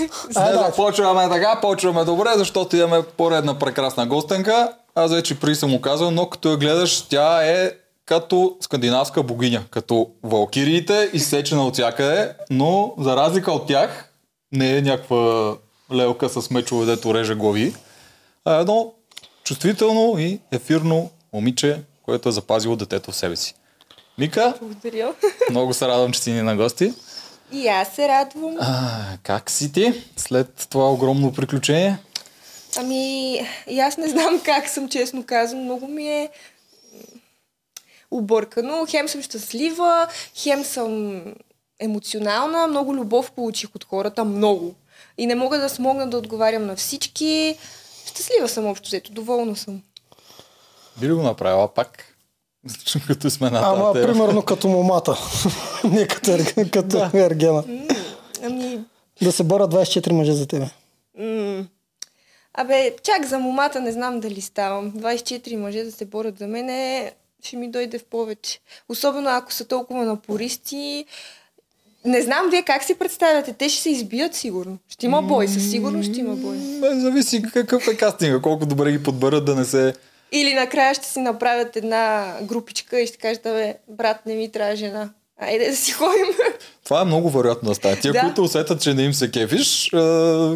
Не да. започваме така, почваме добре, защото имаме поредна прекрасна гостенка. Аз вече при съм му казал, но като я гледаш, тя е като скандинавска богиня, като валкириите, изсечена от всякъде, но за разлика от тях, не е някаква лелка с мечове, дето реже глави, а е едно чувствително и ефирно момиче, което е запазило детето в себе си. Мика, Благодаря. много се радвам, че си ни на гости. И аз се радвам. А, как си ти след това огромно приключение? Ами, и аз не знам как съм, честно казвам. Много ми е объркано. Хем съм щастлива, хем съм емоционална. Много любов получих от хората. Много. И не мога да смогна да отговарям на всички. Щастлива съм общо взето. Доволна съм. Би ли го направила пак? Като сме на Ама, тема. примерно като момата. Не като, Ерг- като Ергена. М, Ами, Да се борят 24 мъже за тебе. Абе, чак за момата не знам дали ставам. 24 мъже да се борят за мене, ще ми дойде в повече. Особено ако са толкова напористи. Не знам вие как си представяте. Те ще се избият сигурно. Ще има бой, със сигурност ще има бой. Зависи какъв е кастинга, колко добре ги подберат да не се... Или накрая ще си направят една групичка и ще кажат, бе, брат, не ми трябва жена. Айде да си ходим. Това е много вероятно да стане. Тия, Да. които усетят, че не им се кефиш, а,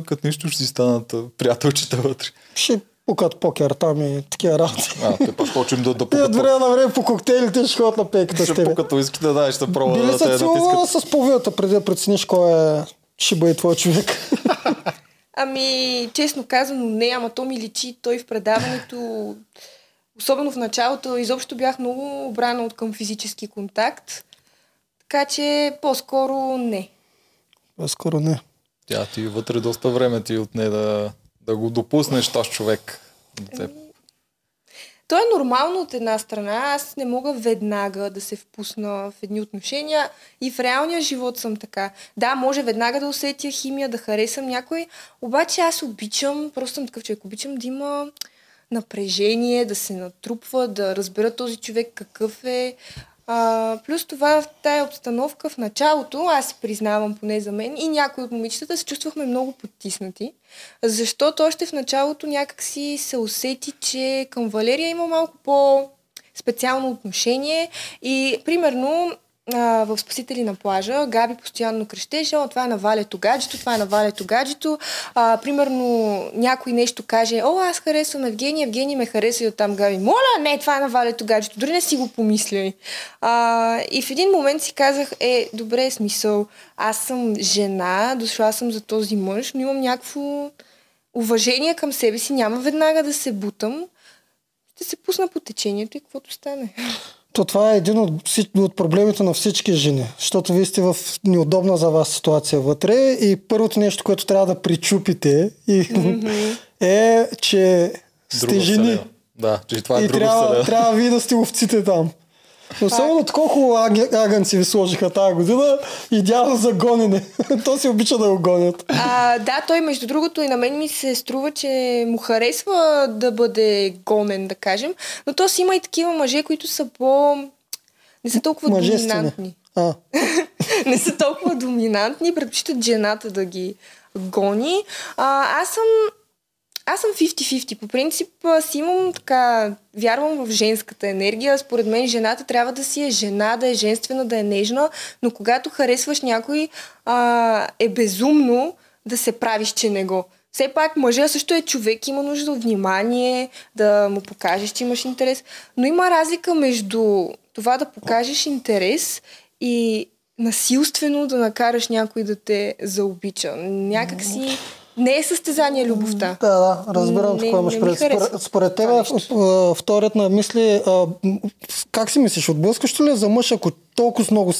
като нищо ще си станат приятелчета вътре. Ще пукат покер там и такива работи. А, те пак почвам да, да Те от пукат. време на време по коктейлите ще ходят на пейката с Ще тебе. пукат уиските, да, ще пробва Би ли да те се целувала натискат. с половината преди да прецениш кой е ще бъде твой човек? Ами, честно казано, не, ама то ми личи той в предаването. Особено в началото, изобщо бях много обрана от към физически контакт. Така че по-скоро не. Скоро не. Тя ти вътре доста време ти отне да, да го допуснеш този човек. теб. То е нормално от една страна. Аз не мога веднага да се впусна в едни отношения и в реалния живот съм така. Да, може веднага да усетя химия, да харесам някой, обаче аз обичам, просто съм такъв човек, обичам да има напрежение, да се натрупва, да разбера този човек какъв е. А, плюс това в тая обстановка в началото, аз си признавам поне за мен, и някои от момичетата се чувствахме много потиснати, защото още в началото някак си се усети, че към Валерия има малко по специално отношение. И примерно в Спасители на плажа Габи постоянно крещеше, о, това е на Валето гаджето, това е на Валето гаджето. А, примерно някой нещо каже, о, аз харесвам Евгения, Евгения ме хареса и оттам Габи, моля, не, това е на Валето гаджето, дори не си го помисляй. А, и в един момент си казах, е, добре, смисъл, аз съм жена, дошла съм за този мъж, но имам някакво уважение към себе си, няма веднага да се бутам, ще се пусна по течението и каквото стане. То това е един от, от проблемите на всички жени, защото вие сте в неудобна за вас ситуация вътре и първото нещо, което трябва да причупите и, е, че сте Друга жени. вселена. Да, че това е и трябва, вселена. трябва вие да сте овците там. Особено колко агънци ви сложиха тази година, идеално за гонене. То си обича да го гонят. А, да, той между другото и на мен ми се струва, че му харесва да бъде гонен, да кажем, но то си има и такива мъже, които са по... не са толкова Мъжествени. доминантни. А, не са толкова доминантни, предпочитат жената да ги гони. А, аз съм аз съм 50-50. По принцип си имам така, вярвам в женската енергия. Според мен жената трябва да си е жена, да е женствена, да е нежна, но когато харесваш някой, а, е безумно да се правиш, че не го. Все пак мъжа също е човек, има нужда от внимание, да му покажеш, че имаш интерес. Но има разлика между това да покажеш интерес и насилствено да накараш някой да те заобича. Някак си не е състезание любовта. да, да, разбирам какво имаш пред. Според, според теб, вторият на мисли, а, как си мислиш, отблъскащо ли е за мъж, ако толкова много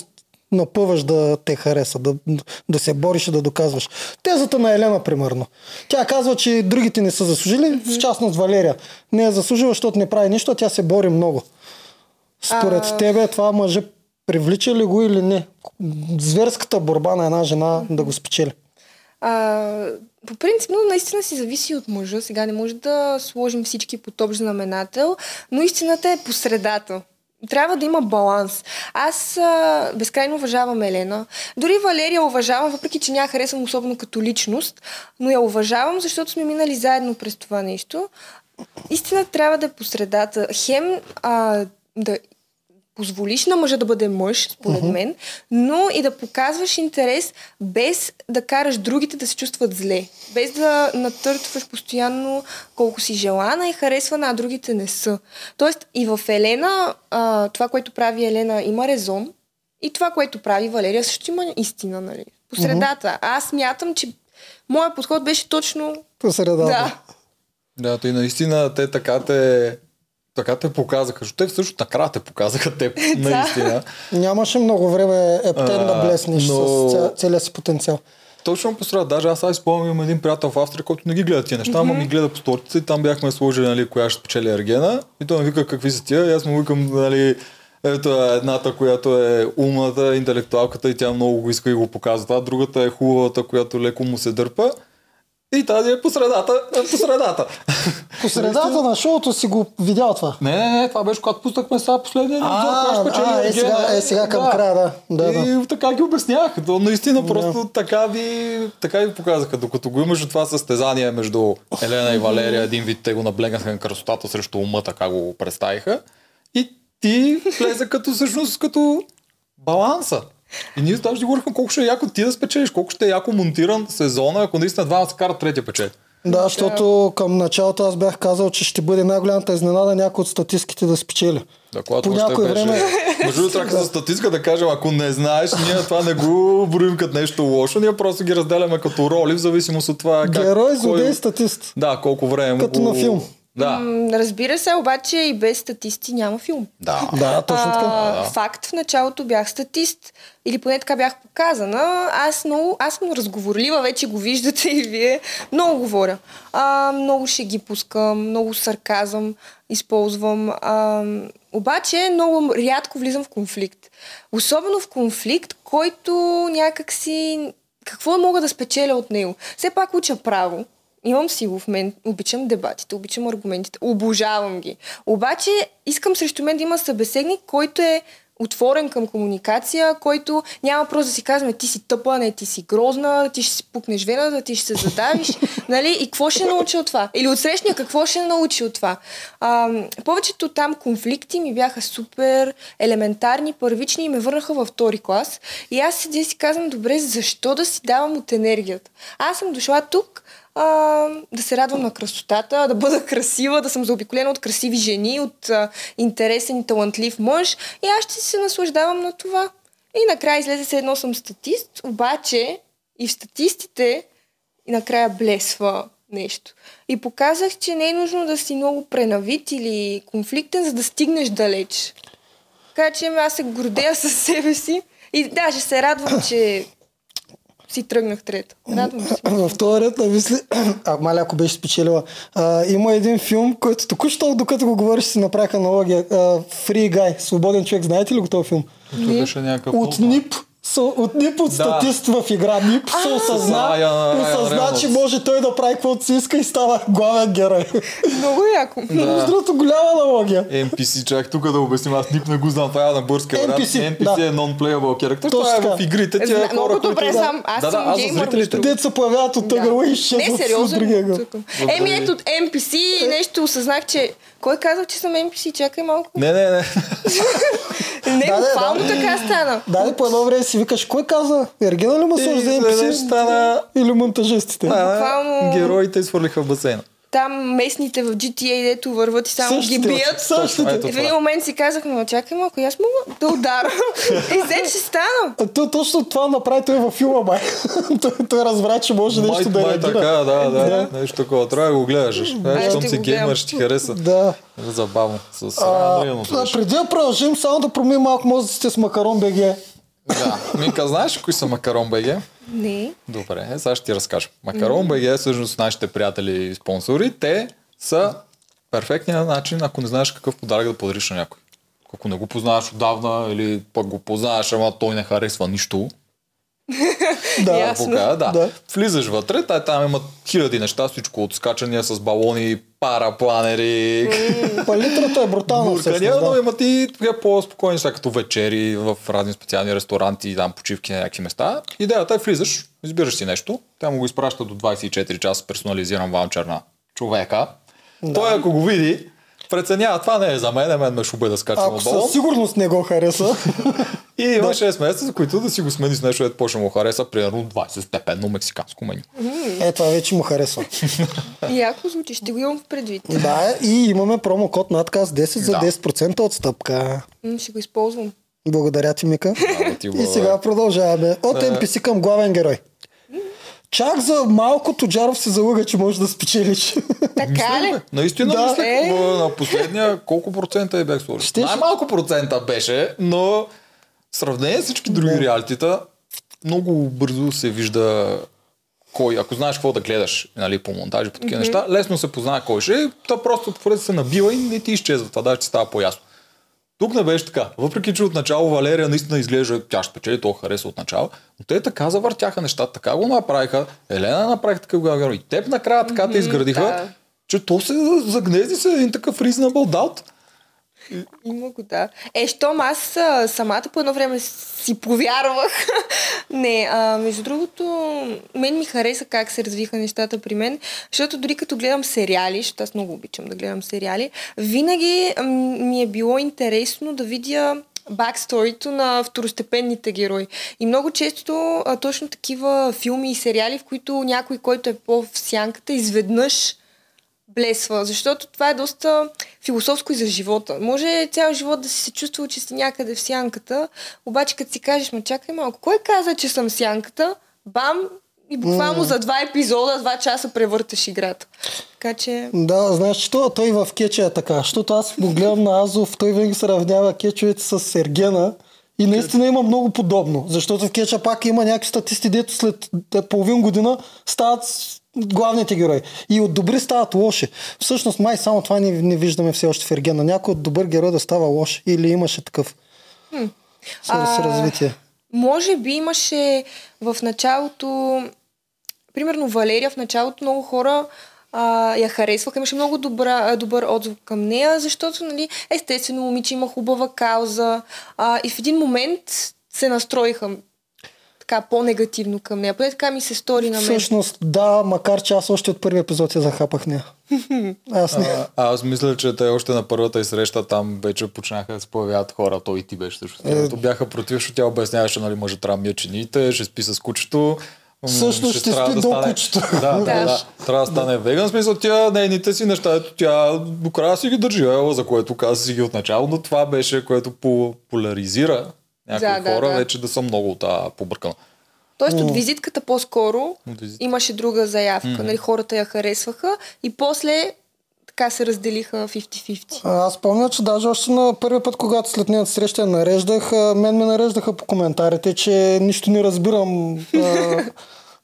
напъваш да те хареса, да, да се бориш и да доказваш. Тезата на Елена, примерно. Тя казва, че другите не са заслужили, в частност Валерия. Не е заслужила, защото не прави нищо, а тя се бори много. Според А. тебе това мъже привлича ли го или не? Зверската борба на една жена да го спечели. А, по принцип, но наистина си зависи от мъжа. Сега не може да сложим всички под общ знаменател, но истината е по средата. трябва да има баланс. Аз а, безкрайно уважавам Елена. Дори Валерия уважавам, въпреки че няма харесвам особено като личност, но я уважавам, защото сме минали заедно през това нещо. Истина трябва да е по средата. Хем а, да позволиш на мъжа да бъде мъж, според uh-huh. мен, но и да показваш интерес без да караш другите да се чувстват зле. Без да натъртваш постоянно колко си желана и харесвана, а другите не са. Тоест и в Елена, а, това, което прави Елена, има резон. И това, което прави Валерия, също има истина, нали? По средата. Uh-huh. Аз мятам, че моят подход беше точно... По средата. Да. Да, и наистина те така те така те показаха, защото те също накрая те показаха те, наистина. Нямаше много време ептен да А, блеснеш но- с ця, целия си потенциал. Точно по среда, даже аз сега си спомням, един приятел в Австрия, който не ги гледа тия неща, ама ми гледа по столицата и там бяхме сложили, нали, коя ще спечели Ергена. И той ме вика какви са тия, и аз му викам, нали, ето е едната, която е умната, интелектуалката и тя много го иска и го показва. Това другата е хубавата, която леко му се дърпа. И тази е по средата, е по средата. По средата на шоуто си го видял това. Не, не, не, това беше когато пуснахме сега последния А, обзор, а, е, сега- е, сега към края, да. Да, и така ги обяснях. То наистина просто така ви, така ви показаха. Докато го имаше това състезание между Елена и Валерия, един вид те го наблегнаха на красотата срещу ума, така го представиха. И ти влезе като всъщност като баланса. И ние даже говорихме колко ще е яко ти да спечелиш, колко ще е яко монтиран сезона, ако наистина двама се карат третия печели. Да, защото към началото аз бях казал, че ще бъде най-голямата изненада някой от статистките да спечели. Да, когато По някое беше... време- Между другото, трябва за статистика да кажем, ако не знаеш, ние това не го броим като нещо лошо, ние просто ги разделяме като роли, в зависимост от това как... Герой, кой- злодей, статист. Да, колко време Като го... на филм. Да. М, Разбира се, обаче и без статисти няма филм. Да. Да, точно така. А, факт, в началото бях статист. Или поне така бях показана. Аз, много, аз съм разговорлива, вече го виждате и вие. Много говоря. А, много ще ги пускам, много сарказъм използвам. А, обаче много рядко влизам в конфликт. Особено в конфликт, който някак си... Какво мога да спечеля от него? Все пак уча право. Имам сила в мен, обичам дебатите, обичам аргументите, обожавам ги. Обаче искам срещу мен да има събеседник, който е отворен към комуникация, който няма просто да си казваме ти си тъпа, не ти си грозна, ти ще си пукнеш вената, ти ще се задавиш, нали? И какво ще научи от това? Или отсрещния какво ще научи от това? А, повечето там конфликти ми бяха супер елементарни, първични и ме върнаха във втори клас. И аз седя си казвам, добре, защо да си давам от енергията? Аз съм дошла тук, а, да се радвам на красотата, да бъда красива, да съм заобиколена от красиви жени, от а, интересен и талантлив мъж и аз ще се наслаждавам на това. И накрая излезе се едно съм статист, обаче и в статистите и накрая блесва нещо. И показах, че не е нужно да си много пренавит или конфликтен, за да стигнеш далеч. Така че аз се гордея със себе си и даже се радвам, че си тръгнах трета. Радвам се. В този ред на мисли, а маля, ако беше спечелила, а, има един филм, който току-що, докато го говориш, си направих аналогия. А, Free Guy, Свободен човек. Знаете ли го този филм? От НИП, со, от НИП, от Да. статист в игра НИП, се осъзна, осъзна, че може той да прави каквото си иска и става главен герой. Много яко. Между другото, голяма аналогия. NPC, чак тук да обясним, аз нип не го знам, това е на вариант. NPC, NPC да. е non-playable character, Точно това е така. в игрите, тия Зна- хора, много които... добре да. знам. Аз да, съм да, геймър. Дете се появяват от ъгъла и Не, изчезват с сериозно. цъкам. Еми ето от NPC и нещо осъзнах, че... Кой казал, че съм NPC? Чакай малко. Не, не, не. Не, Да, да, буквално да. така стана. Да, и по едно време си викаш, кой каза? Ергена ли сложи за NPC? стана- Или монтажистите? А, Буквално- Героите изхвърлиха в басейна. Там местните в GTA, дето върват и само Същите, ги бият. същите. Ето в един момент си казах, но чакай малко, аз мога да ударам. и взе, че стана. А то, точно това направи той във филма, май. той, той разбра, че може Май, нещо да май реагира. така, да, да, Да. Нещо такова. Трябва да го гледаш. Аз Щом си геймър, ще ти хареса. Да. Забавно. С А, Андреяното а, преди да продължим, само да променим малко мозъците с Макарон БГ. Да. Мика, знаеш кои са Макарон БГ? Не. Добре, сега ще ти разкажа. Макарон БГ е всъщност нашите приятели и спонсори. Те са перфектният начин, ако не знаеш какъв подарък да подариш на някой. Ако не го познаваш отдавна или пък го познаваш, ама той не харесва нищо, Да. Ясно. Бока, да. Да. Влизаш вътре, тай, там имат хиляди неща, всичко от скачания с балони, парапланери, Палитрата е брутална всъщност. но Да. имат и така по-спокойни, сега като вечери в разни специални ресторанти, там почивки на някакви места. Идеята е влизаш, избираш си нещо, тя му го изпраща до 24 часа персонализиран ваучер на човека. Той ако го види, преценява, това не е за мен, мен ме шубе да скачам Ако на балон. със сигурност не го хареса, И има 6 месеца, за които да си го смени с нещо, което почне му хареса, примерно 20 степенно мексиканско меню. е това вече му харесва. Яко звучи, ще го имам в предвид. Да, и имаме промокод надказ 10 за Да. 10% отстъпка. М, Ще го използвам. Благодаря ти, Мика. Браво ти, И сега продължаваме. От Е. NPC към главен герой. Чак за малко Тоджаров се залъга, че може да спечелиш. Така ли? Наистина Да. мисля, Е. на последния колко процента е бях сложил? Щеше- Най-малко процента беше, но в сравнение с всички други Да. реалитита, много бързо се вижда кой, ако знаеш какво да гледаш нали, по монтажи, по такива неща, лесно се познава кой ще е, та просто се набива и не ти изчезва това, даже ти става по-ясно. Тук не беше така. Въпреки, че отначало Валерия наистина изглежда, тя ще печели, то хареса отначало, но те така завъртяха нещата, така го направиха. Елена направи такъв главен герой. И теб накрая така те изградиха, да. че то се загнезди се един такъв reasonable doubt. Има го, да. Е, щом аз самата по едно време си повярвах. не, а, между другото, мен ми хареса как се развиха нещата при мен, защото дори като гледам сериали, защото аз много обичам да гледам сериали, винаги ми е било интересно да видя баксторито на второстепенните герои. И много често а, точно такива филми и сериали, в които някой, който е по-в сянката, изведнъж блесва, защото това е доста философско и за живота. Може цял живот да си се чувствал, че си някъде в сянката, обаче като си кажеш, ма чакай малко, кой каза, че съм сянката? Бам! И буквално за два епизода, два часа превърташ играта. Така че... Да, знаеш, че то- той в кеча е така, защото аз го гледам на Азов, той винаги се равнява кечовете с Сергена и наистина има много подобно, защото в кеча пак има някакви статисти, дето след е, половин година стават главните герои. И от добри стават лоши. Всъщност май само това не, не виждаме все още в Ергена. Някой от добър герой да става лош или имаше такъв с, с А, развитие. Може би имаше в началото, примерно Валерия, в началото много хора а, я харесваха, имаше много добра, добър отзвук към нея, защото, нали, естествено, момиче има хубава кауза а, и в един момент се настроиха така по-негативно към нея. Поне така ми се стори на мен. Всъщност да, макар че аз още от първи епизод я захапах нея. Аз не. А, аз мисля, че те още на първата и среща там вече почнаха да се появяват хора. Той и ти беше също. Е. Бяха против, защото тя обясняваше, нали, мъже трябва да мие чините, ще спи с кучето. Всъщност ще трябва спи до кучето. Да, да, Да. да, Трябва да стане веган. В смисъл, тя нейните си неща, ето тя до края си ги държи, ела, за което каза си ги отначало, но това беше, което по- поляризира някои Да, да, хора, да. вече да са много та, побъркана. Тоест от визитката по-скоро От визитката. имаше друга заявка. Нали, хората я харесваха и после така се разделиха 50-50. А, Аз помня, че даже още на първия път, когато след нейната среща я нареждах, мен ме нареждаха по коментарите, че нищо не разбирам. А,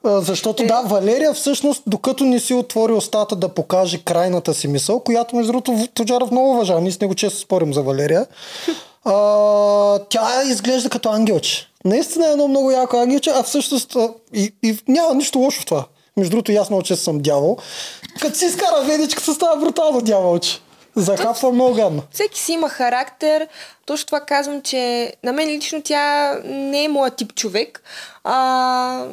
а, защото да, Валерия всъщност, докато не си отвори устата да покаже крайната си мисъл, която между другото Тоджаров много уважава, ние с него често спорим за Валерия, а, тя изглежда като ангелче. Наистина е едно много яко ангелче, а всъщност а, и, и няма нищо лошо в това. Между другото, много често съм дявол. Като си изкара ведичката, става брутално дяволче. Захапва много гадно. Всеки си има характер. Точно това казвам, че на мен лично тя не е моят тип човек. А,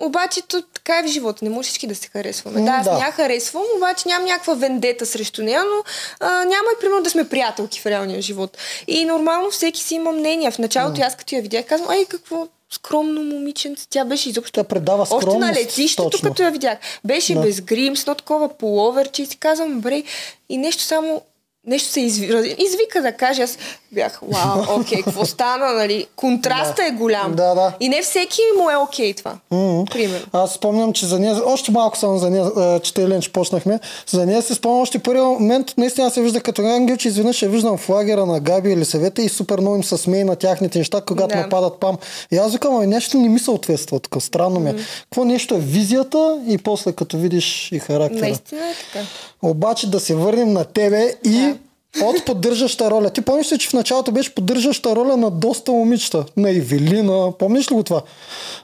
обаче то, така е в живота. Не може всички да се харесваме. Да, аз да. не я харесвам, обаче нямам някаква вендета срещу нея, но а, няма и примерно да сме приятелки в реалния живот. И нормално всеки си има мнение. В началото аз като я видях, казвам, ай какво скромно момиченце. Тя беше изобщо Тя предава Още на скромност, летището, точно. като я видях. Беше Да. без грим, с едно такова половерче и си казвам, бре, и нещо само нещо се изви... извика да каже, аз бях, вау, окей, какво стана, нали? Контраста е голям. Да, да. И не всеки му е окей това. Мгм. Примерно. Аз спомням, че за нея, още малко само за нея, че Тейлен, че почнахме, за нея се спомням още първия момент, наистина се вижда като ангел, че изведнъж я виждам в лагера на Габи или съвета и супер много им се смее на тяхните неща, когато Да. нападат пам. И аз викам, ами нещо не ми съответства тук, странно ми е. Какво нещо е визията и после като видиш и характера. Наистина е така. Обаче да се върнем на тебе и от поддържаща роля. Ти помниш ли, че в началото беше поддържаща роля на доста момичета? На Евелина. Помниш ли го това?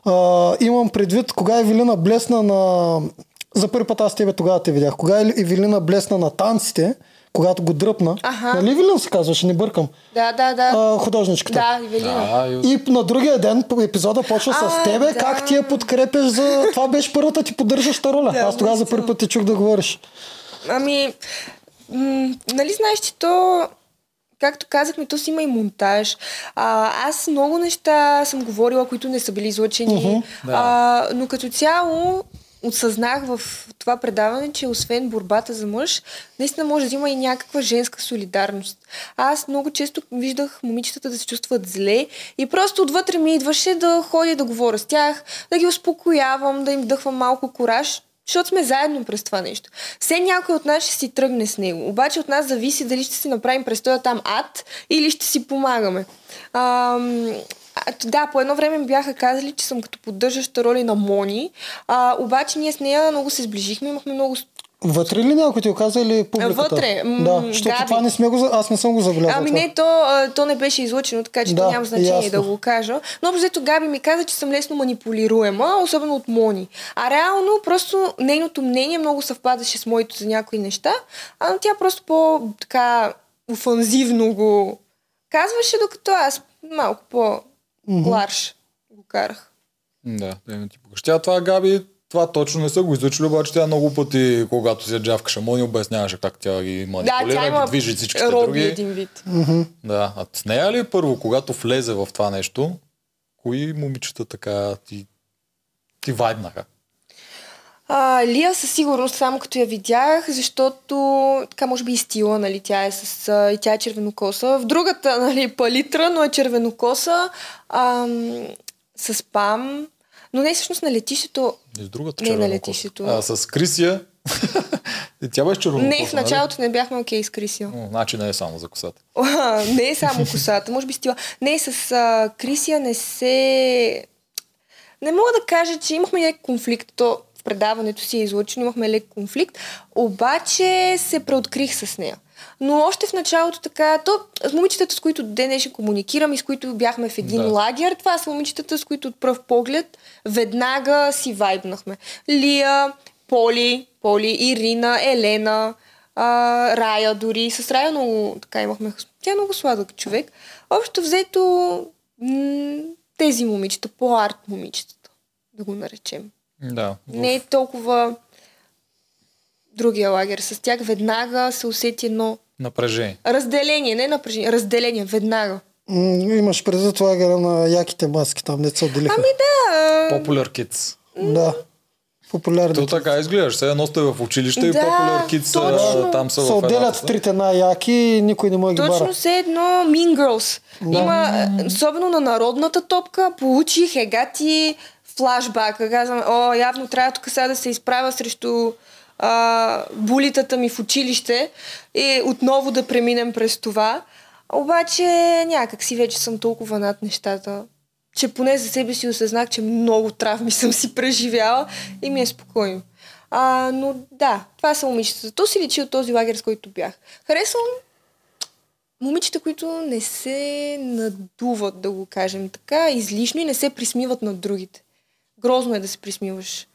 А, имам предвид, кога Евелина блесна на за първи път аз с тебе тогава те видях. Кога Ев- Евелина блесна на танците, когато го дръпна. Аха. Нали Евелина се казваше, не бъркам. Да, да, да. А, художничката. Да, Ивелина. Да, и... На другия ден епизода почва с А, тебе, да. как ти я подкрепяш за... Това беше първата ти поддържаща роля. Да, Аз тогава за първи път те чух да говориш. Ами, м- нали знаеш, че то, както казахме, то си има и монтаж. А, аз много неща съм говорила, които не са били излъчени, Мгм, да. а, но като цяло осъзнах в това предаване, че освен борбата за мъж, наистина може да има и някаква женска солидарност. Аз много често виждах момичетата да се чувстват зле и просто отвътре ми идваше да ходя да говоря с тях, да ги успокоявам, да им вдъхвам малко кораж, защото сме заедно през това нещо. Все някой от нас ще си тръгне с него. Обаче от нас зависи дали ще си направим престоя там ад или ще си помагаме. Ам, да, по едно време ми бяха казали, че съм като поддържаща роли на Мони, а, обаче ние с нея много се сближихме, имахме много Вътре ли някой ти го каза или публиката? Вътре, м, Да, защото Габи. това не сме го, аз не съм го забелязал. Ами това. не, то, то не беше излъчено, така че Да, то няма значение ясно. да го кажа. Но общо Габи ми каза, че съм лесно манипулируема, особено от Мони. А реално просто нейното мнение много съвпадаше с моето за някои неща, а тя просто по-така офанзивно го казваше, докато аз малко по-ларш го карах. Да, да им ти покажа. Това Габи, това точно не са го изучили, обаче тя много пъти, когато се джавкаше Мони, обясняваше как тя ги Да, манипулира, тя има ги движи всичките роби други. един вид. Да, а с нея ли първо, когато влезе в това нещо, кои момичета така ти, ти вайбнаха? А, Лия със сигурност, само като я видях, защото така може би и стила, нали, тя е с, а, и тя е червенокоса. В другата, нали, палитра, но е червенокоса, ам, с пам, но не всъщност на летището. И с другата Не, на червена летището. А с Крисия, и тя беше червена Не, в началото не бяхме окей с Крисия. Нали? Значи не е само за косата. не е само косата, може би стила. Не, с а, Крисия не се... Не мога да кажа, че имахме лек конфликт. То в предаването си е излъчено, имахме лек конфликт, обаче се преоткрих с нея. Но още в началото така, то с момичетата, с които днешен комуникирам и с които бяхме в един Да. лагер, това са момичетата, с които от пръв поглед веднага си вайбнахме. Лия, Поли, Поли, Ирина, Елена, а, Рая дори. С Рая много така имахме. Тя е много сладък човек. Общо взето м- тези момичета, по-арт момичетата, да го наречем. Да. Не е толкова другия лагер. С тях веднага се усети едно Напрежение. разделение, не напрежение, разделение, веднага. М, имаш предвид лагера на яките маски, там не се отделиха. Ами да, Popular Kids. Да. Популярни. То така изглеждаш. Все едно сте в училище и Да, Popular Kids са- точно. там са се в отделят трите най-яки и никой не може да ги бара. Точно все едно Mean Girls. Има, е, особено на народната топка, получих егати флашбака. Казвам, о, явно трябва тук сега да се изправя срещу а, булитата ми в училище и отново да преминем през това. Обаче някак си вече съм толкова над нещата, че поне за себе си осъзнах, че много травми съм си преживяла и ми е спокойно. А, но да, това са момичетата. То си личи от този лагер, с който бях. Харесвам момичета, които не се надуват, да го кажем така, излишно и не се присмиват на другите. Грозно е да се присмиваш.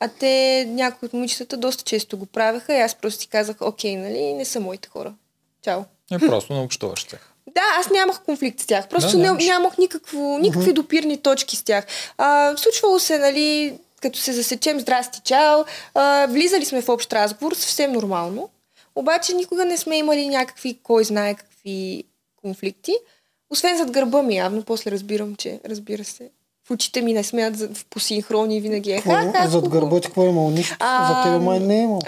А те, някои от момичетата, доста често го правеха и аз просто си казах, окей, нали, не са моите хора. Чао. Просто не общуваш с тях. Да, аз нямах конфликт с тях. Просто Да, не, нямах никакво, никакви допирни точки с тях. А, случвало се, нали, като се засечем, здрасти, чао, а, влизали сме в общ разговор, съвсем нормално. Обаче никога не сме имали някакви, кой знае какви конфликти. Освен зад гърба ми явно, после разбирам, че, разбира се, в очите ми не смеят за- в посинхрони, винаги е Какво? ха-ха, Зад хубаво. гърба ти какво е имало? Нищо. А, За тебе май не е имало.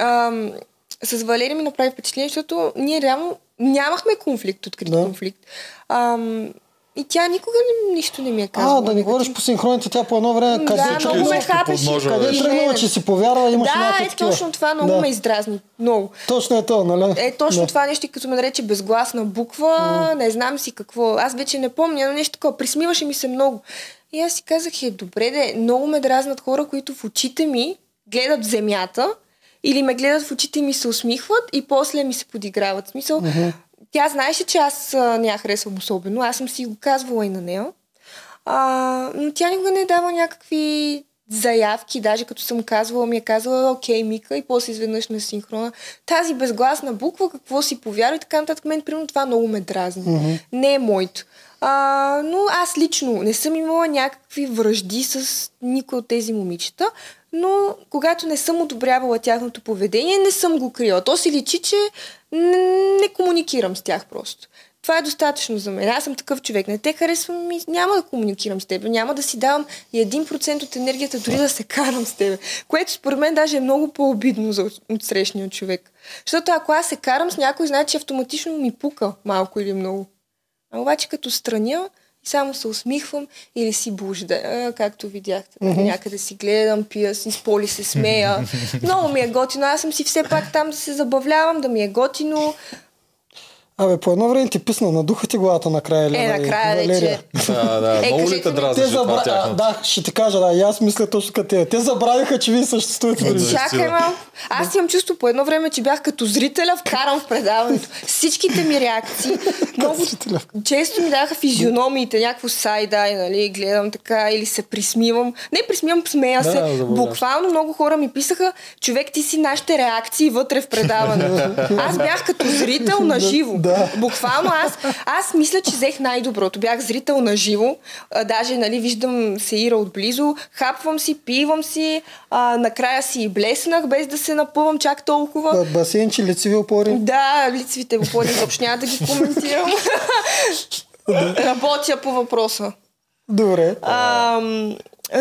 С Валерия ми направи впечатление, защото ние реално нямахме конфликт, открит Да. конфликт. Ам, и тя никога не, нищо не ми е казала. А, да не говориш по синхроните, тя по едно време къде, Да, всички много ме хапеше. къде е тръгнала, че си повярва, имаш Да, някакви е такива. точно това, много да. ме издразни. Много. Точно е то, нали? Е, точно да. това нещо, като ме нарече безгласна буква, не знам си какво. Аз вече не помня, но нещо такова. Присмиваше ми се много. И аз си казах, е, добре, де, много ме дразнат хора, които в очите ми гледат в земята или ме гледат в очите ми се усмихват и после ми се подиграват. Смисъл, тя знаеше, че аз а, не я харесвам особено. Аз съм си го казвала и на нея. А, но тя никога не е дава някакви заявки, даже като съм казвала, ми е казвала, окей, Мика, и после изведнъж на синхрона. Тази безгласна буква, какво си повярва и така нататък. Мен, примерно, това много ме дразни. Mm-hmm. Не е моето. А, но аз лично не съм имала някакви връжди с никой от тези момичета, но когато не съм одобрявала тяхното поведение, не съм го крила. То си личи, че не, не комуникирам с тях просто. Това е достатъчно за мен. Аз съм такъв човек. Не те харесвам и няма да комуникирам с теб. Няма да си давам и 1% от енергията, дори да се карам с теб. Което според мен даже е много по-обидно за от срещния човек. Защото ако аз се карам с някой, значи автоматично ми пука малко или много. А обаче като страня и само се усмихвам или си бужда, както видяхте. Mm-hmm. Някъде си гледам, пия си, с поли се смея. Много ми е готино. Аз съм си все пак там да се забавлявам, да ми е готино. Абе, по едно време ти писна на духа ти главата накрая. Е, накрая вече. Да, да. Е, Много ли те дразни забра... а, да, ще ти кажа, да, и аз мисля точно като те. Те забравиха, че вие съществувате. Да. Чакай малко. Аз имам чувство по едно време, че бях като зрителя, вкарам в предаването. Всичките ми реакции. Много често ми даха физиономиите, някакво сайдай, нали, гледам така или се присмивам. Не присмивам, смея Да, се. забавляваш. Буквално много хора ми писаха, човек ти си нашите реакции вътре в предаването. Аз бях като зрител на живо. Да. Буквално аз, аз мисля, че взех най-доброто. Бях зрител на живо. Даже, нали, виждам Сеира отблизо. Хапвам си, пивам си. А, накрая си и блеснах, без да се напъвам чак толкова. Ба- Басейнче, лицеви опори. Да, лицевите опори въобще няма да ги коментирам. Работя по въпроса. Добре. А,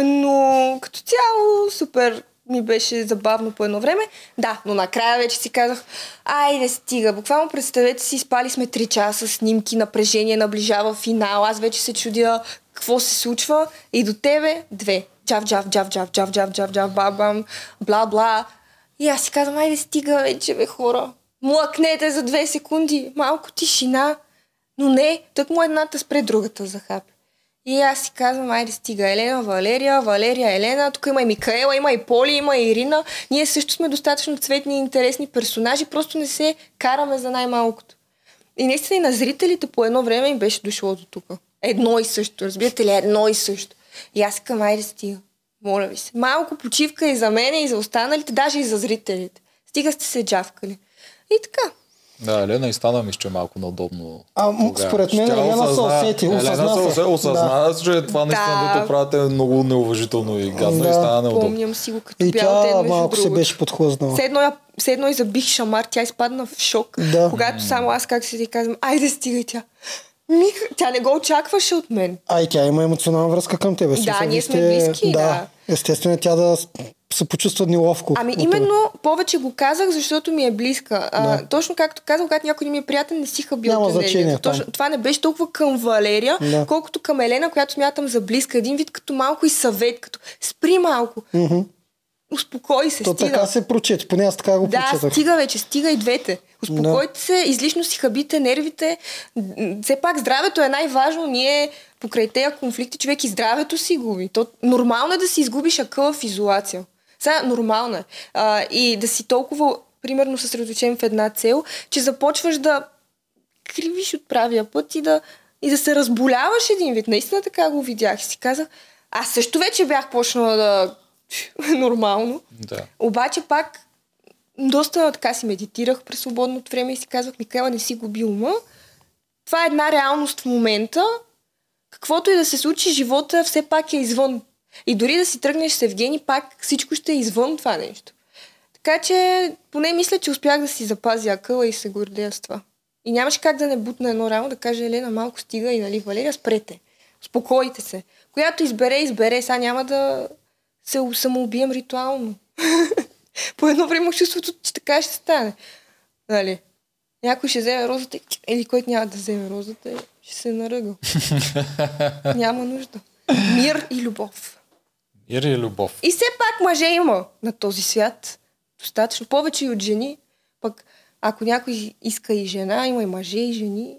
но като цяло супер ми беше забавно по едно време. Да, но накрая вече си казах, айде стига. Буквално представете си, спали сме 3 часа, снимки, напрежение, наближава финал. Аз вече се чудя какво се случва. И до тебе две. Джав, джав, джав, джав, джав, джав, джав, джав, бабам, бла, бла. И аз си казвам, айде стига вече, бе, хора. Млъкнете за две секунди. Малко тишина. Но не, тък му едната спре другата за хапе. И аз си казвам, айде стига Елена, Валерия, Валерия, Елена, тук има и Микаела, има и Поли, има и Ирина. Ние също сме достатъчно цветни и интересни персонажи, просто не се караме за най-малкото. И наистина и на зрителите по едно време им беше дошло до тук. Едно и също, разбирате ли, едно и също. И аз казвам, айде стига. Моля ви се. Малко почивка и за мене, и за останалите, даже и за зрителите. Стига сте се джавкали. И така. Да, Елена и стана ми, че е малко неудобно. А, тогава. според мен Елена се усети, Елена осъзна се се. осъзна, че това наистина, Да. дето правите е много неуважително и гадно Да. и стана неудобно. Помням си го като И бял ден, тя между малко се беше подхлъзнала. Все едно, все едно и забих шамар, тя изпадна в шок. Да. Когато само аз как си ти казвам, айде стига тя. Мих, тя не го очакваше от мен. А и тя има емоционална връзка към тебе. Да, ние сме близки, да. Естествено е тя да се почувства неловко. Ами именно повече го казах, защото ми е близка. А, Да. точно както казах, когато някой не ми е приятен, не си хабил Няма значение. Точно, това не беше толкова към Валерия, Да. колкото към Елена, която смятам за близка. Един вид като малко и съвет, като спри малко. Мгм. Успокой се, То стига. така се прочете, поне аз така го Да, прочетах. стига вече, стига и двете. Успокойте се, излишно си хабите нервите. Все пак здравето е най-важно. Ние покрай тези конфликти човек и здравето си губи. То, нормално е да си изгубиш акъла в изолация. Сега, нормално е. А, и да си толкова, примерно, съсредоточен в една цел, че започваш да кривиш от правия път и да, и да се разболяваш един вид. Наистина така го видях и си казах, аз също вече бях почнала да нормално. Да. Обаче пак доста така си медитирах през свободното време и си казвах, Микаела, не си губи ума. Това е една реалност в момента. Каквото и да се случи, живота все пак е извън. И дори да си тръгнеш с Евгений, пак всичко ще е извън това нещо. Така че, поне мисля, че успях да си запазя акъла и се гордея с това. И нямаше как да не бутна едно рамо да каже, Елена, малко стига и нали, Валерия, спрете. Успокойте се. Която избере, избере. Сега няма да се самоубием ритуално. По едно време чувството, че така ще стане. Нали? Някой ще вземе розата или който няма да вземе розата, ще се наръга. няма нужда. Мир и любов. Ири и любов. И все пак мъже има на този свят. Достатъчно. Повече и от жени. Пък ако някой иска и жена, има и мъже и жени.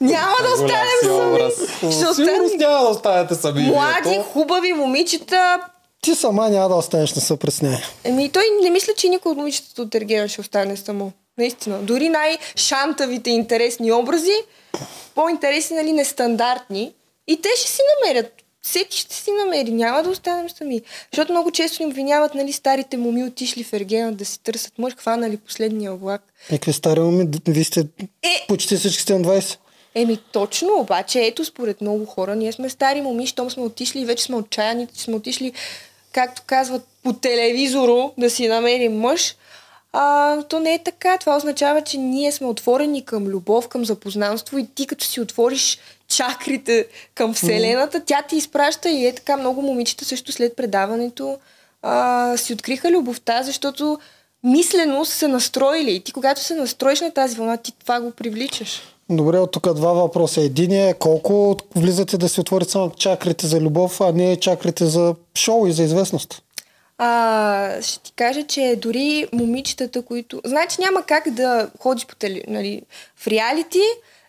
Няма да останем сами. Ще Сигурно останем няма да останете сами. млади, хубави момичета. Ти сама няма да останеш, не се пресняй. Еми, той не мисля, че никой от момичетата от Ергена ще остане само. Наистина. Дори най-шантавите интересни образи, по-интересни, нали, нестандартни, И те ще си намерят. Всеки ще си намери, няма да останем сами. Защото много често ни обвиняват, нали, старите моми отишли в Ергена да си търсят мъж, хванали последния влак. Е, какви стари моми, вие сте Е, почти всички сте на 20. Еми точно, обаче ето според много хора, ние сме стари моми, щом сме отишли и вече сме отчаяни, че сме отишли, както казват, по телевизоро да си намерим мъж. А, то не е така. Това означава, че ние сме отворени към любов, към запознанство и ти като си отвориш чакрите към Вселената, тя ти изпраща и е така много момичета също след предаването а, си откриха любовта, защото мислено са се настроили. И ти когато се настроиш на тази вълна, ти това го привличаш. Добре, от тук два въпроса. Единият е колко влизате да си отворите само чакрите за любов, а не чакрите за шоу и за известност. А, ще ти кажа, че дори момичетата, които... Значи няма как да ходиш по теле, нали, в реалити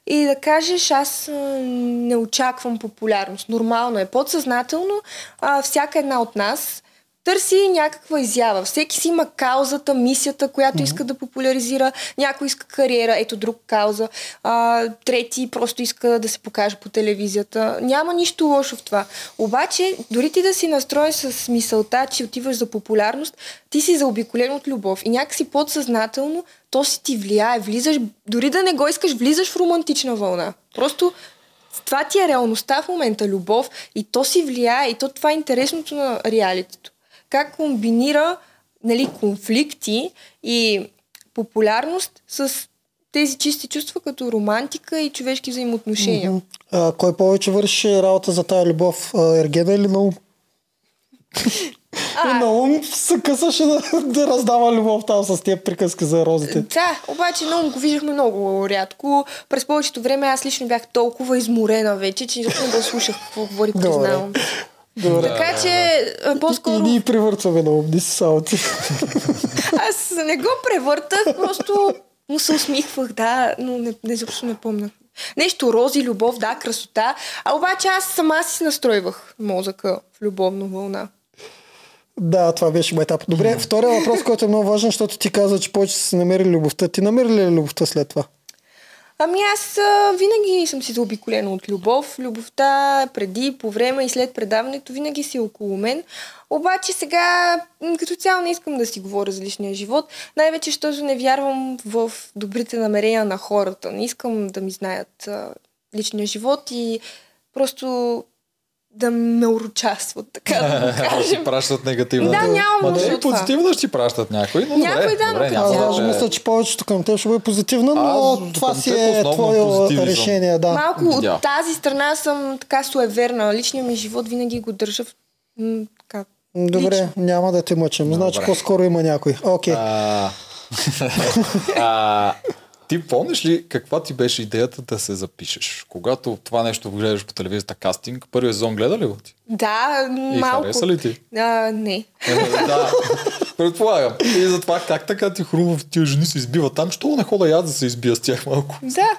и да кажеш аз не очаквам популярност. Нормално е. Подсъзнателно а, всяка една от нас търси някаква изява. Всеки си има каузата, мисията, която mm-hmm. иска да популяризира. Някой иска кариера, ето друг кауза. А, трети просто иска да се покаже по телевизията. Няма нищо лошо в това. Обаче, дори ти да си настроен с мисълта, че отиваш за популярност, ти си заобиколен от любов. И някакси подсъзнателно то си ти влияе. Влизаш, дори да не го искаш, влизаш в романтична вълна. Просто това ти е реалността в момента, любов. И то си влияе. И то това е интересното на реалитето как комбинира нали, конфликти и популярност с тези чисти чувства като романтика и човешки взаимоотношения. Mm-hmm. А, кой повече върши работа за тази любов? Ергена или Наум? А, и Наум се късаше да, да раздава любов там с тия приказки за розите. Да, обаче Наум го виждахме много рядко. През повечето време аз лично бях толкова изморена вече, че не да слушах какво говори, признавам. Добре. Така че, по-скоро... И ние превъртваме на умни си само ти. Аз не го превъртах, просто му се усмихвах, да, но не, не заобщо не помня. Нещо рози, любов, да, красота. А обаче аз сама си настройвах мозъка в любовна вълна. Да, това беше етап. Добре, втория въпрос, който е много важен, защото ти каза, че повече си намери любовта. Ти намери ли любовта след това? Ами аз а, винаги съм си заобиколена от любов. Любовта преди, по време и след предаването винаги си е около мен. Обаче сега като цяло не искам да си говоря за личния живот. Най-вече, защото не вярвам в добрите намерения на хората. Не искам да ми знаят а, личния живот и просто да ме урочастват, така да го кажем. пращат негативно. Да, нямам Ма нужда от позитивно ще ти пращат някой, но Някой добре, да, добре, няма Аз да е. мисля, че повечето към теб ще бъде позитивна, но Аз това си е твое решение, да. Малко от тази страна съм така суеверна. Личният ми живот винаги го държа в... Как? Добре, няма да те мъчим. Значи по-скоро има някой. Окей. А, а, ти помниш ли каква ти беше идеята да се запишеш? Когато това нещо гледаш по телевизията кастинг, първия сезон гледа ли го ти? Да, И малко. хареса ли ти? А, не. Е, да, предполагам. И затова как така ти хрумва тия жени се избива там, що не хода и аз да се избия с тях малко? Да.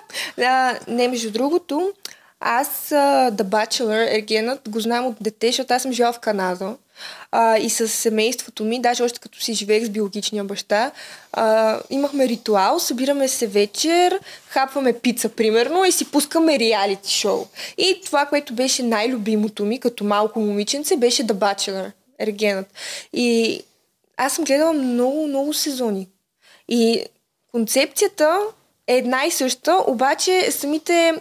А, не, между другото, аз а, The Bachelor, Ергенът, го знам от дете, защото аз съм жила в Канада. А, и с семейството ми, даже още като си живеех с биологичния баща, а, имахме ритуал, събираме се вечер, хапваме пица, примерно, и си пускаме реалити шоу. И това, което беше най-любимото ми, като малко момиченце, беше The Bachelor, Ергенът. И аз съм гледала много, много сезони. И концепцията е една и съща, обаче самите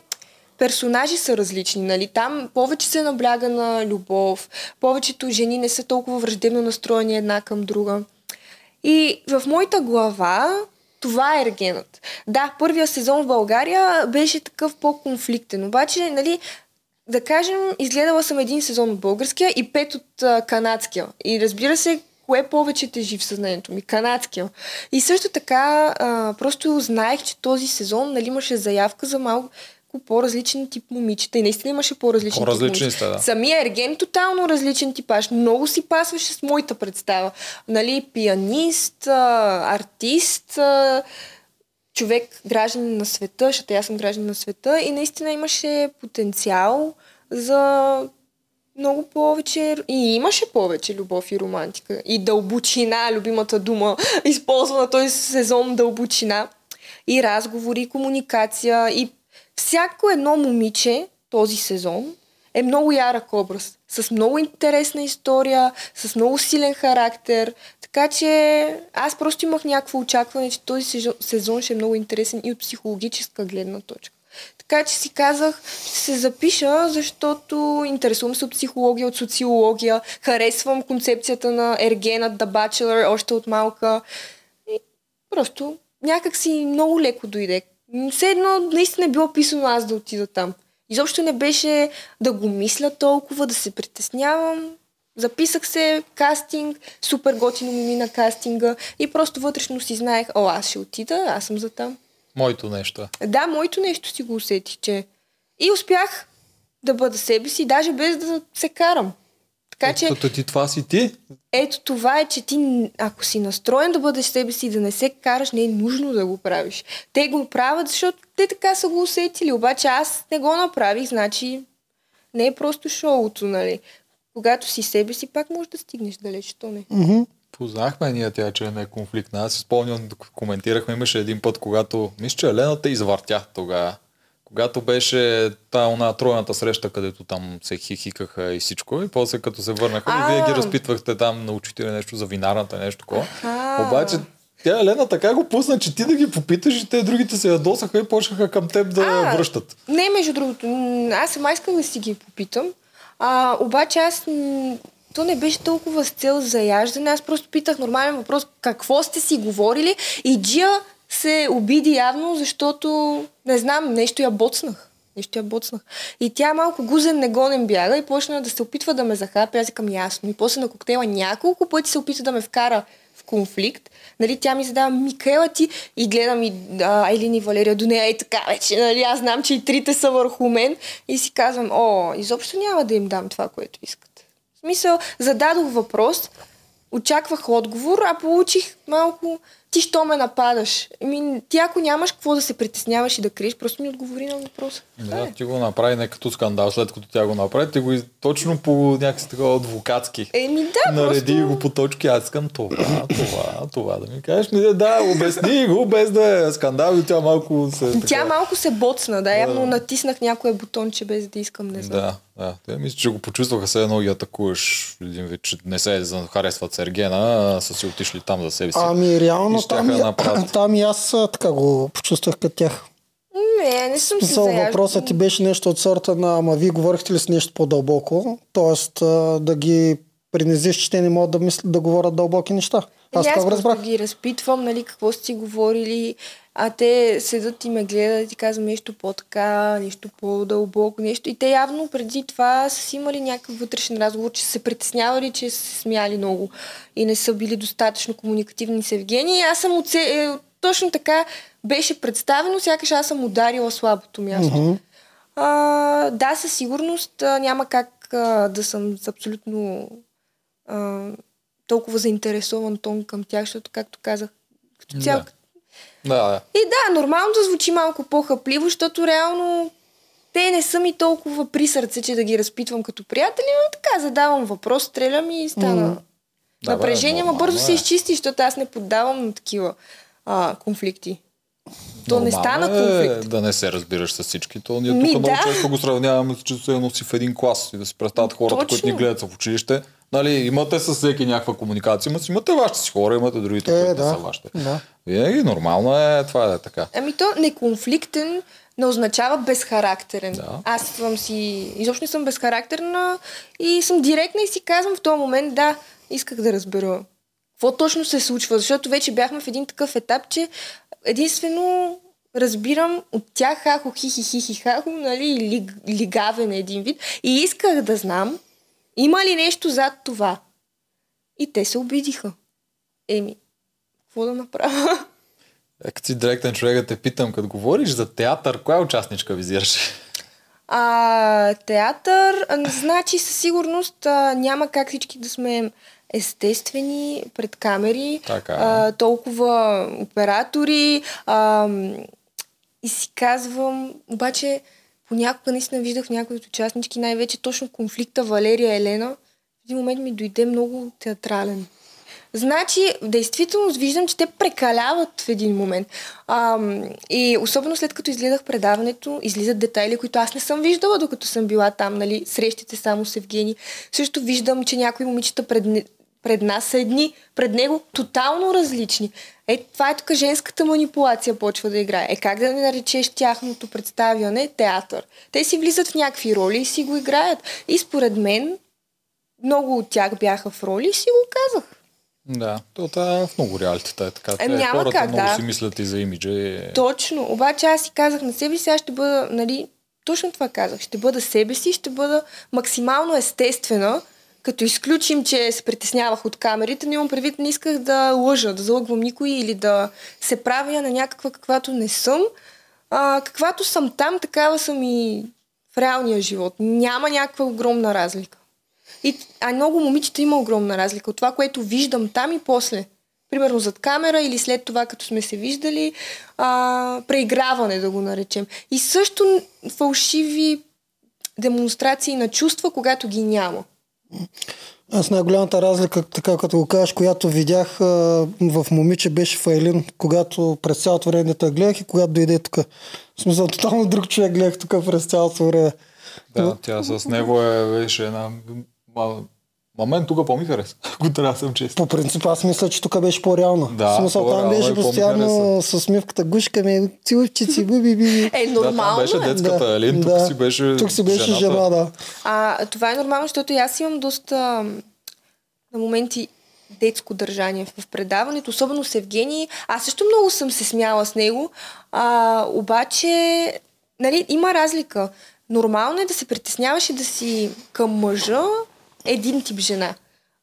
персонажи са различни. Нали? Там повече се набляга на любов, повечето жени не са толкова враждебно настроени една към друга. И в моята глава това е ергенът. Да, първия сезон в България беше такъв по-конфликтен, обаче, нали, да кажем, изгледала съм един сезон от българския и пет от а, канадския. И разбира се, кое повече тежи в съзнанието ми? Канадския. И също така, а, просто знаех, че този сезон нали, имаше заявка за малко по-различен тип момичета. И наистина имаше По-различни тип момичета. сте, да. Самия Ерген тотално различен типаж. Много си пасваше с моята представа. Нали, пианист, артист, човек, гражданин на света, защото аз съм гражданин на света и наистина имаше потенциал за много повече и имаше повече любов и романтика. И дълбочина, любимата дума, използвана този сезон дълбочина. И разговори, и комуникация. И всяко едно момиче този сезон е много ярък образ. С много интересна история, с много силен характер. Така че аз просто имах някакво очакване, че този сезон, ще е много интересен и от психологическа гледна точка. Така че си казах, ще се запиша, защото интересувам се от психология, от социология, харесвам концепцията на Ергена, The Bachelor, още от малка. И просто някак си много леко дойде. Все едно наистина е било писано аз да отида там. Изобщо не беше да го мисля толкова, да се притеснявам. Записах се, кастинг, супер готино ми мина кастинга и просто вътрешно си знаех, о, аз ще отида, аз съм за там. Моето нещо. Да, моето нещо си го усетих, че... И успях да бъда себе си, даже без да се карам. Така че, Като ти това си ти, ето това е, че ти, ако си настроен да бъдеш себе си да не се караш, не е нужно да го правиш. Те го правят, защото те така са го усетили. Обаче аз не го направих, значи не е просто шоуто, нали? Когато си себе си, пак можеш да стигнеш далеч, то не. Мгм. Познахме ние тя, че не е конфликтна. Аз си спомням, коментирахме, имаше един път, когато, мисля, че Елена те извъртя тогава. Когато беше та она тройната среща, където там се хихикаха и всичко, и после като се върнаха, и вие ги разпитвахте там, научите ли нещо за винарната, нещо такова. Обаче тя Елена така го пусна, че ти да ги попиташ и те другите се ядосаха и почнаха към теб да А, връщат. Не, между другото, аз сама искам да си ги попитам. А, обаче аз то не беше толкова с цел заяждане. Аз просто питах нормален въпрос, какво сте си говорили и Джия се обиди явно, защото, не знам, нещо я боцнах. Нещо я боцнах. И тя малко гузен негонен бяга и почна да се опитва да ме захапи. Аз викам ясно. И после на коктейла няколко пъти се опита да ме вкара в конфликт. Нали, тя ми задава Микела ти и гледам и а, Айлин и Валерия до нея и така вече. Нали, аз знам, че и трите са върху мен и си казвам, о, изобщо няма да им дам това, което искат. В смисъл, зададох въпрос, очаквах отговор, а получих малко ти що ме нападаш? Ами, ти ако нямаш какво да се притесняваш и да криеш, просто ми отговори на въпроса. Да, е. ти го направи не като скандал, след като тя го направи, ти го точно по някакси такова адвокатски. Еми да, Нареди просто... го по точки, аз искам това, това, това да ми кажеш. Ми, да, обясни го, без да е скандал и тя малко се... Тя така- малко се боцна, да, явно Да. натиснах някое бутонче без да искам, не знам. Да, да. Те мисля, че го почувстваха се едно и атакуваш един вид, че не се за- харесват Сергена, а са си отишли там за себе си. Ами реално там, направят. там и аз така го почувствах като тях. Не, не съм се Смисъл, заяждала. въпросът ти беше нещо от сорта на, ама вие говорихте ли с нещо по-дълбоко? Тоест да ги принизиш, че те не могат да, мислят, да говорят дълбоки неща. Аз това го разбрах. ги разпитвам, нали, какво сте си говорили, а те седат и ме гледат и казвам нещо по-така, нещо по-дълбоко, нещо. И те явно преди това са си имали някакъв вътрешен разговор, че са се притеснявали, че са се смяли много и не са били достатъчно комуникативни с Евгений. Аз съм оце... е, точно така беше представено, сякаш аз съм ударила слабото място. Мгм. А, да, със сигурност няма как а, да съм абсолютно а, толкова заинтересован тон към тях, защото, както казах, като цяло. Да. Да, да. И да, нормално да звучи малко по-хъпливо, защото реално те не са ми толкова при сърце, че да ги разпитвам като приятели, но така задавам въпрос, стрелям и стана. Да, бе, Напрежение, нормално бързо се е. изчисти, защото аз не поддавам на такива а, конфликти. То не Нормално стана е конфликт. да не се разбираш с всички. То ние тук много да. често го сравняваме, че се едно си в един клас и да си представят хората, Точно. които ни гледат в училище. Нали, имате с всеки някаква комуникация, но си имате вашите си хора, имате другите, Е, които да. са вашите. Да. Винаги нормално е това да е така. Ами то неконфликтен не означава безхарактерен. Да. Аз съм си... Изобщо не съм безхарактерна и съм директна и си казвам в този момент, да, исках да разбера какво точно се случва, защото вече бяхме в един такъв етап, че единствено разбирам от тях хахо, хихи, хихи, хахо, нали, лигавен един вид. И исках да знам, има ли нещо зад това. И те се обидиха. Еми, какво да направя? Е, като си директен човек да те питам, като говориш за театър, коя участничка визираш? А, театър, значи със сигурност а, няма как всички да сме естествени пред камери, Така. а, толкова оператори а, и си казвам, обаче понякога наистина виждах някои от участнички, най-вече точно конфликта Валерия Елена, в един момент ми дойде много театрален. Значи, действително виждам, че те прекаляват в един момент. А, и особено след като изгледах предаването, излизат детайли, които аз не съм виждала, докато съм била там, нали, срещите само с Евгений. Също виждам, че някои момичета пред, пред нас са едни, пред него тотално различни. Е, това е тук женската манипулация почва да играе. Е, как да не наречеш тяхното представяне театър? Те си влизат в някакви роли и си го играят. И според мен, много от тях бяха в роли и си го казах. Да, то това е в много реалитета е така. Е, няма хората как, много да. си мислят и за имиджа. И... Точно. Обаче аз си казах на себе си, аз ще бъда, нали, точно това казах. Ще бъда себе си, ще бъда максимално естествена, като изключим, че се притеснявах от камерите, но имам предвид, не исках да лъжа, да залъгвам никой или да се правя на някаква каквато не съм. А, каквато съм там, такава съм и в реалния живот. Няма някаква огромна разлика. И, а много момичета има огромна разлика от това, което виждам там и после. Примерно зад камера или след това, като сме се виждали, а, преиграване да го наречем. И също фалшиви демонстрации на чувства, когато ги няма. Аз най-голямата разлика, така като го кажеш, която видях а, в момиче беше Файлин, когато през цялото време те гледах и когато дойде тук. В смисъл, тотално друг човек гледах тук през цялото време. Да, тя с него е, беше една... Ма, мен тук по-ми хареса, ако трябва да съм чест. По принцип, аз мисля, че тук беше по-реално. Да, в смисъл, там беше постоянно с мивката гушка ми, цилчици, биби, биби. Е, Да, нормално там беше е. детската Да, Елин, тук да. си беше Тук си беше жената. жена, да. А, това е нормално, защото и аз имам доста на моменти детско държание в предаването, особено с Евгений. Аз също много съм се смяла с него, а, обаче нали, има разлика. Нормално е да се притесняваш и да си към мъжа един тип жена.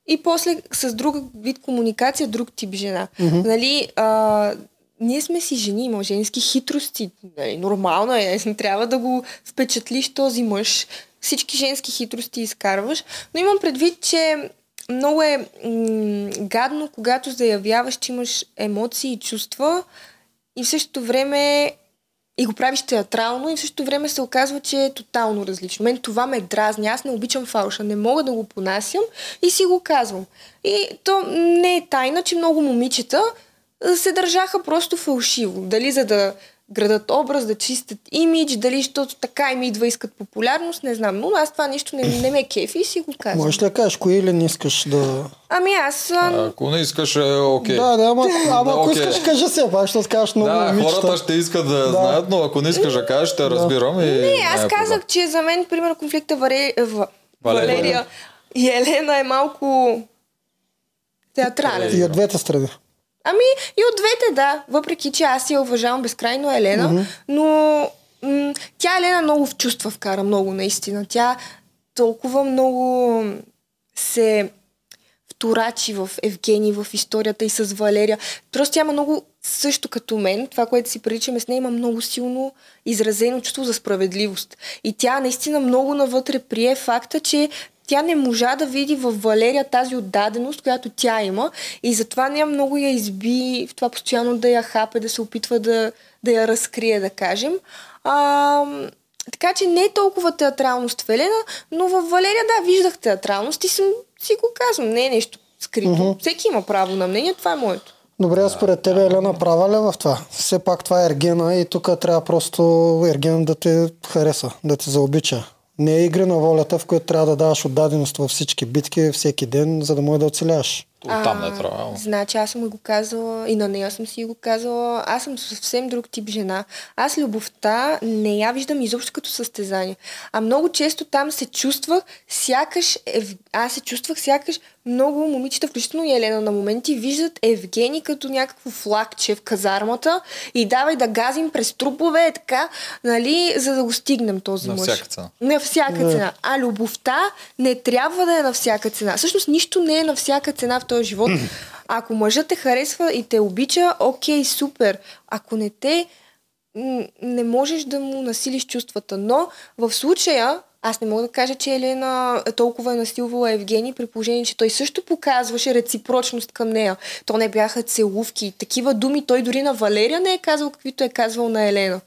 И после с друг вид комуникация друг тип жена. Mm-hmm. Нали, а, ние сме си жени, има женски хитрости. Нали, нормално е, не трябва да го впечатлиш този мъж. Всички женски хитрости изкарваш. Но имам предвид, че много е м- гадно, когато заявяваш, че имаш емоции и чувства и в същото време и го правиш театрално и в същото време се оказва, че е тотално различно. Мен това ме дразни. Аз не обичам фалша. Не мога да го понасям и си го казвам. И то не е тайна, че много момичета се държаха просто фалшиво. Дали за да градат образ, да чистят имидж, дали защото така им идва искат популярност, не знам. Но аз това нещо не, не ме кефи и си го казвам. Можеш ли да кажеш, кои или не искаш да... Ами аз... А, Ако не искаш, е окей. Да, да, ама, ама Да, ако окей. искаш, кажи се, пак, защото кажеш много Да, момичета. хората ще искат да, знаят, но ако не искаш да кажеш, ще разбирам и... Не, аз казах, че за мен, примерно, конфликта Варе... В... Валерия. Валерия и Елена е малко театрален. И от двете страни. Ами и от двете, да. Въпреки, че аз я уважавам безкрайно Елена, mm-hmm. но м- тя Елена много в чувства вкара, много наистина. Тя толкова много се вторачи в Евгений, в историята и с Валерия. Просто тя има много, също като мен, това, което си приличаме с нея, има много силно изразено чувство за справедливост. И тя наистина много навътре прие факта, че тя не можа да види в Валерия тази отдаденост, която тя има и затова нея много я изби в това постоянно да я хапе, да се опитва да, да я разкрие, да кажем. А, така че не е толкова театралност в Елена, но в Валерия, да, виждах театралност и съм, си го казвам, не е нещо скрито. Mm-hmm. Всеки има право на мнение, това е моето. Добре, а според тебе Елена права ли е в това? Все пак това е Ергена и тук трябва просто Ергена да те хареса, да те заобича. Не е игри на волята, в която трябва да даваш отдаденост във всички битки всеки ден, за да може да оцеляваш. Там не трябва. Значи аз съм го казала и на нея съм си го казала. Аз съм съвсем друг тип жена. Аз любовта не я виждам изобщо като състезание. А много често там се чувствах сякаш... Ев... Аз се чувствах сякаш много момичета, включително и Елена на моменти, виждат Евгений като някакво флагче в казармата и давай да газим през трупове, е така, нали, за да го стигнем този На мъж. всяка цена. На всяка цена. А любовта не трябва да е на всяка цена. Всъщност нищо не е на всяка цена в този живот. Ако мъжът те харесва и те обича, окей, супер. Ако не те, не можеш да му насилиш чувствата. Но в случая, аз не мога да кажа, че Елена толкова е насилвала Евгений, при положение, че той също показваше реципрочност към нея. То не бяха целувки. Такива думи той дори на Валерия не е казал, каквито е казвал на Елена.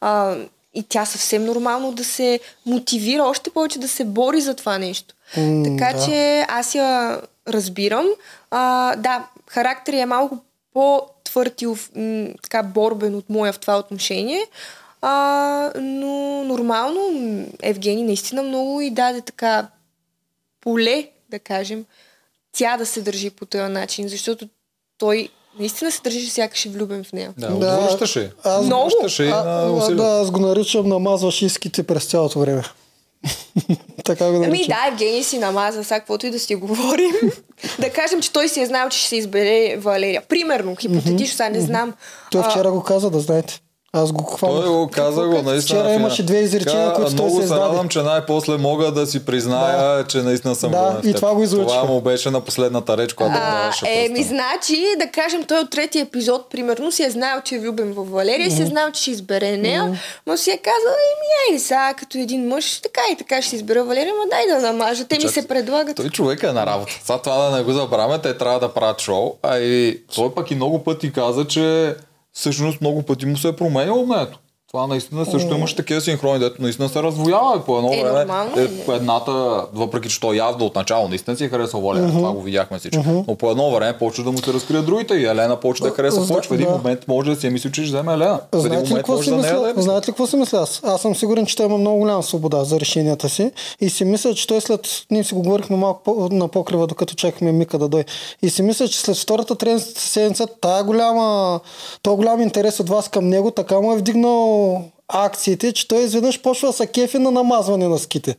А, и тя съвсем нормално да се мотивира, още повече да се бори за това нещо. Така да. че аз я разбирам. А, да, характер е малко по-твърд и м, така борбен от моя в това отношение. А, но нормално Евгений наистина много и даде така поле, да кажем, тя да се държи по този начин, защото той наистина се държи сякаш е влюбен в нея. Да, Да. отвръщаше. Аз- Много. Отвръщаше А, на а, усилие. да, аз го наричам намазваш иските през цялото време. така го Ами наричам. да, Евгений си намаза, сега каквото и да си говорим. да кажем, че той си е знал, че ще се избере Валерия. Примерно, хипотетично, сега не знам. Той вчера го каза, да знаете. Аз го хванах. Той го каза го, наистина. Вчера фина. имаше две изречения, които той Много се се издаде. радвам, че най-после мога да си призная, че наистина съм Да, и това го излъчи. Това му беше на последната реч, която А, даваше. е, ми значи, да кажем, той от третия епизод, примерно, си е знаел, че е влюбен в Валерия, си е знал, че ще избере нея, но си е казал, еми, айде сега, като един мъж, така и така ще избера Валерия, ма дай да намажа. Те ми се предлагат. Той човек е на работа. Сега това да не го забравяме, те трябва да правят шоу. А и той пък и много пъти каза, че всъщност много пъти му се е променяло мнението. Това наистина също имаш такива синхрони, дето наистина се развоява и по едно Е, време. нормално е, по едната, въпреки че той явно от начало наистина си е харесал Валерия, това го видяхме всички. Но по едно време почва да му се разкрият другите и Елена почва да хареса повече. В един да. момент може да си е мислил, че ще вземе Елена. Знаете ли, момент какво може си да да мисля? е мислил. Знаете ли какво си мисля аз? Аз съм сигурен, че той има много голяма свобода за решенията си и си мисля, че той след... Ние си го говорихме малко по- на покрива, докато чакахме Мика да дойде. И си мисля, че след втората седмица тая голяма, то голям интерес от вас към него, така му е вдигнал акциите, че той изведнъж почва да се кефи на намазване на ските.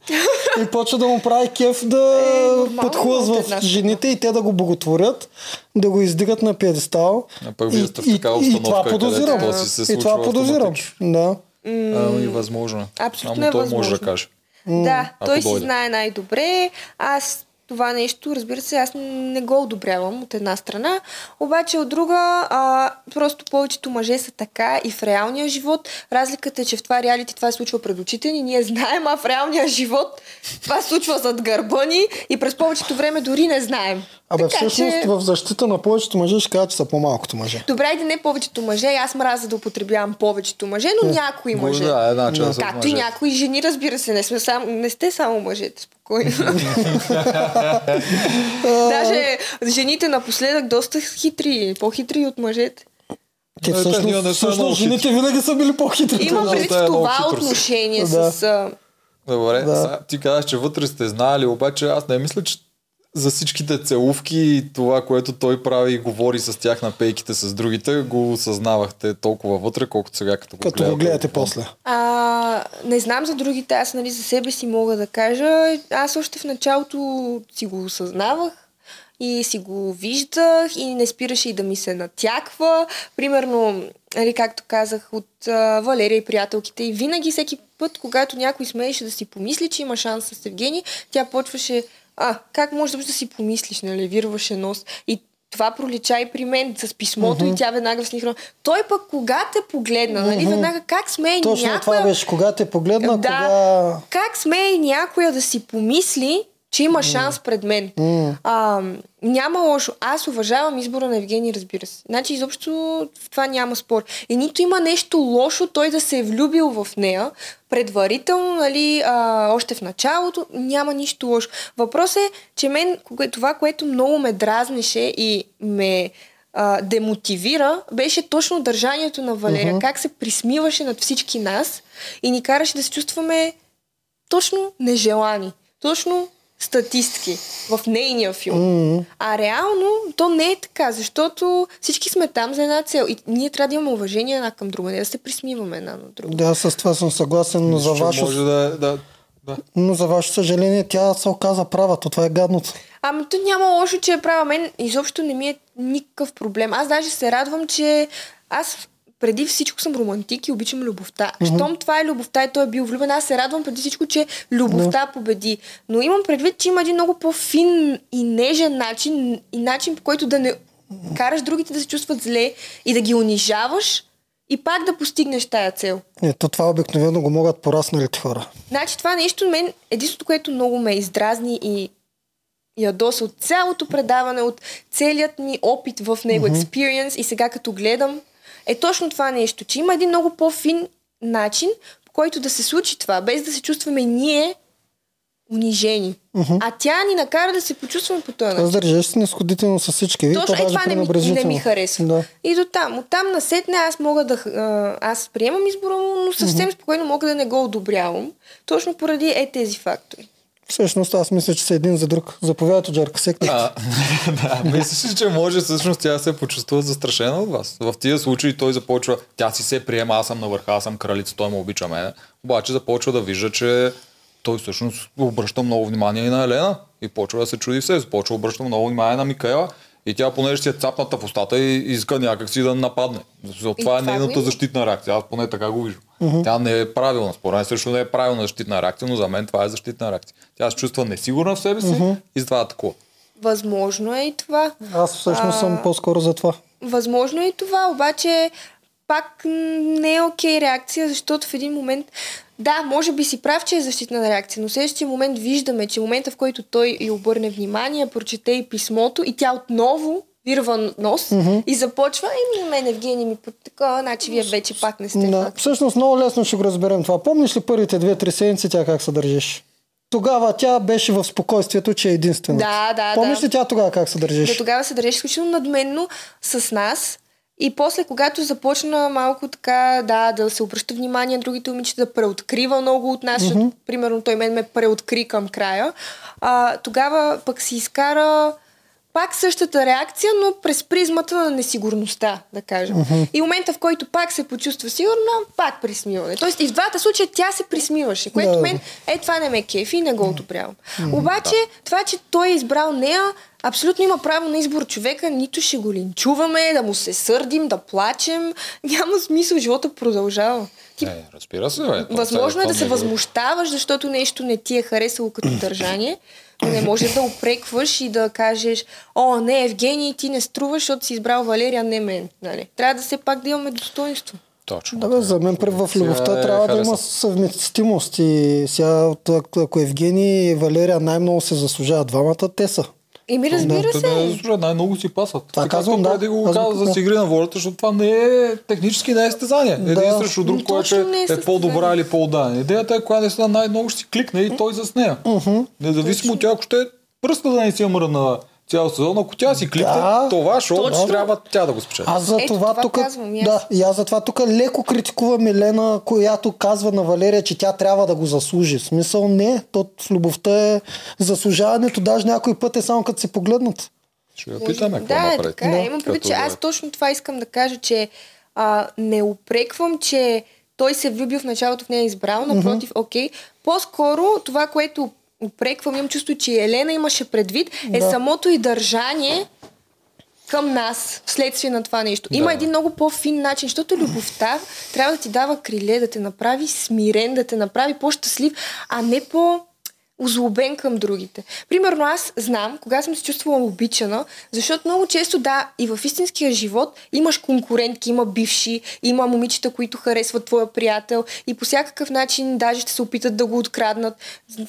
И почва да му прави кеф да Е, нормално подхлъзва в жените и те да го боготворят, да го издигат на пиедестал. А пък вие И- сте в такава и- и това подозирам. където то си се И това подозирам. Да. Ами, възможно е. Абсолютно Само е той може възможно. да каже. Да, ако той си знае най-добре. Аз това нещо, разбира се, аз не го одобрявам от една страна, обаче от друга, а, просто повечето мъже са така и в реалния живот. Разликата е, че в това реалити това се случва пред очите ни, ние знаем, а в реалния живот това се случва зад гърба ни и през повечето време дори не знаем. Абе, Така всъщност че- в защита на повечето мъже ще кажа, че са по-малкото мъже. Добре, айде не повечето мъже, аз мразя да употребявам повечето мъже, но някои Го- мъже. Да, една част Както и някои жени, разбира се, не, сме само, не сте само мъжете, спокойно. Даже жените напоследък доста хитри, по-хитри от мъжете. Те те всъщност, не всъщност жените винаги са били по-хитри. мъжете. предвид да е това отношение Да. с... Добре, Да. сега ти казаш, че вътре сте знаели, обаче аз не мисля, че за всичките целувки и това, което той прави и говори с тях на пейките с другите, го осъзнавахте толкова вътре, колкото сега като го Като гледате. го гледате после. А, не знам за другите, аз нали за себе си мога да кажа. Аз още в началото си го осъзнавах и си го виждах и не спираше и да ми се натяква. Примерно, нали, както казах, от а, Валерия и приятелките и винаги всеки път, когато някой смееше да си помисли, че има шанс с Евгений, тя почваше, а, как може да си помислиш, нали, вирваше нос. И това пролича и при мен с писмото mm-hmm. и тя веднага снихна. Той пък кога те погледна, нали, веднага как смее Точно някоя... това беше. Кога те погледна, Да. кога... Как смее някоя да си помисли, че има шанс пред мен. А, няма лошо. Аз уважавам избора на Евгений, разбира се. Значи изобщо в това няма спор. И нито има нещо лошо той да се е влюбил в нея. Предварително, нали, а, още в началото, няма нищо лошо. Въпрос е, че мен това, което много ме дразнеше и ме а, демотивира, беше точно държанието на Валерия. Как се присмиваше над всички нас и ни караше да се чувстваме точно нежелани, точно статистки в нейния филм. М, А реално то не е така, защото всички сме там за една цел и ние трябва да имаме уважение една към друга, не да се присмиваме една на друга. Да, с това съм съгласен, но за, ваше, Може да, да, да. но за ваше съжаление тя се оказа права. То това е гадното. Ами то няма лошо, че е права. Мен изобщо не ми е никакъв проблем. Аз даже се радвам, че аз преди всичко съм романтик и обичам любовта. Mm-hmm. Щом това е любовта и той е бил влюбен, аз се радвам преди всичко, че любовта победи. Но имам предвид, че има един много по-фин и нежен начин и начин по който да не караш другите да се чувстват зле и да ги унижаваш и пак да постигнеш тая цел. Ето това обикновено го могат порасналите хора. Значи това нещо мен, единството, което много ме издразни и ядоса от цялото предаване, от целият ми опит в него, experience и сега като гледам, е точно това нещо, че има един много по-фин начин, по който да се случи това, без да се чувстваме ние унижени. А тя ни накара да се почувстваме по този начин. Държеш се нисходително с всички. Точно, то е това не ми, не ми харесва. Да. И до там. От там насетне аз мога да... Аз приемам избора му, но съвсем спокойно мога да не го одобрявам. Точно поради е тези фактори. Всъщност аз мисля, че са един за друг. Заповядайте, Джарка, секни. А, да, мислиш ли, че може всъщност тя се почувства застрашена от вас? В тия случаи той започва, тя си се приема, аз съм на върха, аз съм кралица, той ме обича мен. Обаче започва да вижда, че той всъщност обръща много внимание и на Елена. И почва да се чуди все, започва обръща много внимание на Микаела. И тя, понеже си е цапната в устата и иска някакси да нападне. Това е това го нейната има. защитна реакция. Аз поне така го виждам. Тя не е правилна. Според мен също не е правилна защитна реакция, но за мен това е защитна реакция. Тя се чувства несигурна в себе си и затова атакува. Възможно е и това. Аз всъщност А, съм по-скоро за това. Възможно е и това, обаче пак не е окей реакция, защото в един момент, да, може би си прав, че е защитна реакция, но в следващия момент виждаме, че момента в който той й обърне внимание, прочете и писмото и тя отново вирва нос mm-hmm. и започва, еми, мен Евгений ми такова, значи вие вече пак не сте Да. факт. Всъщност много лесно ще го разберем това. Помниш ли първите две-три седмици тя как се държеше? Тогава тя беше в спокойствието, че е единствена. Да, да, Помниш да. ли тя тогава как се държеше? Да, тогава се държеше изключително надменно с нас. И после, когато започна малко така, да, да се обръща внимание на другите момичета, да преоткрива много от нас, защото, примерно, той мен ме преоткри към края, а, тогава пък си изкара пак същата реакция, но през призмата на несигурността, да кажем. И момента, в който пак се почувства сигурна, пак присмиване. Тоест и в двата случая тя се присмиваше, което Да. мен е това не ме кефи и не го одобрявам. Обаче, това, че той е избрал нея, абсолютно има право на избор човека, нито ще го линчуваме, да му се сърдим, да плачем. Няма смисъл, живота продължава. Ти Е, разбира се, бе. Възможно е това да се не възмущаваш, защото нещо не ти е харесало като държание, но не можеш да опрекваш и да кажеш, о, не, Евгений, ти не струваш, защото си избрал Валерия, не мен. Нали? Трябва да все пак да имаме достоинство. Точно. Да, бе, за мен в любовта е трябва да има съвместимост. И сега, ако Евгений и Валерия най-много се заслужават двамата, те са. Еми, разбира Те се. не най-много си пасат. Това Така, казвам, да. преди го Аз го каза за казвам. си игри на волята, защото това не е технически не е състезание. Един Да. срещу друг, който е е, е по-добра или по-отдадена. Идеята е, коя наистина най-много ще си кликне и той с нея. Независимо от тя, ако ще пръста да не си мръдна цял сезон, ако тя си кликне, Да. това шоу Точно. трябва тя да го спечели. Аз за Ето, това, това тук. казвам и аз. Да, и аз за това тук леко критикувам Елена, която казва на Валерия, че тя трябва да го заслужи. В смисъл не, то в любовта е заслужаването, даже някой път е само като се погледнат. Ще я питаме какво да, направи. така е. Имам предвид, че аз точно това искам да кажа, че а, не упреквам, че той се влюбил в началото в нея е избрал, напротив, окей. По-скоро това, което упреквам, имам чувство, че Елена имаше предвид, е Да. самото и държание към нас, вследствие на това нещо. Има Да. един много по-фин начин, защото любовта трябва да ти дава криле, да те направи смирен, да те направи по-щастлив, а не по озлобен към другите. Примерно аз знам, кога съм се чувствала обичана, защото много често, да, и в истинския живот имаш конкурентки, има бивши, има момичета, които харесват твоя приятел и по всякакъв начин даже ще се опитат да го откраднат.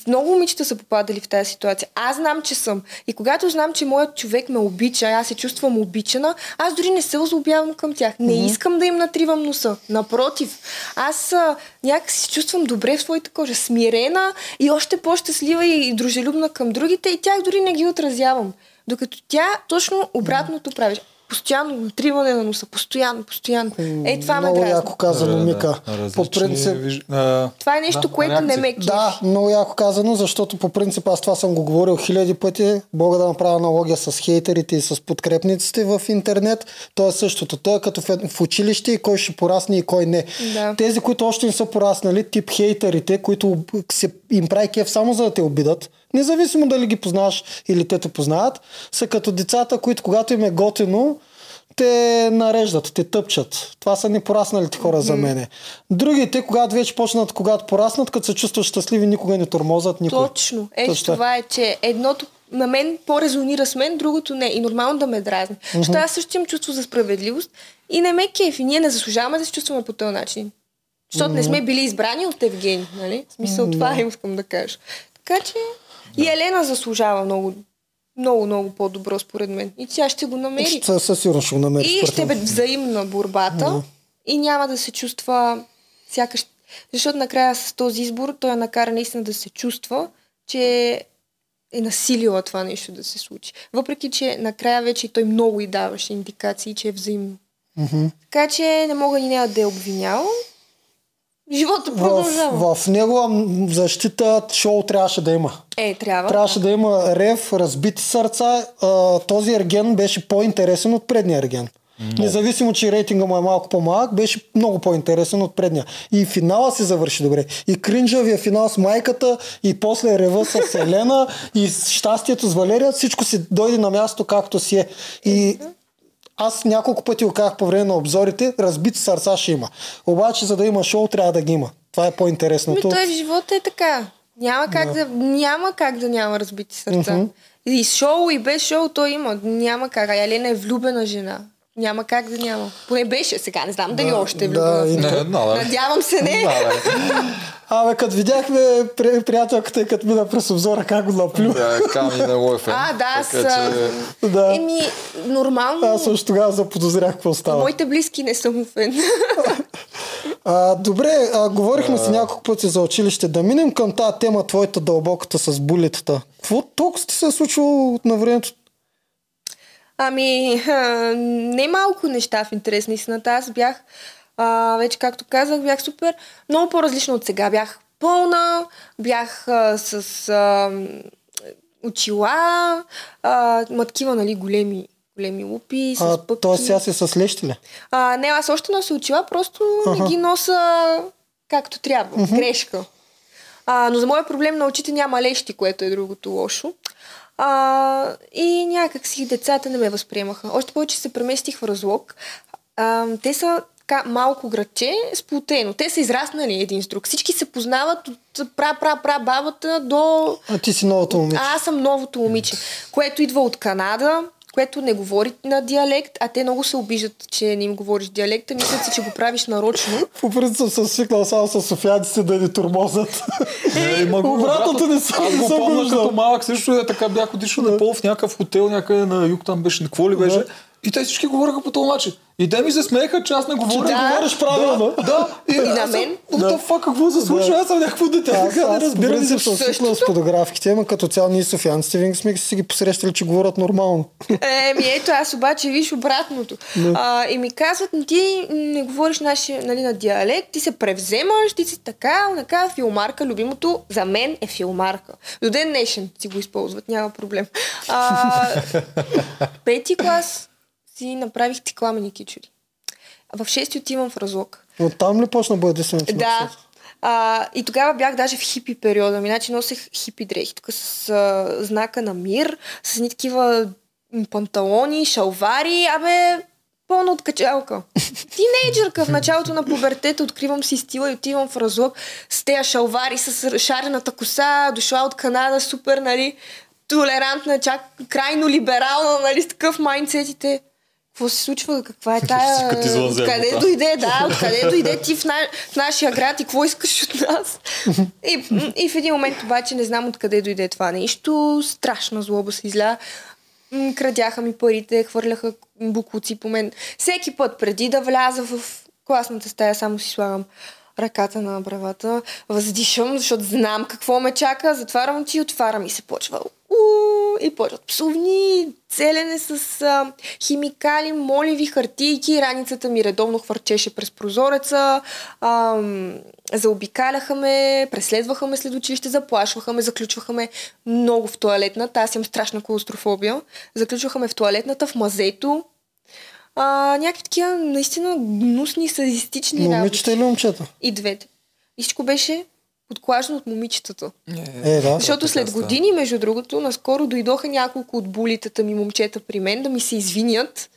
Много момичета са попадали в тази ситуация. Аз знам, че съм. И когато знам, че моят човек ме обича, аз се чувствам обичана, аз дори не се озлобявам към тях. Не искам да им натривам носа. Напротив, аз някак се чувствам добре в своята кожа, смирена и още по-щастлива и дружелюбна към другите и тях дори не ги отразявам. Докато тя точно обратното прави. Постоянно натриване на носа, постоянно, постоянно. Е, това ме много дразни. яко казано, Мика. По принцип, виж- а, Това е нещо, да, което не ме кефи. Да, много яко казано, защото по принцип аз това съм го говорил хиляди пъти. Мога да направя аналогия с хейтерите и с подкрепниците в интернет. То е същото. То е като в, в училище и кой ще порасне и кой не. Да. Тези, които още не са пораснали, тип хейтерите, които се, им прави кеф само за да те обидат, независимо дали ги познаваш или те те познават, са като децата, които когато им е готино, те нареждат, те тъпчат. Това са непорасналите хора за мене. Другите, когато вече почнат, когато пораснат, като се чувстват щастливи, никога не тормозат никой. Точно. Ето Точно. това е, че едното на мен по-резонира с мен, другото не. И нормално да ме дразни. Защото аз също имам чувство за справедливост и не ме кефи. Ние не заслужаваме да се чувстваме по този начин. Защото не сме били избрани от Евгений. Нали? В смисъл това искам да кажа. Така че и Елена заслужава много, много, много по-добро според мен. И тя ще го намери. Със със сигурност ще го намери. И ще бъде взаимна борбата и няма да се чувства сякаш... Защото накрая с този избор той я накара наистина да се чувства, че е насилила това нещо да се случи. Въпреки, че накрая вече той много и даваше индикации, че е взаимно. Мгм. Така че не мога и нея да я обвинявам. Живота продължава. В, в негова защита шоу трябваше да има. Е, трябва. Трябваше да има рев, разбити сърца. А, този ерген беше по-интересен от предния ерген. Независимо, че рейтинга му е малко по-малък, беше много по-интересен от предния. И финала си завърши добре. И кринжавия финал с майката, и после рева с Елена, и щастието с Валерия, всичко си дойде на място както си е. И аз няколко пъти го казах по време на обзорите, разбити сърца ще има. Обаче, за да има шоу, трябва да ги има. Това е Ми, по-интересното. той в живота е така. Няма как да, няма как да няма разбити сърца. Мгм. И шоу, и без шоу той има. Няма как. А Елена е влюбена жена. Няма как да няма. Поне беше сега. Не знам дали Да, още е да, влюбена. Не, да, да. Надявам се не. Да, да. Абе, като видяхме при, приятелката, и като мина през обзора, как го наплю. Да, Ками не го е фен. А, да, аз... Така че... а, Да. Еми, нормално. Аз също тогава заподозрях какво става. Моите близки не са му фен. А, добре, а, говорихме си няколко пъти за училище. Да минем към тази тема, твоята дълбоката с булетата. Какво толкова ти се е случило на времето? Ами, ха, не малко неща в интерес на истината. Аз бях, а, вече както казах, бях супер, много по-различна от сега. Бях пълна, бях а, с а, очила, а, ма такива, нали, големи, големи лупи, с А, пъпки. т.е. сега си с лещи ли? А, не, аз още нося очила, просто Аха. не ги носа както трябва. Грешка. А, но за моя проблем на очите няма лещи, което е другото лошо. А, и някак си децата не ме възприемаха. Още повече се преместих в Разлог. А, те са така малко градче, сплутено. Те са израснали един с друг. Всички се познават от пра-пра-пра бабата до А ти си новото момиче. а, аз съм новото момиче, което идва от Канада, което не говори на диалект, а те много се обиждат, че не им говориш диалекта. Мислят си, че го правиш нарочно. По принцип съм свикнал само с софиянците да ни турмозят. Не, има го Обратното не съм- Аз го помня като малък също е така бях отишъл на пол в някакъв хотел някъде на юг, там беше, какво ли беше. И те всички говореха по този начин. И те ми се смееха, че аз не говоря. ти Да. говориш правилно. Да, да. И, на аз мен. The fuck, какво се случва? Да. Аз съм някакво дете. Аз, не аз по разбирам нищо. съм свикнал с подографките, ама като цяло ние софиянците винаги сме си ги посрещали, че говорят нормално. Еми, ето аз обаче виж обратното. А, и ми казват, ти не говориш нашия, нали, на диалект, ти се превземаш, ти си така, така, филмарка, любимото за мен е филмарка. До ден днешен си го използват, няма проблем. А, пети клас си направих тикламени кичури. В шести отивам в разлог. От там ли почна бъдещето? Да. А, и тогава бях даже в хипи периода ми. Значи носех хипи дрехи. Тук с а, знака на мир, с ни такива панталони, шалвари. Абе, пълна откачалка. Тинейджърка в началото на пубертета откривам си стила и отивам в разлог с тези шалвари, с шарената коса, дошла от Канада, супер, нали, толерантна, чак крайно либерална, нали, с такъв майндсетите. Какво се случва? Каква е тая... Къде дойде? Да, откъде дойде ти в, на, в нашия град и какво искаш от нас? И, и в един момент обаче не знам откъде дойде това нещо. Страшна злоба се изля. Крадяха ми парите, хвърляха букуци по мен. Всеки път, преди да вляза в класната стая, само си слагам ръката на бравата, въздишам, защото знам какво ме чака, затварям очи, отварям и се почва у, и почват псовни, целене с а, химикали, моливи, хартийки, раницата ми редовно хвърчеше през прозореца, а, заобикаляха ме, преследваха ме след училище, заплашваха ме, заключваха ме много в туалетната, аз имам страшна клаустрофобия, заключваха ме в туалетната, в мазето, а, някакви такива наистина гнусни, садистични работи. Момичета или момчета? И двете. И всичко беше подклажено от момичетата. Е, да. Защото така след става. години, между другото, наскоро дойдоха няколко от булитата ми момчета при мен да ми се извинят.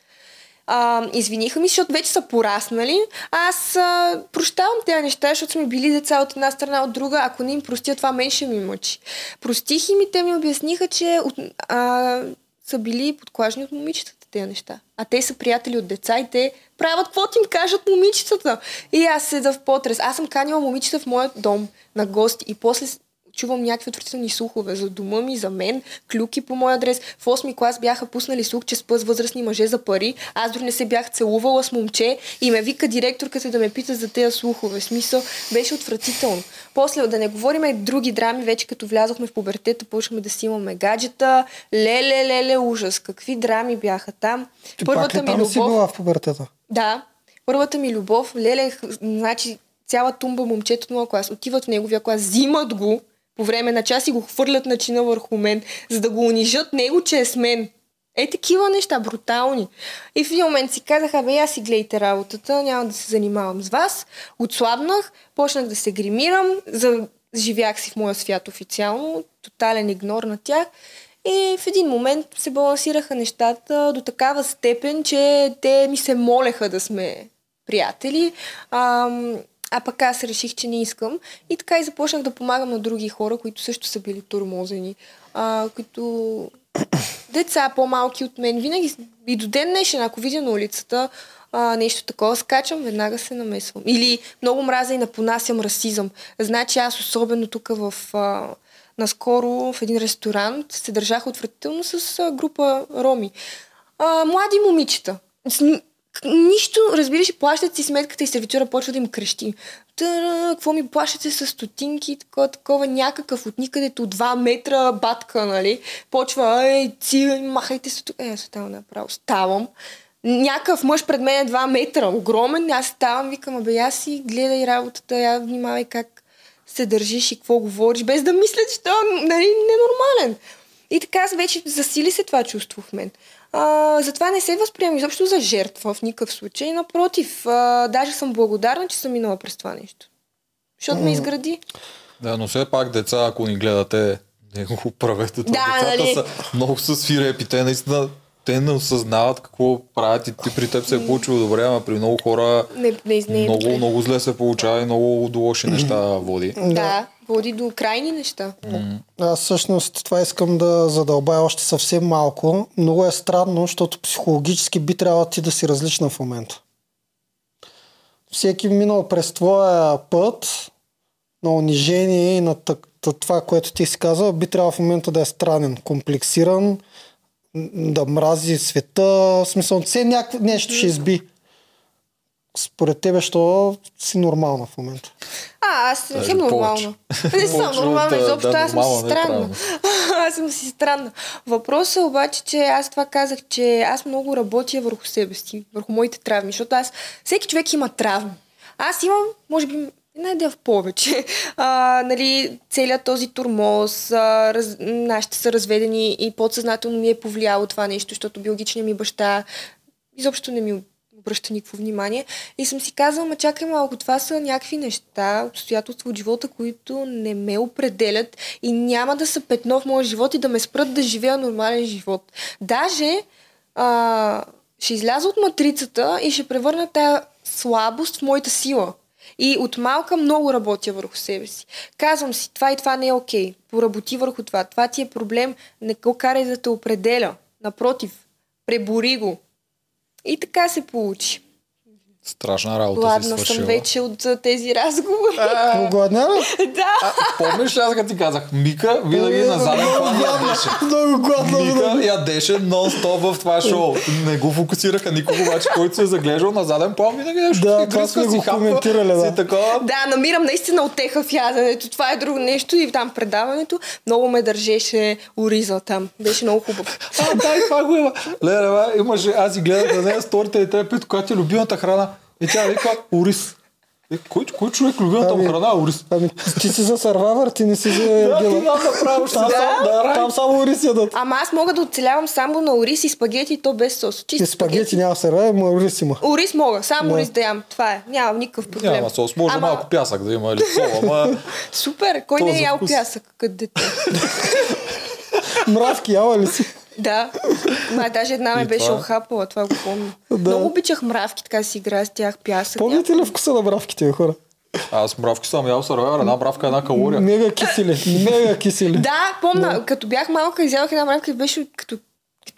А, извиниха ми, защото вече са пораснали. Аз а, прощавам тези неща, защото сме били деца от една страна, от друга. Ако не им простя, това мен ще ми мъчи. Простих им и те ми обясниха, че от, а, са били подклажени от момичетата тези неща. А те са приятели от деца и те правят каквото им кажат момичетата. И аз седа в потрес. Аз съм канила момичета в моят дом на гости и после чувам някакви отвратителни слухове за дома ми, за мен, клюки по моя адрес. В 8 клас бяха пуснали слух, че спът с възрастни мъже за пари. Аз дори не се бях целувала с момче и ме вика директорката да ме пита за тези слухове. Смисъл, беше отвратително. После да не говорим и други драми, вече като влязохме в пубертета, почнахме да си имаме гаджета. Леле, леле, ужас. Какви драми бяха там. Ти пак ли там си била в пубертета? Да. Първата ми любов, леле, значи цяла тумба момчета от моя клас отиват в неговия клас, взимат го по време на час и го хвърлят на чина върху мен, за да го унижат него, че е с мен. Е, такива неща, брутални. И в един момент си казах, абе, аз си гледайте работата, няма да се занимавам с вас. Отслабнах, почнах да се гримирам, заживях си в моя свят официално, тотален игнор на тях. И в един момент се балансираха нещата до такава степен, че те ми се молеха да сме приятели. Ам, а пък аз реших, че не искам. И така и започнах да помагам на други хора, които също са били турмозени. А, които деца по-малки от мен. Винаги и до ден днешен, ако видя на улицата а, нещо такова, скачам, веднага се намесвам. Или много мразя и напонасям расизъм. Значи аз особено тук в... А, наскоро в един ресторант се държах отвратително с а, група роми. А, млади момичета. Нищо, разбираш, плащат си сметката и сервитюра почва да им крещи. Та, какво ми плащате с стотинки, такова, такова, някакъв от никъдето, 2 метра батка, нали? Почва, ей, ци, махайте се тук. Е, аз ставам направо. Ставам. Някакъв мъж пред мен е 2 метра, огромен, аз ставам, викам, абе, аз си гледай работата, я внимавай как се държиш и какво говориш, без да мисля, че това нали, ненормален. И така вече засили се това чувство в мен. А, затова не се възприемам изобщо за жертва в никакъв случай. Напротив, а, даже съм благодарна, че съм минала през това нещо. Защото ме изгради. Да, но все пак деца, ако ни гледате, не го правете. Да, Децата нали? са много са свирепи. Те наистина те не осъзнават какво правят и ти при теб се е получило добре, ама при много хора Не, не, не много, добре. много зле се получава и много до лоши неща води. Да, води до крайни неща. Аз всъщност това искам да задълбая още съвсем малко. Много е странно, защото психологически би трябвало ти да си различна в момента. Всеки минал през твоя път на унижение и на това, което ти си казал, би трябвало в момента да е странен, комплексиран, да мрази света, в смисъл, все някакво нещо ще изби. Според тебе, що си нормална в момента? А, аз не съм нормална. Не съм нормална изобщо, аз съм си е странна. аз съм си странна. Въпросът е обаче, че аз това казах, че аз много работя върху себе си, върху моите травми, защото аз, всеки човек има травми. Аз имам, може би, една идея в повече. А, нали, целият този турмоз, а, раз, нашите са разведени и подсъзнателно ми е повлияло това нещо, защото биологичният ми баща изобщо не ми обръща никакво внимание. И съм си казала, ма чакай малко, това са някакви неща, обстоятелства от живота, които не ме определят и няма да са петно в моя живот и да ме спрат да живея нормален живот. Даже а, ще изляза от матрицата и ще превърна тая слабост в моята сила. И от малка много работя върху себе си. Казвам си, това и това не е окей. Поработи върху това. Това ти е проблем. Не го карай да те определя. Напротив, пребори го. И така се получи. Страшна работа Гладна си съм вече от а, тези разговори. Погладнява? да. Помниш ли аз като ти казах, Мика винаги на заден план ядеше. Много гладно. Мика ядеше нон-стоп в това шоу. Не го фокусираха никога, обаче който се е заглеждал на заден план, винаги нещо Да, това сме си го коментирали, да. Такова. Да, намирам наистина отеха в яденето. Това е друго нещо и там предаването много ме държеше Ориза там. Беше много хубав. А, да, това го има. Леле, имаше, аз и гледах на нея сторите и те пита, която е любимата храна. И тя вика, Орис. Е, кой, кой човек любимата му Ами, храна е Орис? Ами, ти си за сървайвър, ти не си за Да, ти нам направо ще Там, да, да, там само ориз ядат. Ама аз мога да оцелявам само на ориз и спагети, то без сос. Чисто И спагети няма сървайвър, но ориз има. Ориз мога, само Да. ориз да ям. Това е. Нямам никакъв проблем. Няма сос, може Ама- малко пясък да има или сол, ама Супер, кой не е ял пясък като дете? Мравки, яла ли си? Да. Ма, даже една ме беше това? охапала, това го помня. Да. Много обичах мравки, така си играя с тях пясък. Помните ли вкуса на мравките, хора? аз мравки съм ял сървайвер, една мравка, една калория. Мега кисели, мега кисели. Да, помня, като бях малка, изядох една мравка и беше като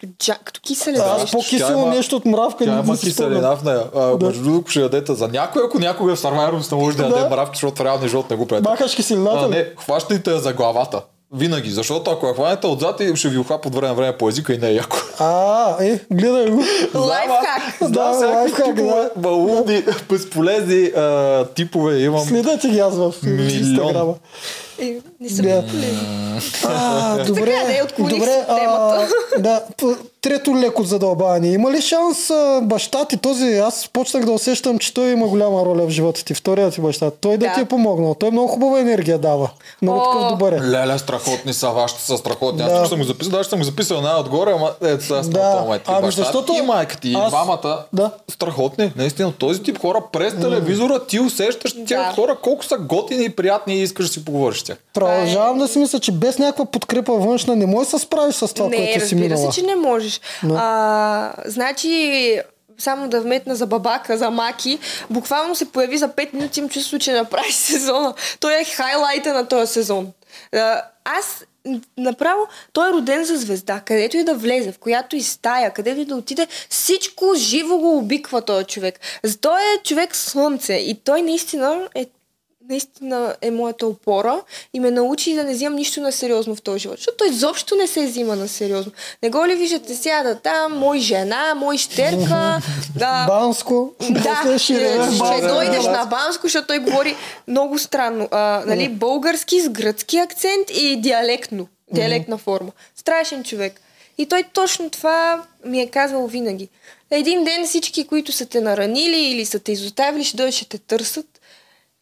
като, джа, като киселе. Аз нещо. по-кисело нещо от мравка. Тя не има киселина в нея. А, Между другото, ще ядете за някой, ако някога в Survivor сте може да Да. яде мравки, защото реални живот не го правите. Махаш киселината А, не, хващайте я за главата. Винаги, защото ако я хванете отзад и ще ви охлапа от време на време по езика и не е яко. А, е, гледай го. Лайфхак. Да, лайфхак, типове, да. балудни, безполезни а, типове имам. Следете ги аз в Милион. Инстаграма. Е, не съм. А, добре, отклоних добре, а, да, трето леко задълбаване. Има ли шанс баща ти, този, аз почнах да усещам, че той има голяма роля в живота ти, вторият ти баща, той да, Да. ти е помогнал. Той много хубава енергия дава. Много О. такъв добър е. Леле, страхотни са, вашите са страхотни. Аз Да. тук съм го записал, даже съм го записал най-отгоре, ама е, сега сме Да. Ами, защото и майка ти, и аз- двамата, Да. страхотни. Наистина, този тип хора през телевизора ти усещаш Да. хора колко са готини и приятни и искаш да си поговориш с тях. Продължавам да си мисля, че без някаква подкрепа външна не можеш да се справиш с това, не, което си разбира минала. се, че не можеш. Но. А, значи, само да вметна за бабака, за Маки, буквално се появи за 5 минути, им чувство, че направи сезона. Той е хайлайта на този сезон. А, аз направо, той е роден за звезда. Където и да влезе, в която и стая, където и да отиде, всичко живо го обиква този човек. Той е човек слънце и той наистина е наистина е моята опора и ме научи да не взимам нищо на сериозно в този живот. Защото той изобщо не се взима на сериозно. Не го ли виждате сяда там, мой жена, мой щерка, да, Банско, да, ще, ще дойдеш на Банско, защото той говори много странно. А, нали, български с гръцки акцент и диалектно. Диалектна форма. Страшен човек. И той точно това ми е казвал винаги. Един ден всички, които са те наранили или са те изоставили, ще дойдат, ще те търсят.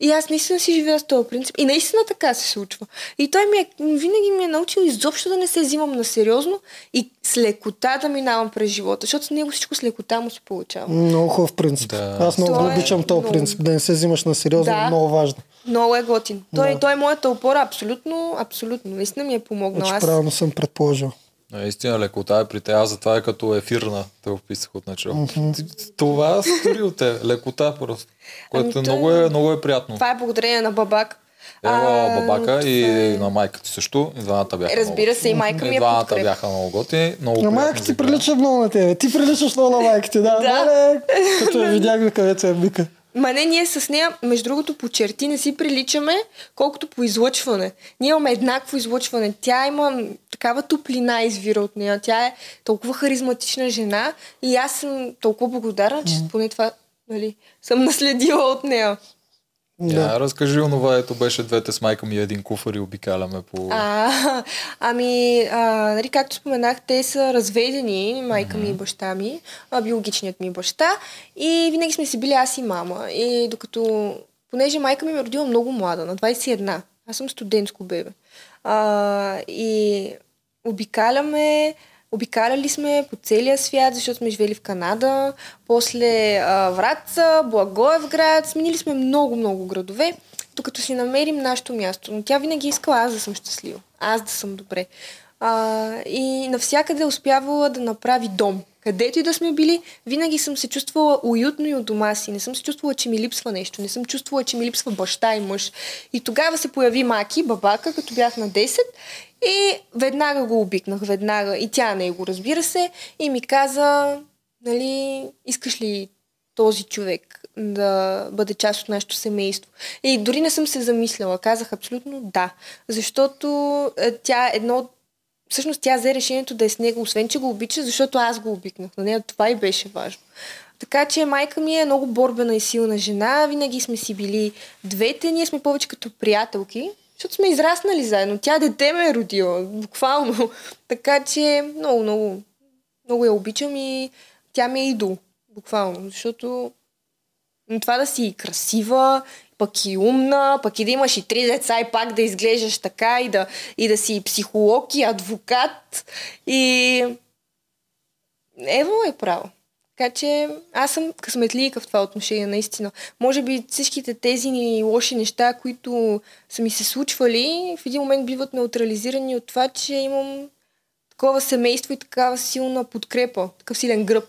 И аз наистина си живея с този принцип. И наистина така се случва. И той ми е, винаги ми е научил изобщо да не се взимам на сериозно и с лекота да минавам през живота, защото с него всичко с лекота му се получава. Много хубав принцип. Да. Аз много Той е обичам този много- принцип, да не се взимаш на сериозно, Да. много важно. Много е готин. Той, Да. той е моята опора, абсолютно, абсолютно. Наистина ми е помогнал. Значи Аз... правилно съм предположил. Наистина, лекота е при те. Аз затова е като ефирна, те описах от начало. Това стори от те. Лекота просто. Което Ами е той- много, е, много е приятно. Това е благодарение на бабак. Ева А, бабака и е- на майка ти също. И двамата бяха Разбира се, и майка ми е двамата бяха много готини. Много приятни майка ти прилича много на тебе. Ти приличаш много на майка ти, да. Да. Мале, като я видях, където я вика. Ма не, ние с нея, между другото, по черти не си приличаме, колкото по излъчване. Ние имаме еднакво излъчване. Тя има такава топлина извира от нея. Тя е толкова харизматична жена и аз съм толкова благодарна, че поне това нали, съм наследила от нея. Да. Я разкажи онова, ето беше двете с майка ми един куфар и обикаляме по... А, ами, а, нали, както споменах, те са разведени, майка ми и баща ми, а, биологичният ми баща. И винаги сме си били аз и мама. И докато, понеже майка ми ме родила много млада, на 21, аз съм студентско бебе. А, и обикаляме, обикаляли сме по целия свят, защото сме живели в Канада, после а, Враца, Благоевград, сменили сме много-много градове, докато си намерим нашето място. Но тя винаги е искала аз да съм щастлива, аз да съм добре. А, и навсякъде е успявала да направи дом. Където и да сме били, винаги съм се чувствала уютно и от дома си. Не съм се чувствала, че ми липсва нещо. Не съм чувствала, че ми липсва баща и мъж. И тогава се появи Маки, бабака, като бях на 10 и веднага го обикнах, веднага. И тя него, разбира се, и ми каза, нали, искаш ли този човек да бъде част от нашето семейство. И дори не съм се замисляла. Казах абсолютно да. Защото е, тя едно от всъщност тя взе решението да е с него, освен че го обича, защото аз го обикнах. На нея това и беше важно. Така че майка ми е много борбена и силна жена. Винаги сме си били двете. Ние сме повече като приятелки, защото сме израснали заедно. Тя дете ме е родила, буквално. Така че много, много, много я обичам и тя ми е идол, буквално. Защото това да си красива, пък и умна, пък и да имаш и три деца и пак да изглеждаш така и да, и да си психолог и адвокат и Ево е право. Така че аз съм късметлийка в това отношение, наистина. Може би всичките тези лоши неща, които са ми се случвали, в един момент биват неутрализирани от това, че имам такова семейство и такава силна подкрепа, такъв силен гръб.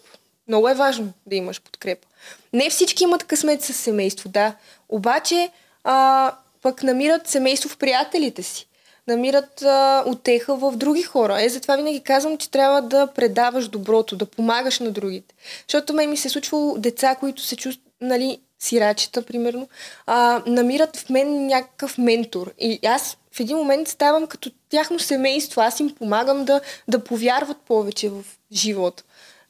Много е важно да имаш подкрепа. Не всички имат късмет с семейство, да. Обаче, а, пък намират семейство в приятелите си. Намират а, утеха в други хора. Е, затова винаги казвам, че трябва да предаваш доброто, да помагаш на другите. Защото мен ми се е случвало деца, които се чувстват, нали, сирачета, примерно, а, намират в мен някакъв ментор. И аз в един момент ставам като тяхно семейство. Аз им помагам да, да повярват повече в живота.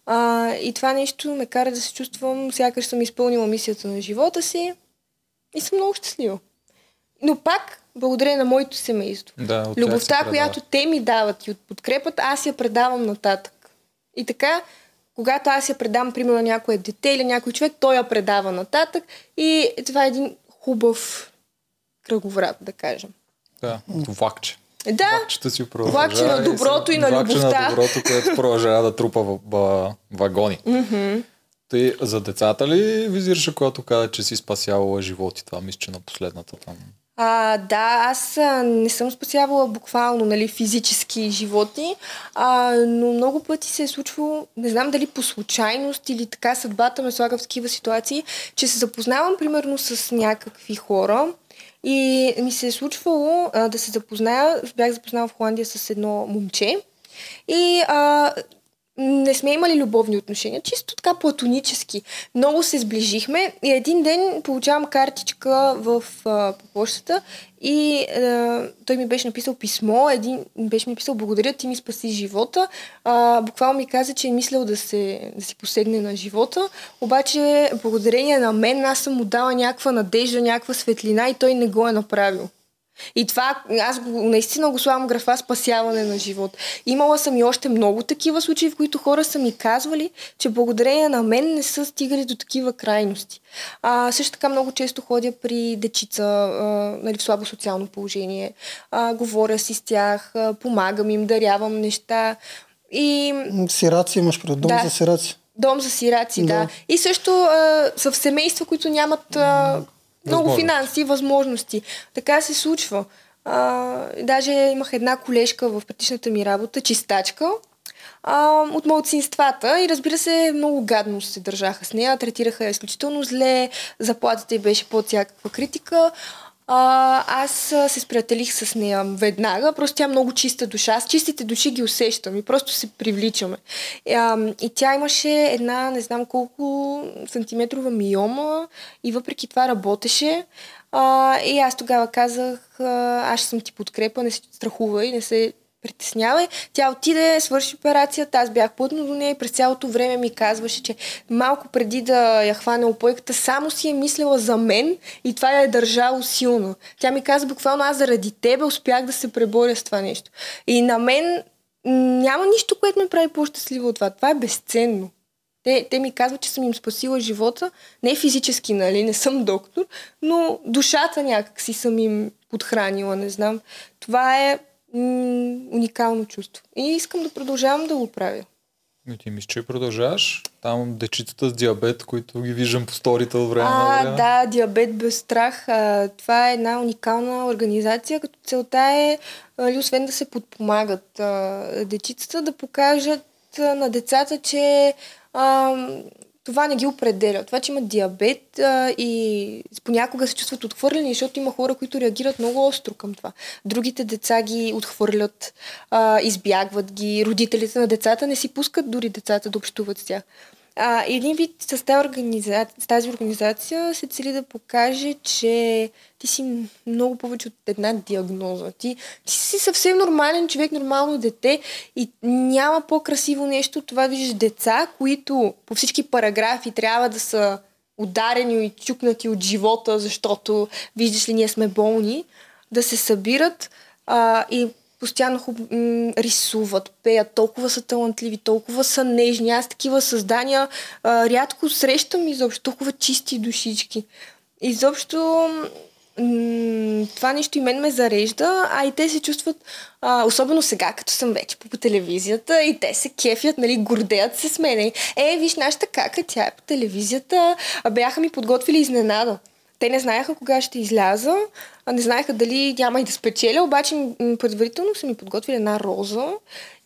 А, и това нещо ме кара да се чувствам, сякаш съм изпълнила мисията на живота си и съм много щастлива. Но пак, благодарение на моето семейство. Да, Любовта, която те ми дават и от подкрепата, аз я предавам нататък. И така, когато аз я предам, примерно, на някое дете или някой човек, той я предава нататък и това е един хубав кръговрат, да кажем. Да, влакче. Да, Влакчета си влакче на доброто и на влакче любовта. на доброто, което продължава да трупа в, в вагони. Мгм. Ти за децата ли визираше, когато каза, че си спасявала животи? Това мисля, че на последната там. А, да, аз не съм спасявала буквално нали, физически животи, а, но много пъти се е случвало, не знам дали по случайност или така съдбата ме слага в такива ситуации, че се запознавам примерно с някакви хора и ми се е случвало а, да се запозная, бях запознала в Холандия с едно момче и а, не сме имали любовни отношения, чисто така платонически. Много се сближихме и един ден получавам картичка в а, по почтата и а, той ми беше написал писмо, един беше ми написал благодаря, ти ми спаси живота. А, буквално ми каза, че е мислял да, се, да си посегне на живота, обаче благодарение на мен аз съм му дала някаква надежда, някаква светлина и той не го е направил. И това, аз го, наистина го слагам графа спасяване на живот. Имала съм и още много такива случаи, в които хора са ми казвали, че благодарение на мен не са стигали до такива крайности. А, също така много често ходя при дечица а, нали, в слабо социално положение. А, говоря си с тях, а, помагам им, дарявам неща. И Сираци имаш пред дом Да. за сираци. Дом за сираци, да. Да. И също а, са в семейства, които нямат а, много финанси възможности. Така се случва. А, даже имах една колежка в предишната ми работа, чистачка, а, от малцинствата и разбира се, много гадно се държаха с нея, третираха я изключително зле, заплатата й беше под всякаква критика. А, аз се сприятелих с нея веднага, просто тя е много чиста душа. Аз чистите души ги усещам и просто се привличаме. А, и тя имаше една, не знам колко сантиметрова миома и въпреки това работеше. А, и аз тогава казах, аз съм ти подкрепа, не се страхувай, не се притеснявай. Тя отиде, свърши операцията, аз бях плътно до нея и през цялото време ми казваше, че малко преди да я хване опойката, само си е мислила за мен и това я е държало силно. Тя ми каза буквално, аз заради тебе успях да се преборя с това нещо. И на мен няма нищо, което ме прави по-щастлива от това. Това е безценно. Те, те ми казват, че съм им спасила живота, не физически, нали, не съм доктор, но душата някак си съм им подхранила, не знам. Това е м- уникално чувство. И искам да продължавам да го правя. И ти мисля, че продължаваш. Там дечицата с диабет, които ги виждам по сторите от време на А, време. да, Диабет без страх. А, това е една уникална организация, като целта е, нали, освен да се подпомагат а, дечицата, да покажат а, на децата, че а, това не ги определя. Това, че имат диабет а, и понякога се чувстват отхвърлени, защото има хора, които реагират много остро към това. Другите деца ги отхвърлят, а, избягват ги, родителите на децата не си пускат дори децата да общуват с тях. А, един вид с тази, организация, с тази организация се цели да покаже, че ти си много повече от една диагноза. Ти, ти си съвсем нормален човек, нормално дете и няма по-красиво нещо това да виждаш деца, които по всички параграфи трябва да са ударени и чукнати от живота, защото виждаш ли, ние сме болни, да се събират а, и постоянно хуб, м- рисуват, пеят, толкова са талантливи, толкова са нежни. Аз такива създания а, рядко срещам изобщо, толкова чисти душички. Изобщо м- това нещо и мен ме зарежда, а и те се чувстват, а, особено сега, като съм вече по, телевизията, и те се кефят, нали, гордеят се с мене. Е, виж нашата кака, тя е по телевизията, бяха ми подготвили изненада. те не знаеха кога ще изляза, не знаеха дали няма и да спечеля, обаче предварително са ми подготвили една роза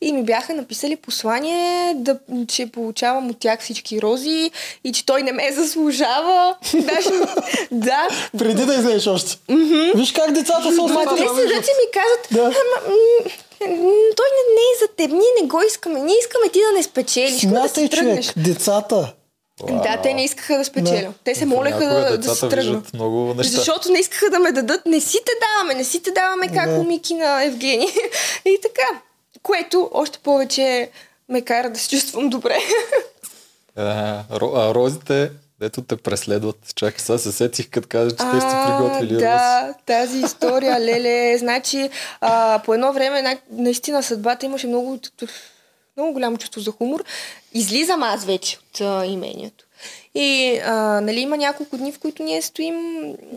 и ми бяха написали послание, да, че получавам от тях всички рози и че той не ме заслужава. Даже, да. Преди да излезеш още. Виж как децата са Ма осматли. те седят и ми казват, Да. ама, м, той не, не е за теб, ние не го искаме, ние искаме ти да не спечелиш, да Смятай, си тръгнеш. човек. Децата. Да, те не искаха да спечеля. Те се молеха да, да се тръгнат. много неща. Защото не искаха да ме дадат. Не си те даваме, не си те даваме как Да. у Мики на Евгений. И така. Което още повече ме кара да се чувствам добре. А, ро, а розите, дето те преследват. Чакай, сега се сетих, като каза, че те сте приготвили да, тази история, леле. Значи, а, по едно време, на, наистина съдбата имаше много, много голямо чувство за хумор. Излизам аз вече от а, имението. И а, нали, има няколко дни, в които ние стоим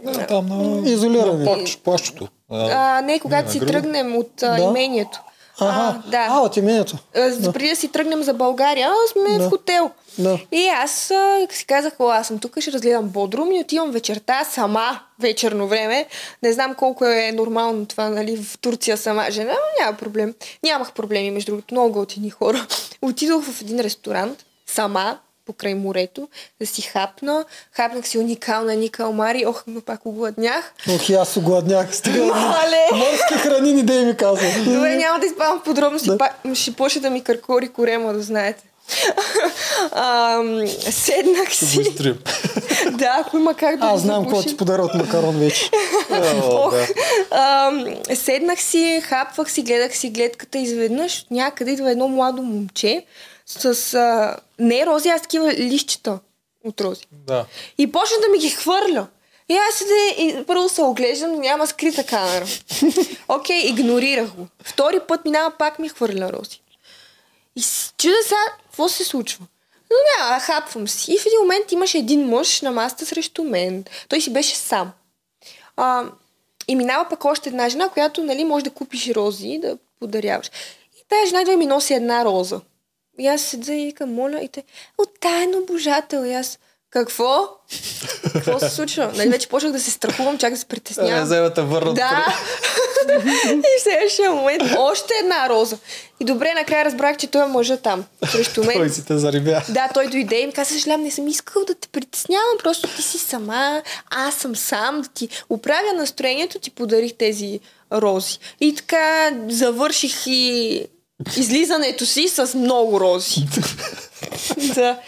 А, Там на, Изолирани. на плащ, плащото. А, не, когато на си тръгнем от а, Да. имението. Ага. А, да. А, от имението. А, за- Преди да си тръгнем за България, сме Да. в хотел. Да. И аз а, си казах, о, аз съм тук, ще разгледам Бодрум и отивам вечерта сама, вечерно време. Не знам колко е нормално това, нали, в Турция сама жена, но няма проблем. Нямах проблеми, между другото, много готини хора. Отидох в един ресторант, сама, покрай морето, да си хапна. Хапнах си уникална Ника Омари, ох, но пак огладнях. Ох, и аз огладнях. Стига. Мале! Морски храни ни да ми казва. Добре, няма да изпадам в подробности, Да. ще почне да ми къркори корема, да знаете. Ам, седнах ще го си. изтрим. да, ако има как да Аз знам какво ти подаря от макарон вече. Ох, да. ам, седнах си, хапвах си, гледах си гледката. Изведнъж някъде идва едно младо момче с а, не рози, а с такива лищчета от рози. да. И почна да ми ги хвърля. И аз седе, и първо се оглеждам, няма скрита камера. Окей, игнорирах го. Втори път минава, пак ми хвърля рози. И чудя сега, какво се случва? Но няма, хапвам си. И в един момент имаше един мъж на маста срещу мен. Той си беше сам. А, и минава пък още една жена, която нали, може да купиш рози и да подаряваш. И тази жена идва ми носи една роза. И аз седа и викам, моля, и те, от таен обожател. И аз, какво? Какво се случва? Нали, вече почнах да се страхувам, чак да се притеснявам. взема да върнат. Да. и в следващия момент още една роза. И добре, накрая разбрах, че той е мъжа там, срещу Той мен. си те зарибя. Да, той дойде и ми каза, съжалявам, не съм искал да те притеснявам, просто ти си сама, аз съм сам, да ти оправя настроението, ти подарих тези рози. И така завърших и излизането си с много рози. да.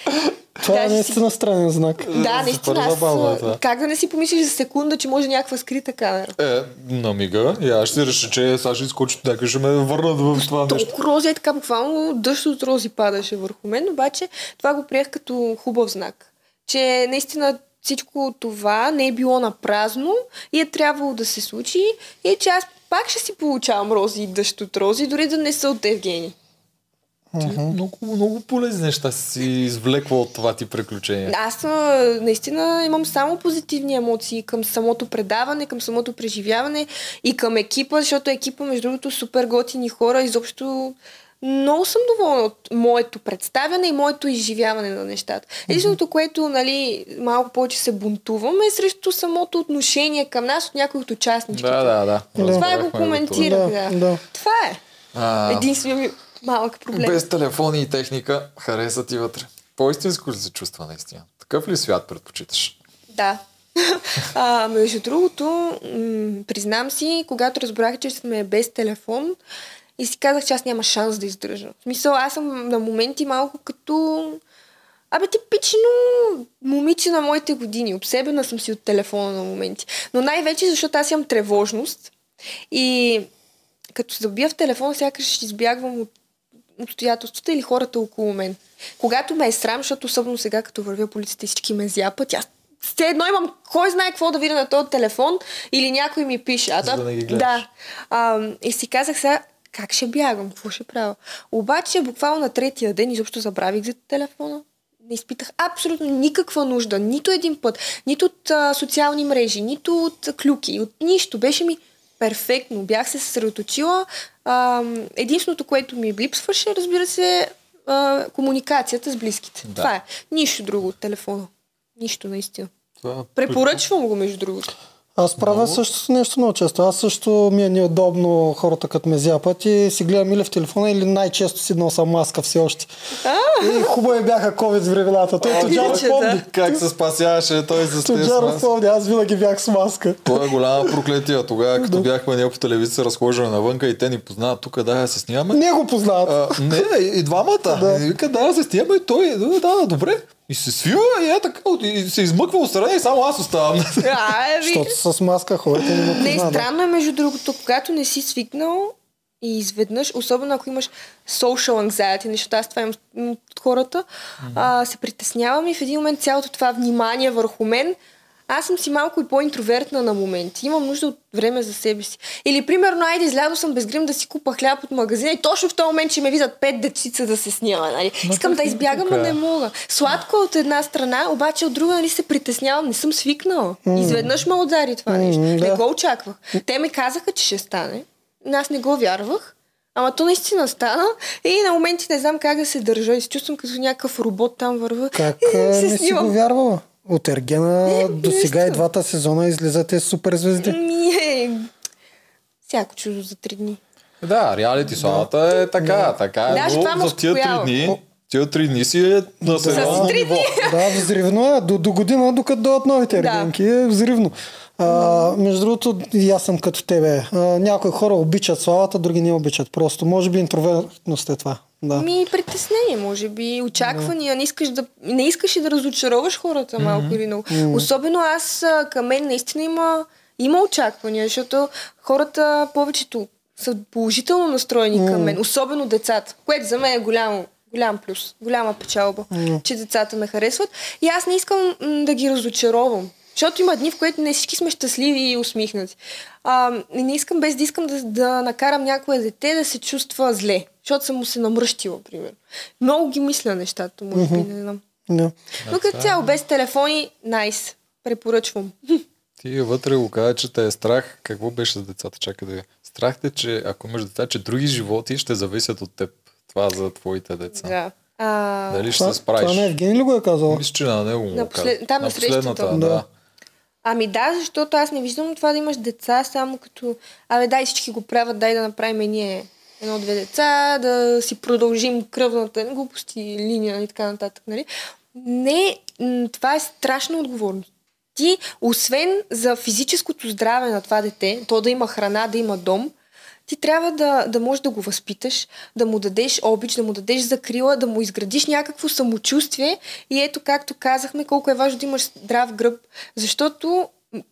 Това е наистина странен знак. Да, наистина. Аз, забавно това. как да не си помислиш за секунда, че може някаква скрита камера? Е, на мига. И аз ще реша, че сега ще изкочи някъде, ще ме върнат в това нещо. Толкова рози е така, буквално дъжд от рози падаше върху мен, обаче това го приех като хубав знак. Че наистина всичко това не е било на празно и е трябвало да се случи и че аз пак ще си получавам рози и дъжд от рози, дори да не са от Евгений. Ти много, много полезни неща си извлекла от това ти приключение. Аз наистина имам само позитивни емоции към самото предаване, към самото преживяване и към екипа, защото екипа, между другото, супер готини хора. Изобщо много съм доволна от моето представяне и моето изживяване на нещата. Единственото, което нали, малко повече се бунтуваме е срещу самото отношение към нас от някои от участничките. Да, да, да. Това Разбрахме го коментирах, Да, да. да. Това е. А, Единствено ми малък проблем. без телефони и техника хареса ти вътре. По-истинско ли се чувства наистина? Такъв ли свят предпочиташ? Да. А, между другото, м- признам си, когато разбрах, че сме без телефон и си казах, че аз няма шанс да издържа. В смисъл, аз съм на моменти малко като... Абе, типично момиче на моите години. Обсебена съм си от телефона на моменти. Но най-вече, защото аз имам тревожност. И като се забия в телефона, сякаш ще избягвам от обстоятелствата или хората около мен. Когато ме е срам, защото особено сега, като вървя по улицата и всички ме зяпат, аз все едно имам кой знае какво да видя на този телефон или някой ми пише. А За да не ги гледаш. Да. А, и си казах сега, как ще бягам, какво ще правя. Обаче, буквално на третия ден изобщо забравих за телефона. Не изпитах абсолютно никаква нужда, нито един път, нито от а, социални мрежи, нито от а, клюки, от нищо. Беше ми перфектно. Бях се съсредоточила. А, единственото, което ми липсваше, разбира се, а, комуникацията с близките. Да. Това е. Нищо друго от телефона. Нищо, наистина. Това Препоръчвам го, между другото. Аз правя също нещо много често. Аз също ми е неудобно хората като ме зяпат и си гледам или в телефона, или най-често си носа маска все още. И хубави бяха COVID времената. Той Е, Тоджаров че помни. да. Как се спасяваше той тези Тоджаров маски? помни, аз винаги бях с маска. Това е голяма проклетия. Тогава, като бяхме ние по телевизия, разхождаме навънка и те ни познават тук, да, се снимаме. Не го познават. А, не, и двамата. Да. И вика, да, се снимаме и той, да, да, добре. И се свива и е така, и се измъква отстрани и само аз оставам. А, е, ви. Защото с маска хората не Не, странно е между другото, когато не си свикнал и изведнъж, особено ако имаш social anxiety, защото аз това имам от хората, а, се притеснявам и в един момент цялото това внимание върху мен, аз съм си малко и по-интровертна на моменти. Имам нужда от време за себе си. Или, примерно, айде, излязъл съм без грим да си купа хляб от магазина и точно в този момент ще ме видят пет дечица да се снима. Нали? Искам да избягам, но не мога. Сладко е от една страна, обаче от друга нали, се притеснявам. Не съм свикнала. Изведнъж ме удари това нещо. Не го очаквах. Те ми казаха, че ще стане. Аз не го вярвах. Ама то наистина стана и на моменти не знам как да се държа и се чувствам като някакъв робот там върва. Как и се не си го вярвала? От Ергена Не, до сега и двата сезона излизате супер звезди. Ми е... Всяко чудо за три дни. Да, реалити славата е така, така е. Да, но това ме за тия три дни, тия три дни си е на сериозно ниво. Да, взривно е. До, до година, докато дойдат новите Да. ергенки, е взривно. А, между другото, и аз съм като тебе. А, някои хора обичат славата, други не обичат. Просто, може би интровертност е това. Да. Ми притеснение, може би, очаквания, не искаш да, не искаш и да разочароваш хората малко или много. Особено аз, към мен наистина има, има очаквания, защото хората повечето са положително настроени към мен, особено децата, което за мен е голямо, голям плюс, голяма печалба, че децата ме харесват. И аз не искам м, да ги разочаровам. Защото има дни, в които не всички сме щастливи и усмихнати. А, и не искам без да искам да, да накарам някое дете да се чувства зле. Защото съм му се намръщила, примерно. Много ги мисля нещата, може би, не знам. Да. Но като цяло, без телефони, найс. Препоръчвам. Ти вътре го каза, че те е страх. Какво беше за децата? Чакай да. Страх те, че ако имаш деца, че други животи ще зависят от теб. Това за твоите деца. Да. А, Дали ще Това, се справиш? това не Евгений ли го е казал? Мисля, че на него му На го послед- каза. там на последната, срещата. да. Да. Ами да, защото аз не виждам това да имаш деца само като... Абе, дай всички го правят, дай да направим ние едно-две деца, да си продължим кръвната глупости, линия и така нататък, нали? Не, това е страшна отговорност. Ти, освен за физическото здраве на това дете, то да има храна, да има дом, ти трябва да, да можеш да го възпиташ, да му дадеш обич, да му дадеш закрила, да му изградиш някакво самочувствие и ето, както казахме, колко е важно да имаш здрав гръб, защото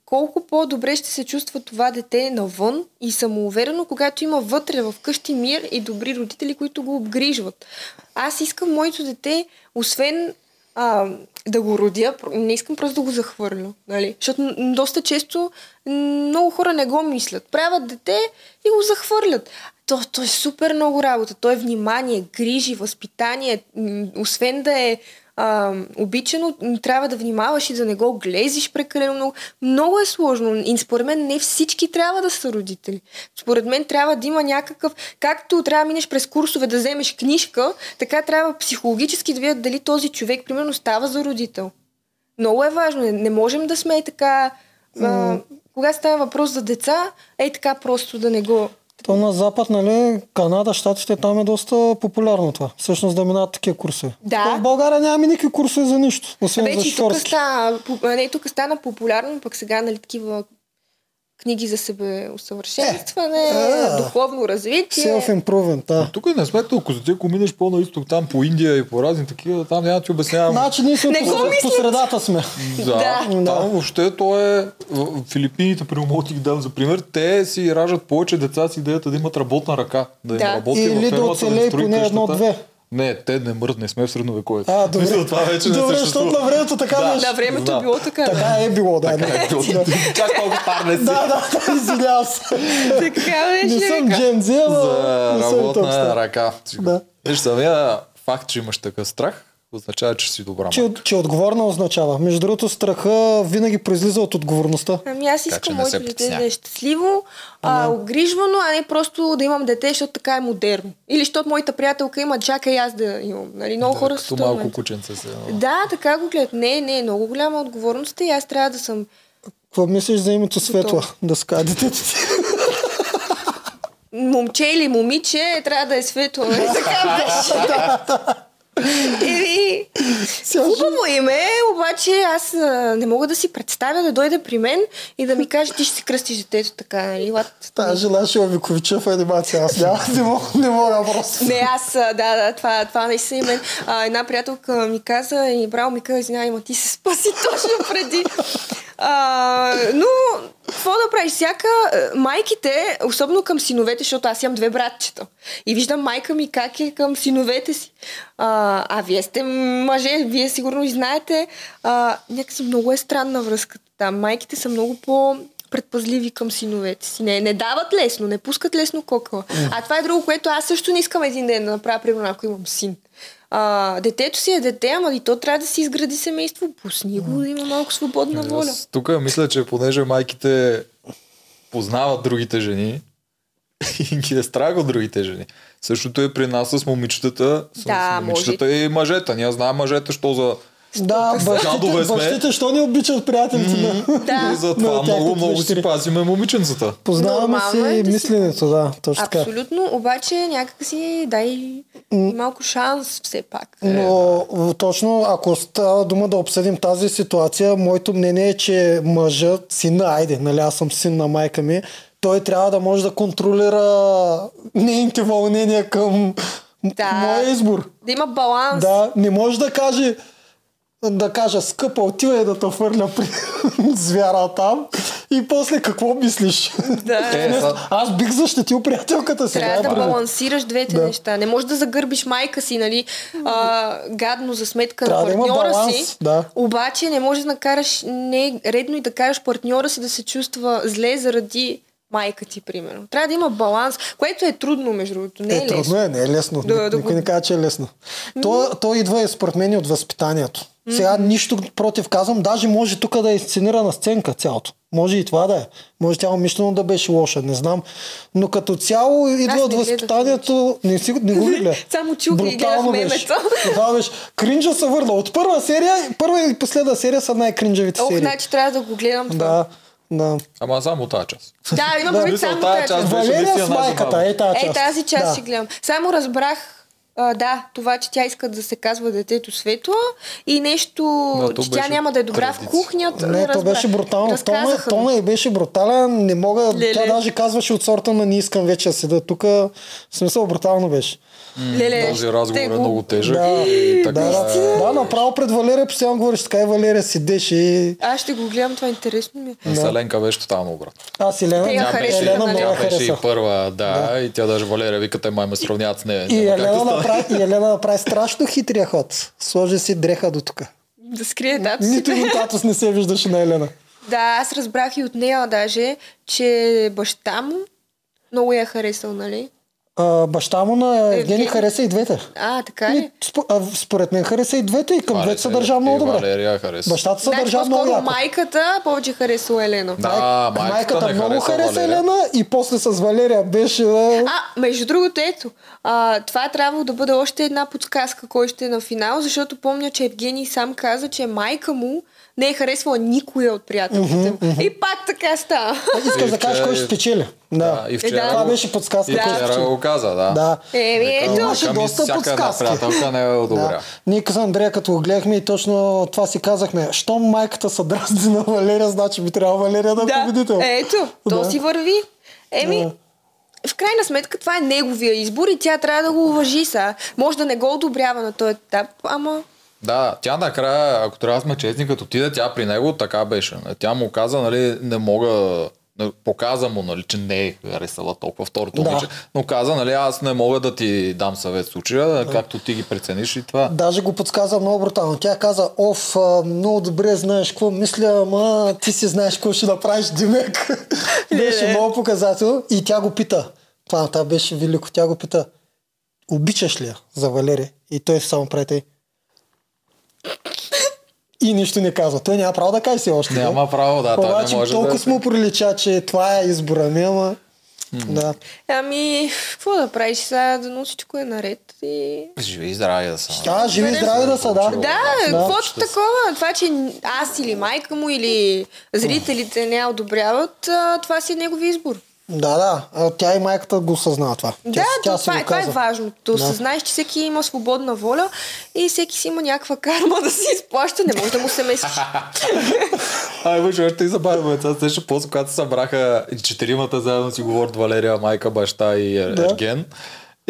колко по-добре ще се чувства това дете навън и самоуверено, когато има вътре в къщи мир и добри родители, които го обгрижват. Аз искам моето дете, освен а, да го родя, не искам просто да го захвърля. Нали? Защото доста често много хора не го мислят. Правят дете и го захвърлят. То, то е супер много работа. То е внимание, грижи, възпитание. Освен да е а, обичано, трябва да внимаваш и да не го глезиш прекалено много. Много е сложно. И според мен не всички трябва да са родители. Според мен трябва да има някакъв... Както трябва да минеш през курсове да вземеш книжка, така трябва психологически да видят дали този човек, примерно, става за родител. Много е важно. Не, не можем да сме така... А, кога става въпрос за деца, е така просто да не го... То на Запад, нали, Канада, Штатите, там е доста популярно това. Всъщност да минават такива курсове. Да. То в България нямаме никакви курсове за нищо, освен за Вече и тук стана, не, тук стана популярно, пък сега, нали, такива книги за себе усъвършенстване, Е, духовно развитие. Self-improvement, да. Тук не сме толкова. Ти ако минеш по-на изток, там по Индия и по разни такива, там няма да ти обяснявам. Значи ние сме по, по средата сме. Да, Да. там Да. въобще то е... В Филипините, при ти ги дам за пример, те си раждат повече деца с идеята да имат работна ръка. Да, им Да. работи Или да фермата, оцелее им поне едно-две. Не, те не мрът, не сме в средновековието. А, добре. Мисля, това вече не Добре, съществува. защото на времето така Да. беше. На времето Да. е било така. да. Така е било, да. Така е, да. Чак толкова стар не си. Да, да, извинявам се. Така беше. Не съм века. Джен Зи, ама за не работна ръка. Да. Виж, самия факт, че имаш такъв страх, означава, че си добра Че, че отговорна означава. Между другото, страха винаги произлиза от отговорността. Ами аз искам моето дете да е щастливо, а, огрижвано, а не просто да имам дете, защото така е модерно. Или защото моята приятелка има, чакай аз да имам. Нали? Много Да, хора са като този малко кученце се. Да, така го гледат. Не, не, много голяма отговорност е и аз трябва да съм Какво мислиш за името Светла? Да казва детето ти. момче или момиче, трябва да е светло. Така беше. Сега хубаво име, обаче аз а, не мога да си представя да дойде при мен и да ми каже, ти ще си кръстиш детето така. Нали? Лад, Та жена ще Виковича в анимация. Аз няма, не мога, не мога просто. Не, аз, да, да, това, това наистина и мен. А, една приятелка ми каза и браво ми каза, извинявай, ма ти се спаси точно преди. А, но, какво да правиш? Всяка а, майките, особено към синовете, защото аз имам две братчета. И виждам майка ми как е към синовете си. А, а вие сте мъже, вие сигурно и знаете. А, някакси много е странна връзката там. Майките са много по предпазливи към синовете си. Не, не дават лесно, не пускат лесно кокала. А това е друго, което аз също не искам един ден да направя, примерно, ако имам син. А, детето си е дете, ама и то трябва да си изгради семейство. Пусни го да има малко свободна воля. Аз Тук мисля, че понеже майките познават другите жени и ги е страх от другите жени. Същото е при нас с момичетата, с Да, момичетата и мъжета. Ние знаем мъжете, що за... Да, бащите, бащите, що не обичат приятелите на... Да. затова много, много си дъщери. пазиме момиченцата. Познаваме Нормално е си да си- мисленето, да, точно така. Абсолютно, обаче някак си дай малко шанс все пак. Но в- точно ако става дума да обсъдим тази ситуация, моето мнение е, че мъжът, сина, айде, нали аз съм син на майка ми, той трябва да може да контролира нейните вълнения към Да. моя избор. Да има баланс. Да, не може да каже да кажа, скъпа, отивай да те фърля при звяра там и после какво мислиш? Да. Е, са- Аз бих защитил приятелката си. Трябва да най-напред. балансираш двете Да. неща. Не можеш да загърбиш майка си, нали, а, гадно за сметка Трябва да на партньора баланс, си. да. Обаче не можеш да накараш, не е редно и да караш партньора си да се чувства зле заради майка ти, примерно. Трябва да има баланс, което е трудно, между другото. Не е, е, трудно лесно. е, не е лесно. Да, Да, да Никой го- не казва, че е лесно. То, то идва и според мен от възпитанието. Сега нищо против казвам, даже може тук да е сценирана сценка цялото. Може и това да е. Може тя умишлено да беше лоша, не знам. Но като цяло идва от възпитанието. Не, си, не го видя. Само чух и гледах мемето. Това беше. Кринджа се върна. От първа серия, първа и последна серия са най-кринджавите Ох, серии. значи трябва да го гледам това. Да, да. Ама само тази част. Да, имам Да. предвид само тази част Валерия с майката, е тази Е, част. тази част да. си гледам. Само разбрах, а, да, това, че тя иска да се казва детето светла и нещо, Да, то че тя няма да е добра в традиция. кухнята. Не, то разбрах. беше брутално. Тона, Разказаха ми. тона и беше брутален. Не мога. Леле. Тя даже казваше от сорта на не искам вече да седа тук. В смисъл брутално беше. Леле, Този разговор е го- много тежък. Да, и да, така, да, да, направо пред Валерия постоянно говориш така и Валерия седеше и Аз ще го гледам, това интересно ми е. Селенка беше тотално обратно. аз Елена, Тя харесаха, беше, Елена нали? много тя беше и първа, да, и тя даже Валерия вика, те май ме сравняват с нея. И Няма да Елена, направи, и Елена направи страшно хитрия ход. Сложи си дреха до тук. Да скрие тато си. Нито един татус не се виждаше на Елена. Да, аз разбрах и от нея даже, че баща му много я харесал, нали? А, баща му на Евгений Евгений. хареса и двете. А, така ли? И, според мен хареса и двете и към двете се се- държа много и добре. Валерия хареса. Бащата се Значи държа много яко. майката повече харесала Елена. Да, майката, майката не много хареса хареса. Елена и после с Валерия беше... А, между другото, ето, а, това е трябвало да бъде още една подсказка, кой ще е на финал, защото помня, че Евгений сам каза, че майка му не е харесвала никоя от приятелките му. И пак така става. Искаш да кажеш кой ще спечели. Да. Да, и Е, вчера, да. Това беше подсказка. и вчера спечели. го каза, да. Да. Еми, ето. Имаше доста подсказки. приятелка не е Да. добра. Ние с Андрея, като го гледахме и точно това си казахме. Щом майката се дразни на Валерия, значи би трябвало Валерия да е Да, победител. ето, то Да. си върви. Еми, Да. в крайна сметка това е неговия избор и тя трябва да го уважи са. Може да не го одобрява на този етап, ама Да, тя накрая, ако трябва да сме честни, като отиде тя при него, така беше. Тя му каза, нали, не мога, показа му, нали, че не е харесала толкова второто Да. момиче, но каза, нали, аз не мога да ти дам съвет в случая, както ти ги прецениш и това. Даже го подсказа много брутално. Тя каза, оф, много добре знаеш какво мисля, ама ти си знаеш какво ще направиш, Димек. беше много показател и тя го пита. Това, това беше велико. Тя го пита, обичаш ли я за Валерия? И той само прави. И нищо не казва. Той няма право да каже си още. Няма право, да, той не Обаче може толкова да... му прилича, че това е избора ми, ама... Да. Ами, какво да правиш сега, да всичко е наред и... Живи и здрави да са. А, живи и здрави да са, да. Да, Да. каквото Ще такова. Това, че аз или майка му, или зрителите не одобряват, това си е негови избор. Да, да. А, Тя и майката го съзнава това. Тя, да, тя това, е, това е каза. важно. Да осъзнаеш, че всеки има свободна воля и всеки си има някаква карма да си изплаща. Не може да му се месиш. Ай, мъж, още и забавя, бе. Това беше после, когато се събраха и четиримата заедно си говорят Валерия, майка, баща и Да. Ерген.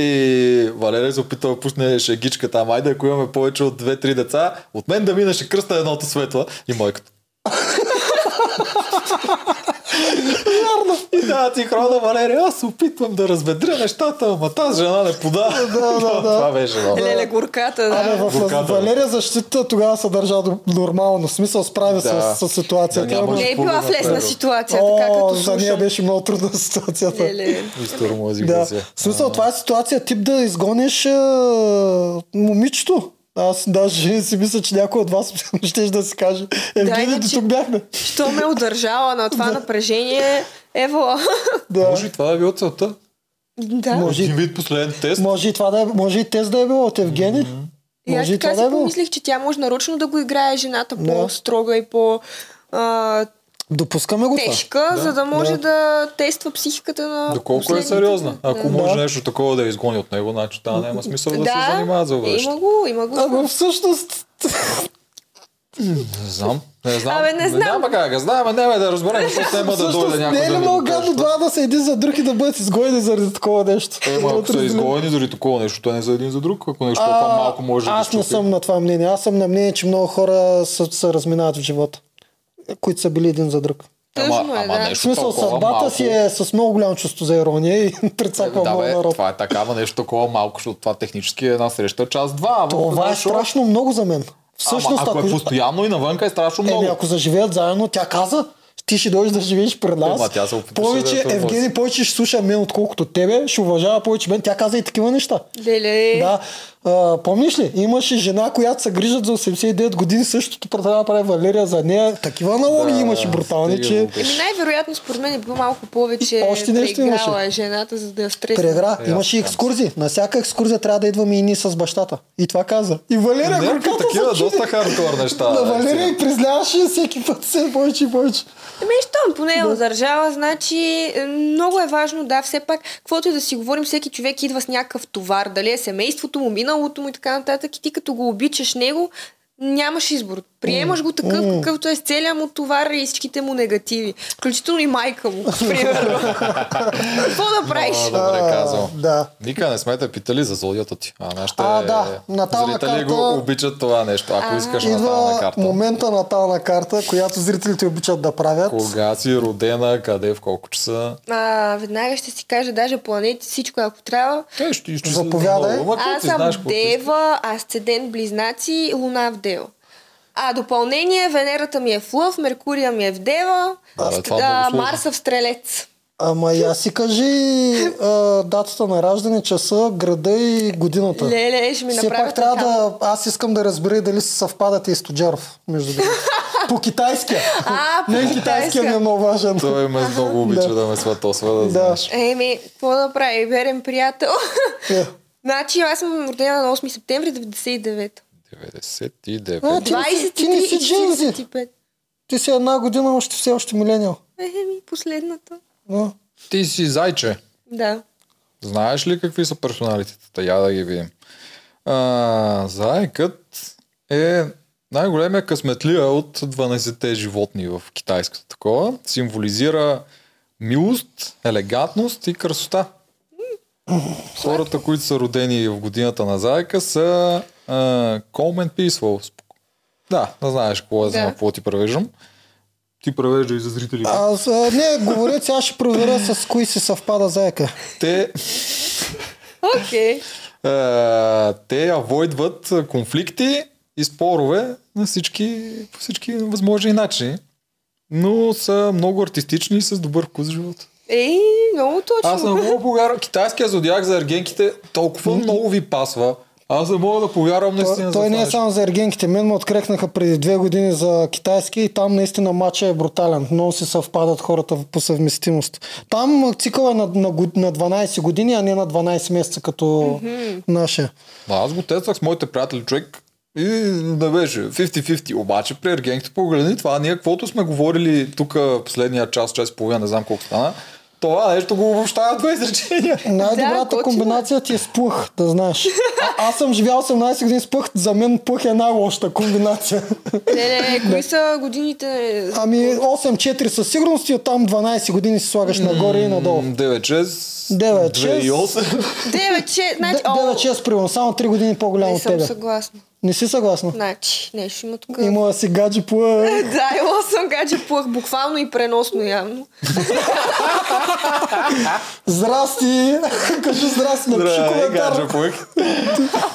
И Валерия се опитва да пусне шегичката. Ама айде, ако имаме повече от 2-3 деца, от мен да минаше кръста едното светла и майката. И да, ти хрона Валерия, аз се опитвам да разведря нещата, ама тази жена не пода. Да, да, да. Това беше много. Леле, горката, Абе, да. в Бурката. Валерия защита тогава се държа нормално. В смисъл справя Да. с, с ситуацията. Да, Не е била в лесна О, ситуация, така като за нея слушам. беше много трудна ситуацията. Леле. Да. В смисъл, това е ситуация тип да изгониш а, момичето. Аз даже си мисля, че някой от вас ще да си каже. Евгений, иначе- тук бяхме. Що ме удържала на това напрежение, ево. Да. Може и това да е било целта. да. Може, Един и- вид последен тест. може и това да е, може и тест да е било от Евгений. И аз Може и така си да е помислих, че тя може нарочно да го играе жената Да. по-строга и по... А, Допускаме го тежка, Да. за да може Да. да, тества психиката на Доколко е сериозна. Ако да. може Да. нещо такова да изгони от него, значи това няма смисъл да, да, се занимават за бъдеще. има го, има го. Ама всъщност... Не знам. Не знам. Абе, не знам. Няма как да знаем, няма да разберем, защото няма да дойде някой не е ли много гадно два да са един за друг и да бъдат изгоени заради такова нещо? Ема, ако са изгоени заради такова нещо, те не са един за друг, ако нещо толкова малко може да Аз не съм на това мнение. Аз съм на мнение, че много хора се, се разминават в живота, които са били един за друг. Тъжно е, ама да. В нещо смисъл, толкова съдбата малко. си е с много голямо чувство за ирония и прецаква Да, много бе, народ. това е такава нещо такова малко, защото това технически е една среща час-два. ама Това е страшно много за мен. Всъщност, Ама, ако, е постоянно и навънка е страшно много. Еми, ако заживеят заедно, тя каза, ти ще дойдеш да живееш при нас. Ема, тя се повече, да е Евгений повече ще слуша мен, отколкото тебе, ще уважава повече мен. Тя каза и такива неща. Леле. Да. А, помниш ли? Имаше жена, която се грижат за 89 години, същото трябва да прави Валерия за нея. Такива аналоги Да, имаше брутални, че най-вероятно според мен е било малко повече Още нещо имаше. е жената, за да я стресне. Прегра. Е, Имаше екскурзии. На всяка екскурзия трябва да идваме и ние с бащата. И това каза. И Валерия Някакви горката такива чуди. доста хардкор неща. На да, Валерия и признаваше всеки път все повече и повече. Еми, щом поне е удържала, значи е, много е важно, да, все пак, каквото и да си говорим, всеки човек идва с някакъв товар, дали е семейството му, миналото му и така нататък, и ти като го обичаш него, нямаш избор. Приемаш го такъв, какъвто е с целия му товар и всичките му негативи. Включително и майка му, примерно. Какво да правиш? Много добре А, казал. Да. Ника не сме те питали за зодията ти. А нашите А, да, натална зрители карта- го обичат това нещо. Ако искаш натална Идва карта. момента натална карта, която зрителите обичат да правят. Кога си родена, къде, в колко часа. А, веднага ще си кажа даже планети, всичко ако трябва. Те ще Заповядай. ама Аз съм искаш. Дева, асцендент Близнаци, Луна в Дева. А допълнение, Венерата ми е в Лъв, Меркурия ми е в Дева, е а. Марса в Стрелец. Ама я си кажи а, датата на раждане, часа, града и годината. Леле, ще ми Все пак трябва така. да... Аз искам да разбера дали се съвпадате и Стоджаров, между другото. по китайския. А, по Не, китайския китайския. ми е много важен. Той ме много обича Да. да ме сватосва, да, Да. знаеш. Еми, какво да прави? Верен приятел. Е. значи, аз съм родена на 8 септември 99. 99. А, ти, не си- ти не 23 си и джинзи. 45. Ти си една година, още все още милениал. Еми, последната. Но, Ти си зайче. Да. Знаеш ли какви са персоналитетата? Я да ги видим. А, зайкът е най-големия късметлия от 12-те животни в китайската такова. Символизира милост, елегантност и красота. Хората, които са родени в годината на зайка са а, calm and peaceful. Да, да знаеш какво, е, Да. да. какво ти превеждам. Ти превежда и за зрителите. аз, а, не, говоря, сега ще проверя с кои си съвпада заека. Те, Окей. А, те авойдват конфликти и спорове на всички, по всички възможни начини. Но са много артистични и с добър вкус в живота. Ей, много точно. Аз съм много повярвам. Китайския зодиак за ергенките толкова много ви пасва. Аз не мога да повярвам Той, наистина. той за не е само за ергенките. Мен ме открехнаха преди две години за китайски и там наистина матча е брутален. Много си съвпадат хората по съвместимост. Там цикъл е на, на, на 12 години, а не на 12 месеца като mm-hmm. нашия. Аз го тествах с моите приятели, човек. И не беше 50-50. Обаче при ергенките погледни това, ние каквото сме говорили тук последния час, час и половина, не знам колко стана, това нещо го обобщава две изречения. Най-добрата готино. комбинация ти е с пух, да знаеш. А, аз съм живял 18 години с пух, за мен пух е най-лошата комбинация. Не, не, кои са годините? Ами 8-4 със сигурност и оттам 12 години си слагаш нагоре и надолу. 9-6, 9-6. 2-8. 9, 6, значи... о, 9-6 примерно, само 3 години по-голям Не от съм тебе. съгласна. Не си съгласна? Значи, нещо има тук. Има си гадже по... Да, имала съм гадже плъх, буквално и преносно явно. Здрасти! Кажи здрасти, напиши коментар.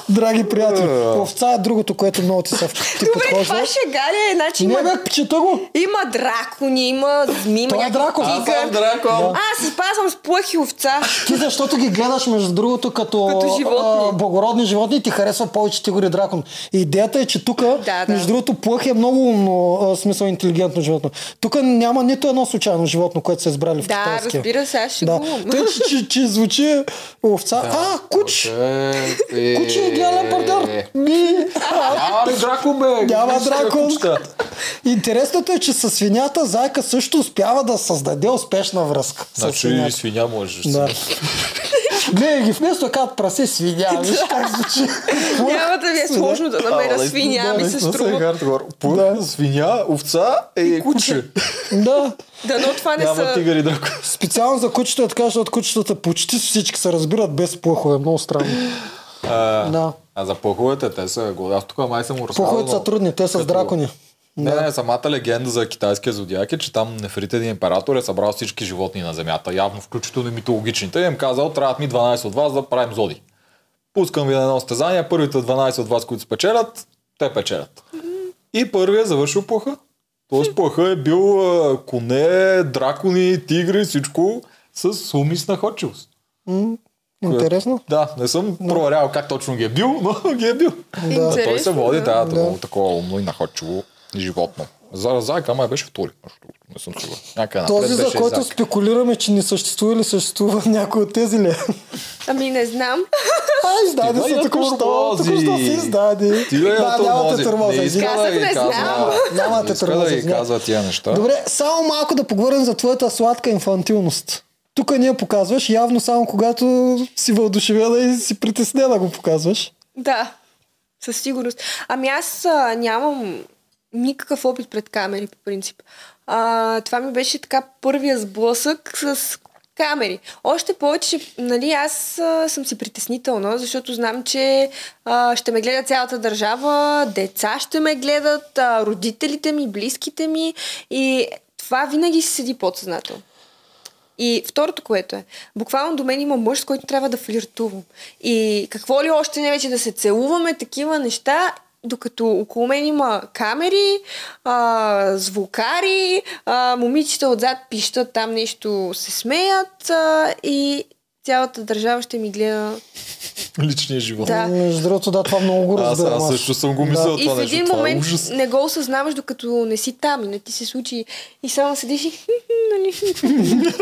Драги приятели, овца е другото, което много ти се ти Добре, подхожда. това шега ли е? Значи Не има, бе, чета го. има дракони, има зми, има е дракон. Аз съм дракон. Аз си спазвам с плъх и овца. Ти защото ги гледаш, между другото, като, Като животни. а, благородни животни, ти харесва повече тигър и дракон. Идеята е, че тук, да. между другото, плъх е много умно, а, смисъл интелигентно животно. Тук няма нито едно случайно животно, което са избрали в Да, китайския. разбира се, аз ще Да. го Тъй, че, че, че звучи овца. а, куч! Е, Куче е гледан партньор. Ми. Няма ли дракон, бе? Няма кучета. Интересното е, че с свинята Зайка също успява да създаде успешна връзка. Значи свинята. свиня можеш. Да. Гледай ги вместо как прасе свиня. Виж как звучи. Няма да ви е сложно да намеря свиня, ми се струва. Да. свиня, овца и куче. Да. Дано това не са... тигър и дракон. Специално за кучета е така, защото кучетата почти всички се разбират без плъхове. Много странно. А, Да. а за пуховете, те са. Аз тук май съм му разказал. Плъховете са но- трудни, те са с дракони. Не, не, самата легенда за китайския зодиак е, че там нефритен император е събрал всички животни на Земята, явно включително и митологичните, и им казал, трябват ми 12 от вас да правим зоди. Пускам ви на едно стезание, първите 12 от вас, които спечелят, те печелят. И първият завършил плаха. Тоест плаха е бил коне, дракони, тигри, всичко с ум и с находчивост. Интересно. Да, не съм проверял как точно ги е бил, но ги е бил. Да. Той се води, да, Да. да. такова умно и находчиво животно. За зайка май беше втори. между другото, Не съм сигурен. Някъде Този, за който зайка. спекулираме, че не съществува или съществува някой от тези ли? Ами не знам. А, издаде се току-що. Току-що се издаде. Я Да, няма те тормоза. Казах, да не знам. Няма те да тормоза, извинявай. казва тия неща. Добре, само малко да поговорим за твоята сладка инфантилност. Тук ние показваш, явно само когато си въодушевена и си притеснена го показваш. Да, със сигурност. Ами аз а, нямам никакъв опит пред камери, по принцип. А, това ми беше така първия сблъсък с камери. Още повече, че, нали, аз а, съм си притеснителна, защото знам, че а, ще ме гледа цялата държава, деца ще ме гледат, а, родителите ми, близките ми и това винаги си седи подсъзнателно. И второто, което е, буквално до мен има мъж, с който трябва да флиртувам. И какво ли още не вече да се целуваме, такива неща, докато около мен има камери, а, звукари, а, момичета отзад пищат, там нещо се смеят а, и цялата държава ще ми гледа. Личния живот. Да. Между другото, да, това много го Аз, разбирам. аз също съм го мислил И това в нещо. един е момент ужас. не го осъзнаваш, докато не си там и не ти се случи. И само седиш и... нали,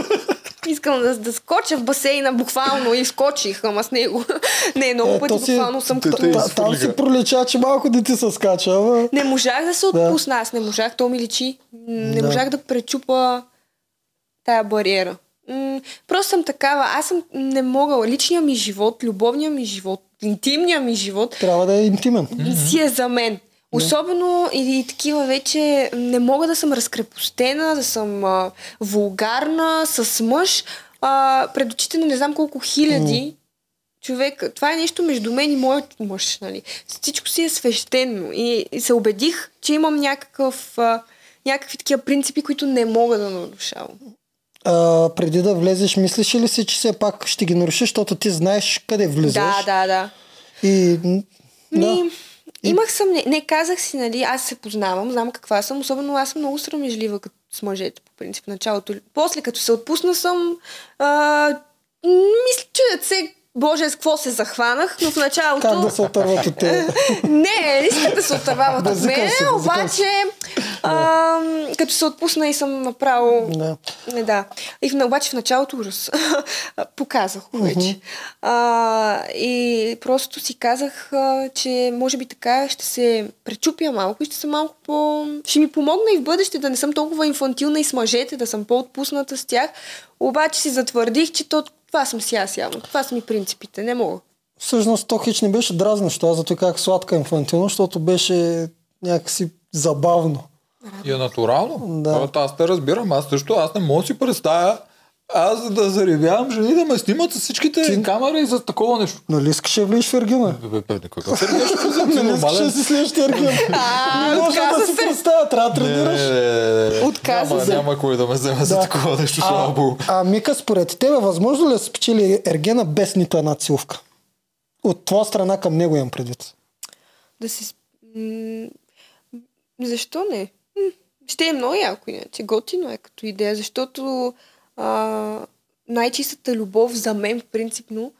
Искам да, да скоча в басейна буквално и скочих, ама с него. не, много Е, пъти си- буквално съм като... Та- Там си пролича, че малко да ти се скача, ама... Не можах да се Да. отпусна, аз не можах, то ми личи. Не Да. можах да пречупа тая бариера. М, Просто съм такава, аз съм не мога, личния ми живот, любовния ми живот, интимния ми живот Трябва да е интимен. си е за мен. Особено и, и такива вече не мога да съм разкрепостена, да съм а, вулгарна с мъж а, пред очите на не знам колко хиляди човек. Това е нещо между мен и моят мъж. Нали. Всичко си е свещено. И, и се убедих, че имам някакъв, а, някакви такива принципи, които не мога да нарушавам. А, преди да влезеш, мислиш ли си, че все пак ще ги нарушиш, защото ти знаеш къде влизаш? Да, да, да. И... м, Да. Ми, имах съмнение. Не, казах си, нали, аз се познавам, знам каква съм. Особено аз съм много срамежлива като с мъжете, по принцип, началото. После, като се отпусна съм, а, мисля, чудят се Боже, с какво се захванах, но в началото... Как да се отърват от те? не, не искат да се отървават от мен, се, обаче а, като се отпусна и съм направо... Да. Не, да. И в, обаче в началото ужас. Показах го вече. А, и просто си казах, а, че може би така ще се пречупя малко и ще съм малко по... Ще ми помогна и в бъдеще да не съм толкова инфантилна и с мъжете, да съм по-отпусната с тях. Обаче си затвърдих, че то, това съм си аз явно. Това са ми принципите. Не мога. Всъщност то хич не беше дразнещо, аз зато как сладка инфантилно, защото беше някакси забавно. И е натурално. Да. Аз те разбирам. Аз също, аз не мога да си представя аз да заревявам жени да ме снимат с всичките Ти- камери и с такова нещо. Нали искаш да влизаш в Ергена? Бе, бе, бе, Какъв се Нали искаш нормален? да си следващия Ерген? Не може да си се. представя, трябва да тренираш. Отказа няма, се. Няма кой да ме вземе за такова нещо, слава богу. А, Мика, според тебе, възможно ли е да спечели Ергена без нито една целувка? От твоя страна към него имам предвид. Да си... Защо не? Ще е много яко иначе. Готино е като идея, защото а, най-чистата любов за мен, принципно,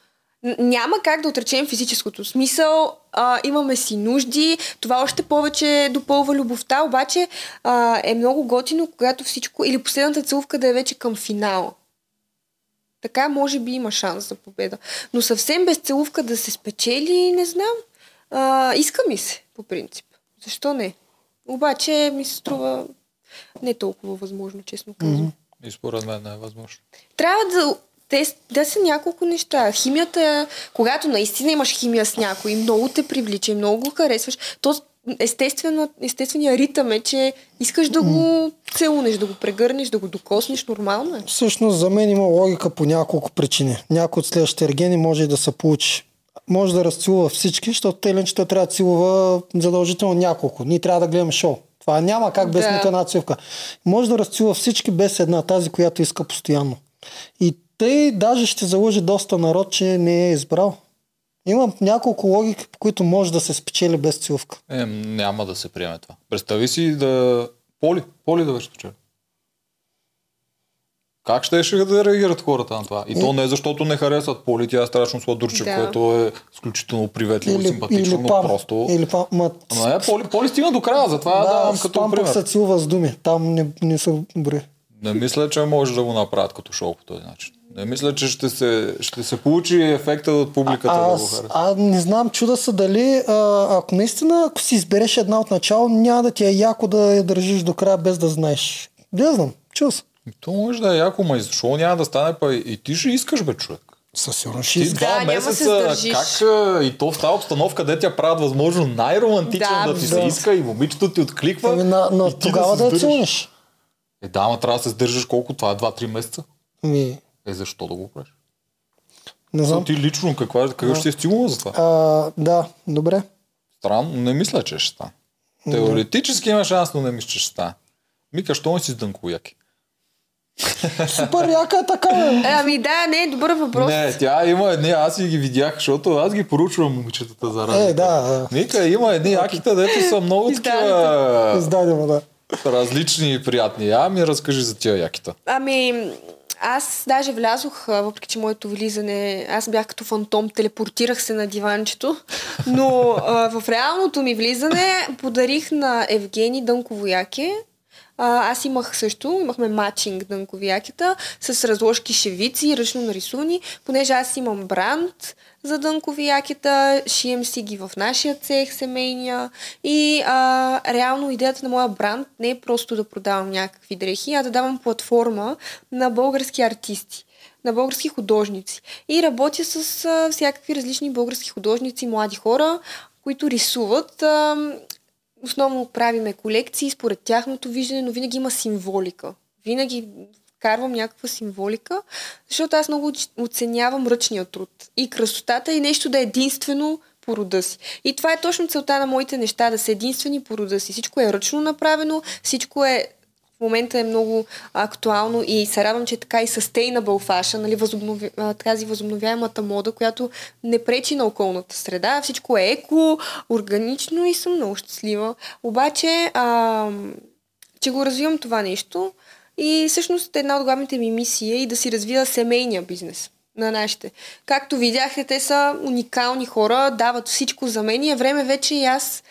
няма как да отречем физическото. Смисъл, а, имаме си нужди, това още повече допълва любовта, обаче а, е много готино, когато всичко, или последната целувка да е вече към финала. Така може би има шанс за победа. Но съвсем без целувка да се спечели, не знам. А, иска ми се, по принцип. Защо не? Обаче ми се струва не толкова възможно, честно казвам. И според мен не е възможно. Трябва да, те, да са няколко неща. Химията, когато наистина имаш химия с някой, много те привлича и много го харесваш, то естествено, естественият ритъм е, че искаш да го целунеш, да го прегърнеш, да го докоснеш, нормално е. Всъщност за мен има логика по няколко причини. Някой от следващите ергени може и да се получи. Може да разцелува всички, защото те иначе той трябва да целува задължително няколко. Ние трябва да гледаме шоу. Това няма как без Да. нито една целувка. Може да разцелува всички без една, тази, която иска постоянно. И тъй даже ще залъжи доста народ, че не е избрал. Има няколко логики, по които може да се спечели без целувка. Е, няма да се приеме това. Представи си да... Поли, Поли да беше спечели. Как ще ще да реагират хората на това? И то не защото не харесват Поли, тя е страшно сладурче, Да. което е изключително приветливо Или, симпатично, или но пам. просто... Или пам. Ма, Ама не, Поли, Поли стигна до края, затова да, давам да, като пък пример. се целува с думи. Там не, не са брои. Не мисля, че може да го направят като шоу по този начин. Не мисля, че ще се, ще се получи ефекта от публиката да го Аз, хареса. а, не знам, чуда се дали, а, ако наистина, ако си избереш една от начало, няма да ти е яко да я държиш до края без да знаеш. Не знам, чува се. То може да е яко, ма и шоу няма да стане, па и, и ти ще искаш, бе, човек. Със сигурност ще Ти иска. два няма да се месеца, как и то в тази обстановка, де тя правят възможно най-романтично Да, да, ти да. се иска и момичето ти откликва. Ами, на, на, и ти тогава да, сдържиш. целунеш. Е, да, ама трябва да се сдържаш колко? Това е 2-3 месеца. Ми, Е, защо да го правиш? не знам. Ти лично, каква, какъв ще е стимул за това? А, да, добре. Странно, не мисля, че ще стане. Теоретически има шанс, но не мисля, че ще стане. Мика, що не си с дънковяки? Супер яка е така, бе. Е, ами да, не, добър въпрос. Не, тя има едни, аз си ги видях, защото аз ги поручвам момичетата за разлика. Е, да, да. Мика, има едни яките, дето са много такива Издадено, да. различни и приятни. А ми разкажи за тия якита. Ами, аз даже влязох, въпреки че моето влизане, аз бях като фантом, телепортирах се на диванчето, но а, в реалното ми влизане подарих на Евгений Дънково яке. А, аз имах също, имахме матчинг дънковякета с разложки шевици, ръчно нарисувани, понеже аз имам бранд за дънкови якета, шием си ги в нашия цех, семейния и а, реално идеята на моя бранд не е просто да продавам някакви дрехи, а да давам платформа на български артисти на български художници. И работя с а, всякакви различни български художници, млади хора, които рисуват. Основно правиме колекции според тяхното виждане, но винаги има символика. Винаги вкарвам някаква символика, защото аз много оценявам ръчния труд. И красотата и нещо да е единствено по рода си. И това е точно целта на моите неща, да са единствени по рода си. Всичко е ръчно направено, всичко е момента е много актуално и се радвам, че е така и sustainable fashion, нали, възобнови, тази възобновяемата мода, която не пречи на околната среда. Всичко е еко, органично и съм много щастлива. Обаче, а, че го развивам това нещо и всъщност една от главните ми мисии е и да си развия семейния бизнес. на нашите. Както видяхте, те са уникални хора, дават всичко за мен и е време вече и аз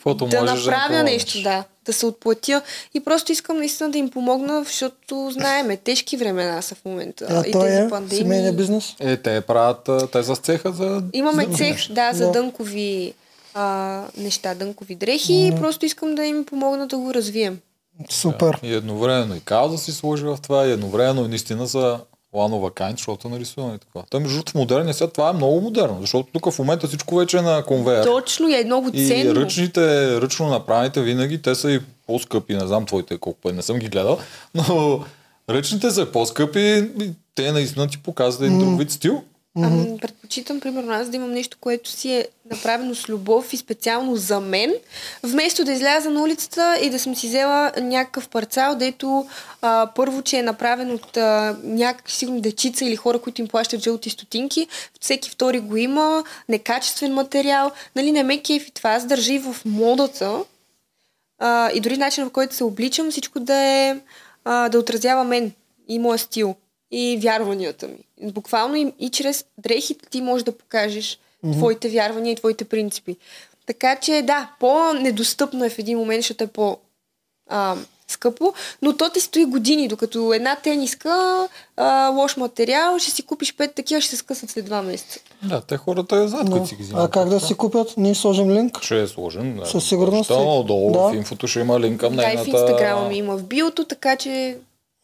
Каквото да можеш направя да нещо, да. Да се отплатя. И просто искам наистина да им помогна, защото знаеме, тежки времена са в момента. А и той тези е пандемии. семейния бизнес. Е, те правят, те с цеха за... Имаме за цех, да, за Да. дънкови а, неща, дънкови дрехи и просто искам да им помогна да го развием. Супер. И едновременно и кауза си сложи в това, и едновременно и наистина за ланова кайн, защото е нарисуване и така. Той между другото в модерния свят това е много модерно, защото тук в момента всичко вече е на конвейер. Точно и е много И ценно. ръчните, ръчно направените винаги, те са и по-скъпи, не знам твоите колко пъти, не съм ги гледал, но ръчните са по-скъпи и те наистина ти показват един друг вид стил. Ами, предпочитам, примерно, аз да имам нещо, което си е направено с любов и специално за мен, вместо да изляза на улицата и да съм си взела някакъв парцал, дето а, първо, че е направен от а, някакви сигурно дечица или хора, които им плащат жълти стотинки, всеки втори го има, некачествен материал, нали, не ме кефи това, аз държа и в модата а, и дори начинът, в който се обличам, всичко да е а, да отразява мен и моя стил и вярванията ми. Буквално и, и чрез дрехите ти можеш да покажеш mm-hmm. твоите вярвания и твоите принципи. Така че да, по-недостъпно е в един момент, защото е по а, скъпо, но то ти стои години, докато една тениска, а, лош материал, ще си купиш пет такива, ще се скъсат след два месеца. Да, те хората е зад, които си ги А взимат. как да си купят? Ние сложим линк. Ще е сложен. Да. Със сигурност Долу, е. долу Да. в инфото ще има линк към Да, и в нейната... инстаграма ми има в биото, така че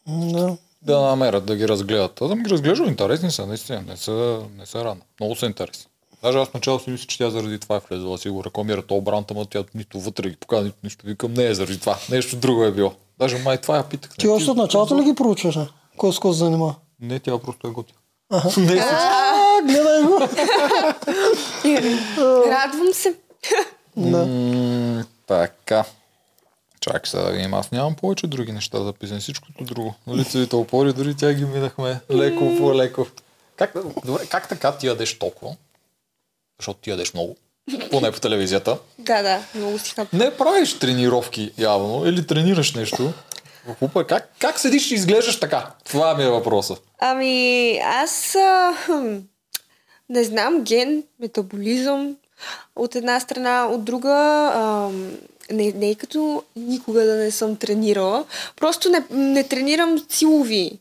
Да. Да намерят, да ги разгледат. Аз съм ги разглеждал, интересни са, наистина, не са, не са рано. Много са интересни. Даже аз начало си мисля, че тя заради това е влезла. Си го рекламира то бранд, ама тя нито вътре ги показва, нито нищо. Викам, не е заради това. Нещо друго е било. Даже май това я питах. Ти още от началото ли ги проучваш? Кой с кой се занимава? Не, тя просто е готина. Не, гледай го. радвам се. Да. Така. Чакай сега да видим. Аз нямам повече други неща записани. Всичкото друго. Лицевите опори, дори тя ги минахме леко по леко. Как, добре, как така ти ядеш толкова? Защото ти ядеш много. Поне по телевизията. Да, да, много си хап. Не правиш тренировки явно или тренираш нещо. В купа. Как, как седиш и изглеждаш така? Това ми е въпроса. Ами, аз а, не знам, ген, метаболизъм от една страна, от друга а, не, не е като никога да не съм тренирала. Просто не, не тренирам силови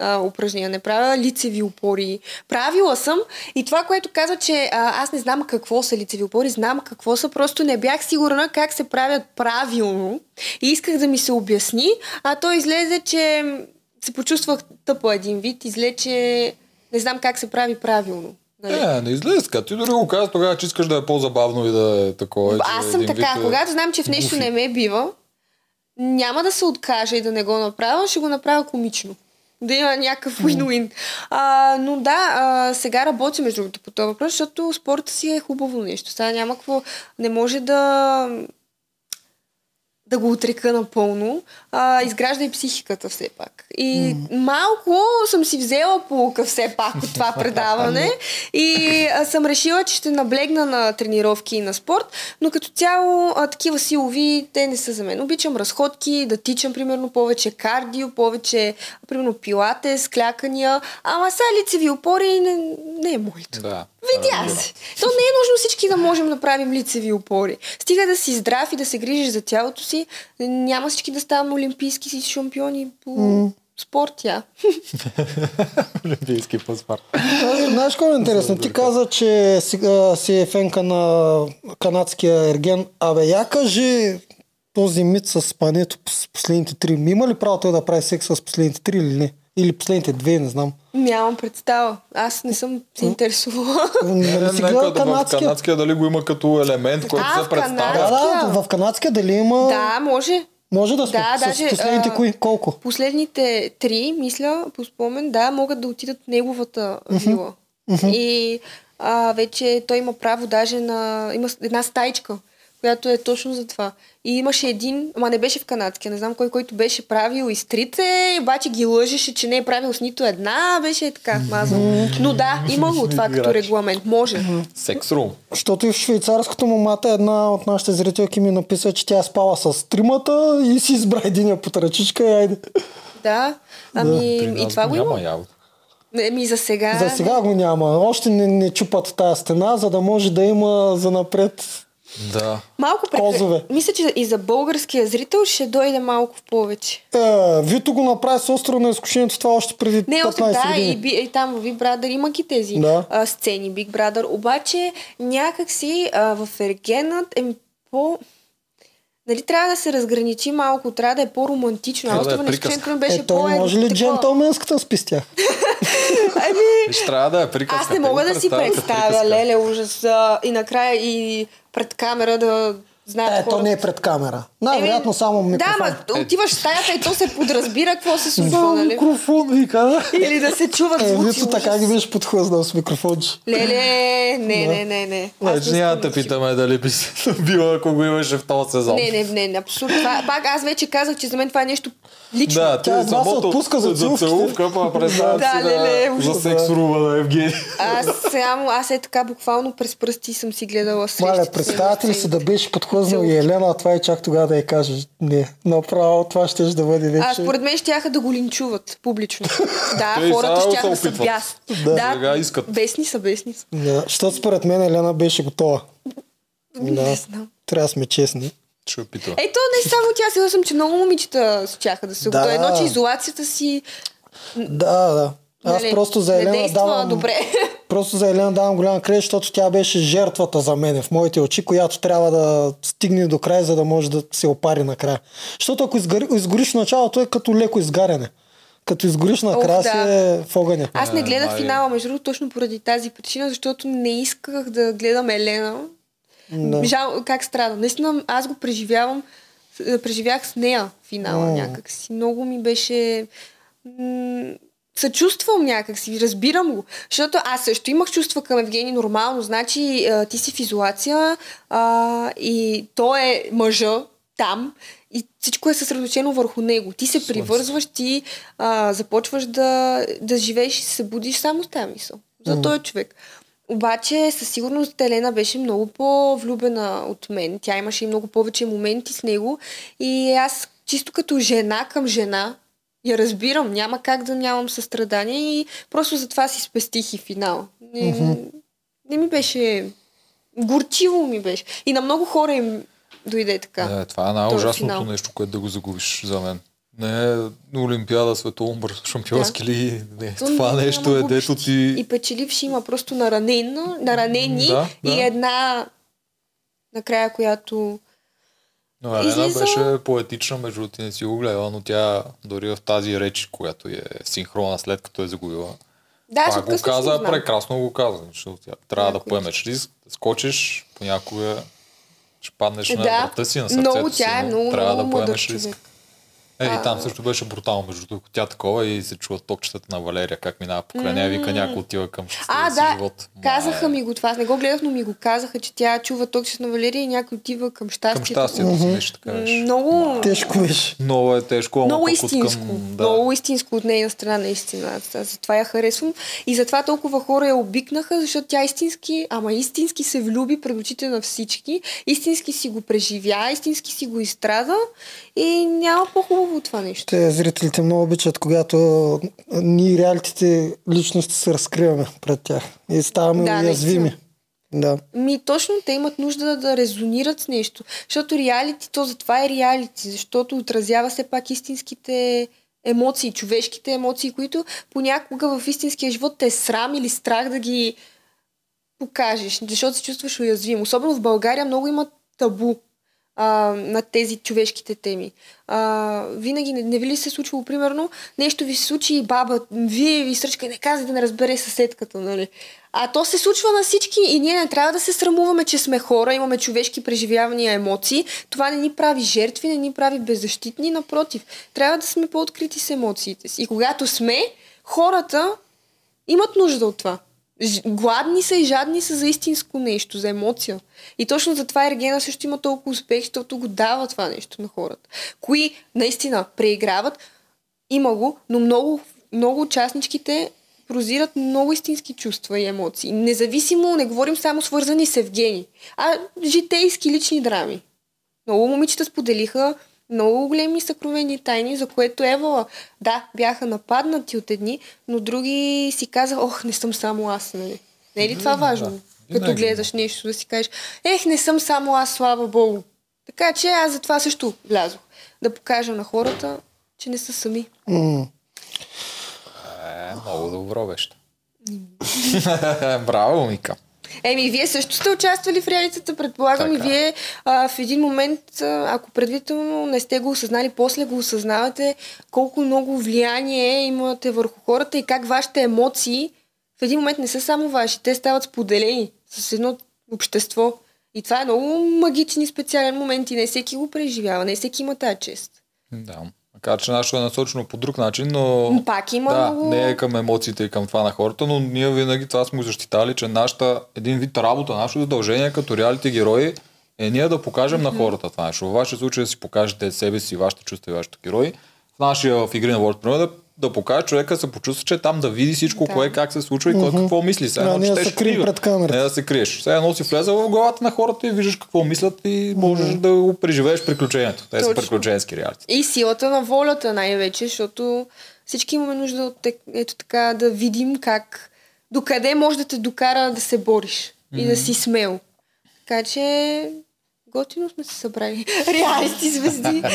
а, упражнения, не правя лицеви опори. Правила съм и това, което казва, че а, аз не знам какво са лицеви опори, знам какво са, просто не бях сигурна как се правят правилно и исках да ми се обясни, а то излезе, че се почувствах тъпа един вид, излезе, че не знам как се прави правилно. Нали? Не, не излезе така. Ти дори го каза тогава, че искаш да е по-забавно и да е такова. Аз съм така, вид е когато знам, че в нещо не ме бива, няма да се откажа и да не го направя, ще го направя комично. Да има някакъв win-win. А, но да, а, сега работя между другото по този въпрос, защото спорта си е хубаво нещо. Сега няма какво. Не може да да го отрека напълно, а, изгражда и психиката все пак. И mm. малко съм си взела полука все пак от това предаване и а, съм решила, че ще наблегна на тренировки и на спорт, но като цяло а, такива силови, те не са за мен. Обичам разходки, да тичам примерно повече кардио, повече примерно пилате, склякания, ама са лицеви опори не, не е моето. Да. Видя се. То не е нужно всички да можем да правим лицеви опори. Стига да си здрав и да се грижиш за тялото си. Няма всички да ставаме олимпийски си шампиони по mm. спорт, я. Олимпийски паспорт. А, Знаеш какво е интересно? Ти каза, че сега си е фенка на канадския ерген. Абе, я кажи този мит с пането с последните три. Има ли право той да прави секс с последните три или не? Или последните две, не знам. Нямам представа. Аз не съм се интересувала. Нали си Нека гледал да в канадския? канадския дали го има като елемент, който А, се представя. Да, да, в канадския дали има... да, може. Може да сме. Да, с даже, последните а, кои? Колко? Последните три, мисля, по спомен, да, могат да отидат в неговата вила. И а, вече той има право даже на... Има една стайчка, която е точно за това. И имаше един, ама не беше в канадския, не знам кой, който беше правил изтрите, обаче ги лъжеше, че не е правил с нито една, беше така мазал. Но да, има го това като регламент. Може. Секс рум. Защото и в швейцарското момата една от нашите зрителки ми написа, че тя е спала с тримата и си избра единия под ръчичка и айде. Да. Ами, При и това го има. няма явно. Еми за сега... За сега го няма. Още не, не чупат тази стена, за да може да има за напред. Да. Малко прекр... Козове. Мисля, че и за българския зрител ще дойде малко в повече. Е, Вито го направи с острова на изкушението това още преди Не, 15 още, да, години. и, би, и там в Big Brother има ги тези Да. а, сцени Big Brother, обаче някакси а, в Ергенът е по... Нали трябва да се разграничи малко, трябва да е по-романтично. Трябва А да е острова на беше Е, по... може ли такова. джентълменската с пистях? Ами, трябва да е приказка. аз не мога да си представя, леле, ужас. И накрая и пред камера да знаят Е, то хората. не е пред камера. Най-вероятно само микрофон. Да, ма отиваш в стаята и то се подразбира какво се случва, нали? микрофон, вика. Или да се чуват Е, звуци. Вито така ги беше подхлъзнал с микрофонче. Леле, не, не, не, не. Аз Значи не няма да питаме дали би се била, ако го имаше в този сезон. Не, не, не, не, абсурд. Това, пак аз вече казах, че за мен това е нещо лично. Да, Тя ти едва се отпуска за целувка, па представя за ужас. сексурува на Евгений. Аз само, аз е така буквално през пръсти съм си гледала срещите. Маля, представяте ли си да беше подхлъзнал и Целувки. Елена, а това и чак тогава да я кажеш не. Направо това ще да бъде вече. А според мен ще да го линчуват публично. Да, и хората ще се да са бяс. Да. Сега искат. Бесни са, бесни са. Да, защото според мен Елена беше готова. Да. Не знам. Трябва да сме честни. Ще опитва. Ето не само тя, сигурна съм, че много момичета чаха да се Да. Едно, че изолацията си Да, да. Аз нали, просто за Елена действа давам... добре. Просто за Елена давам голям кредит, защото тя беше жертвата за мен в моите очи, която трябва да стигне до край, за да може да се опари накрая. Защото ако изгори, изгориш в началото е като леко изгаряне. Като изгориш накрая Ох, си да. е в огъня. Аз не Е, гледах финала, между другото, точно поради тази причина, защото не исках да гледам Елена. Да. Жал, как страда. Наистина, аз го преживявам, преживях с нея финала М. някак си. Много ми беше... М- съчувствам някак си, разбирам го. Защото аз също имах чувства към Евгений нормално. Значи а, ти си в изолация а, и той е мъжа там и всичко е съсредоточено върху него. Ти се привързваш, ти а, започваш да, да живееш и се будиш само с тази мисъл. За този човек. Обаче със сигурност Елена беше много по-влюбена от мен. Тя имаше и много повече моменти с него. И аз чисто като жена към жена я разбирам. Няма как да нямам състрадание и просто затова си спестих и финал. Не, не ми беше... Горчиво ми беше. И на много хора им дойде така. Не, това е най-ужасното финал. нещо, което да го загубиш за мен. Не е Олимпиада, световно шампионски ли. Не, То това няма нещо е дето ти... И печеливши има просто наранено, наранени Да, и да. една накрая, която... Но Елена Излиза- беше поетична, между ти не си го гледала, но тя дори в тази реч, която е синхрона след като е загубила, Да, това го каза, знам. прекрасно го каза, защото тя трябва да Някой поемеш риск, да скочиш, понякога ще паднеш на Да, врата си, на сърцето много си, тя е но много, трябва много да поемеш риск. човек. Е, и там също беше брутално, между другото, тя такова и се чуват токчетата на Валерия, как минава покрай нея, вика някой отива към А, си да, живот. казаха Май, ми го това. Аз не го гледах, но ми го казаха, че тя чува токсис на Валерия и някой отива към щастието. Към щастието си нещо така беше. Много, Тежко беше. Много е тежко, ама много истинско. Към, да. Много истинско от нейна страна, наистина. Затова я харесвам. И затова толкова хора я обикнаха, защото тя истински, ама истински се влюби пред очите на всички. Истински си го преживя, истински си го изстрада и няма по-хубаво от това нещо. Те зрителите много обичат, когато ние реалитите личности се разкриваме пред тях и ставаме Да, уязвими. Да. Ми точно те имат нужда да, да резонират с нещо. Защото реалити, то затова е реалити, защото отразява все пак истинските емоции, човешките емоции, които понякога в истинския живот те е срам или страх да ги покажеш, защото се чувстваш уязвим. Особено в България много има табу а, на тези човешките теми. А, винаги не, не ви ли се е случвало, примерно, нещо ви се случи и баба, вие ви сръчка и не каза да не разбере съседката, нали? А то се случва на всички и ние не трябва да се срамуваме, че сме хора, имаме човешки преживявания, емоции. Това не ни прави жертви, не ни прави беззащитни, напротив. Трябва да сме по-открити с емоциите си. И когато сме, хората имат нужда от това. Гладни са и жадни са за истинско нещо, за емоция. И точно затова Ергена също има толкова успех, защото го дава това нещо на хората. Кои наистина преиграват, има го, но много, много участничките прозират много истински чувства и емоции. Независимо, не говорим само свързани с Евгений, а житейски лични драми. Много момичета споделиха много големи съкровени тайни, за което Ева, да, бяха нападнати от едни, но други си казаха, ох, не съм само аз, нали? Не е ли това важно? да. Като гледаш нещо, да си кажеш, ех, не съм само аз, слава Богу. Така че аз за това също влязох. Да покажа на хората, че не са сами. Е, много добро беше. Браво, Мика. Еми, вие също сте участвали в реалитета, предполагам, Така. и вие а, в един момент, а, ако предварително не сте го осъзнали, после го осъзнавате, колко много влияние имате върху хората и как вашите емоции в един момент не са само ваши, те стават споделени с едно общество. И това е много магичен и специален момент и не всеки го преживява, не всеки има тази чест. Да. Макар, че нашето е насочено по друг начин, но... Но пак има да, много... не е към емоциите и към това на хората, но ние винаги това сме защитали, че нашата един вид работа, нашето задължение като реалити герои е ние да покажем на хората това нещо. В вашия случай да си покажете себе си, вашите чувства и вашите герои. В нашия в игри на World Premiere да, да покаже човека се почувства, че е там да види всичко, Да. кое как се случва и кой какво мисли. Сега, не да четеш се крие пред камерата. Не да се криеш. Сега едно си влезе в главата на хората и виждаш какво мислят и можеш да го преживееш приключението. Те са приключенски реалити. И силата на волята най-вече, защото всички имаме нужда от ето така да видим как, докъде може да те докара да се бориш и да си смел. Така че готино сме се събрали. Реалисти звезди.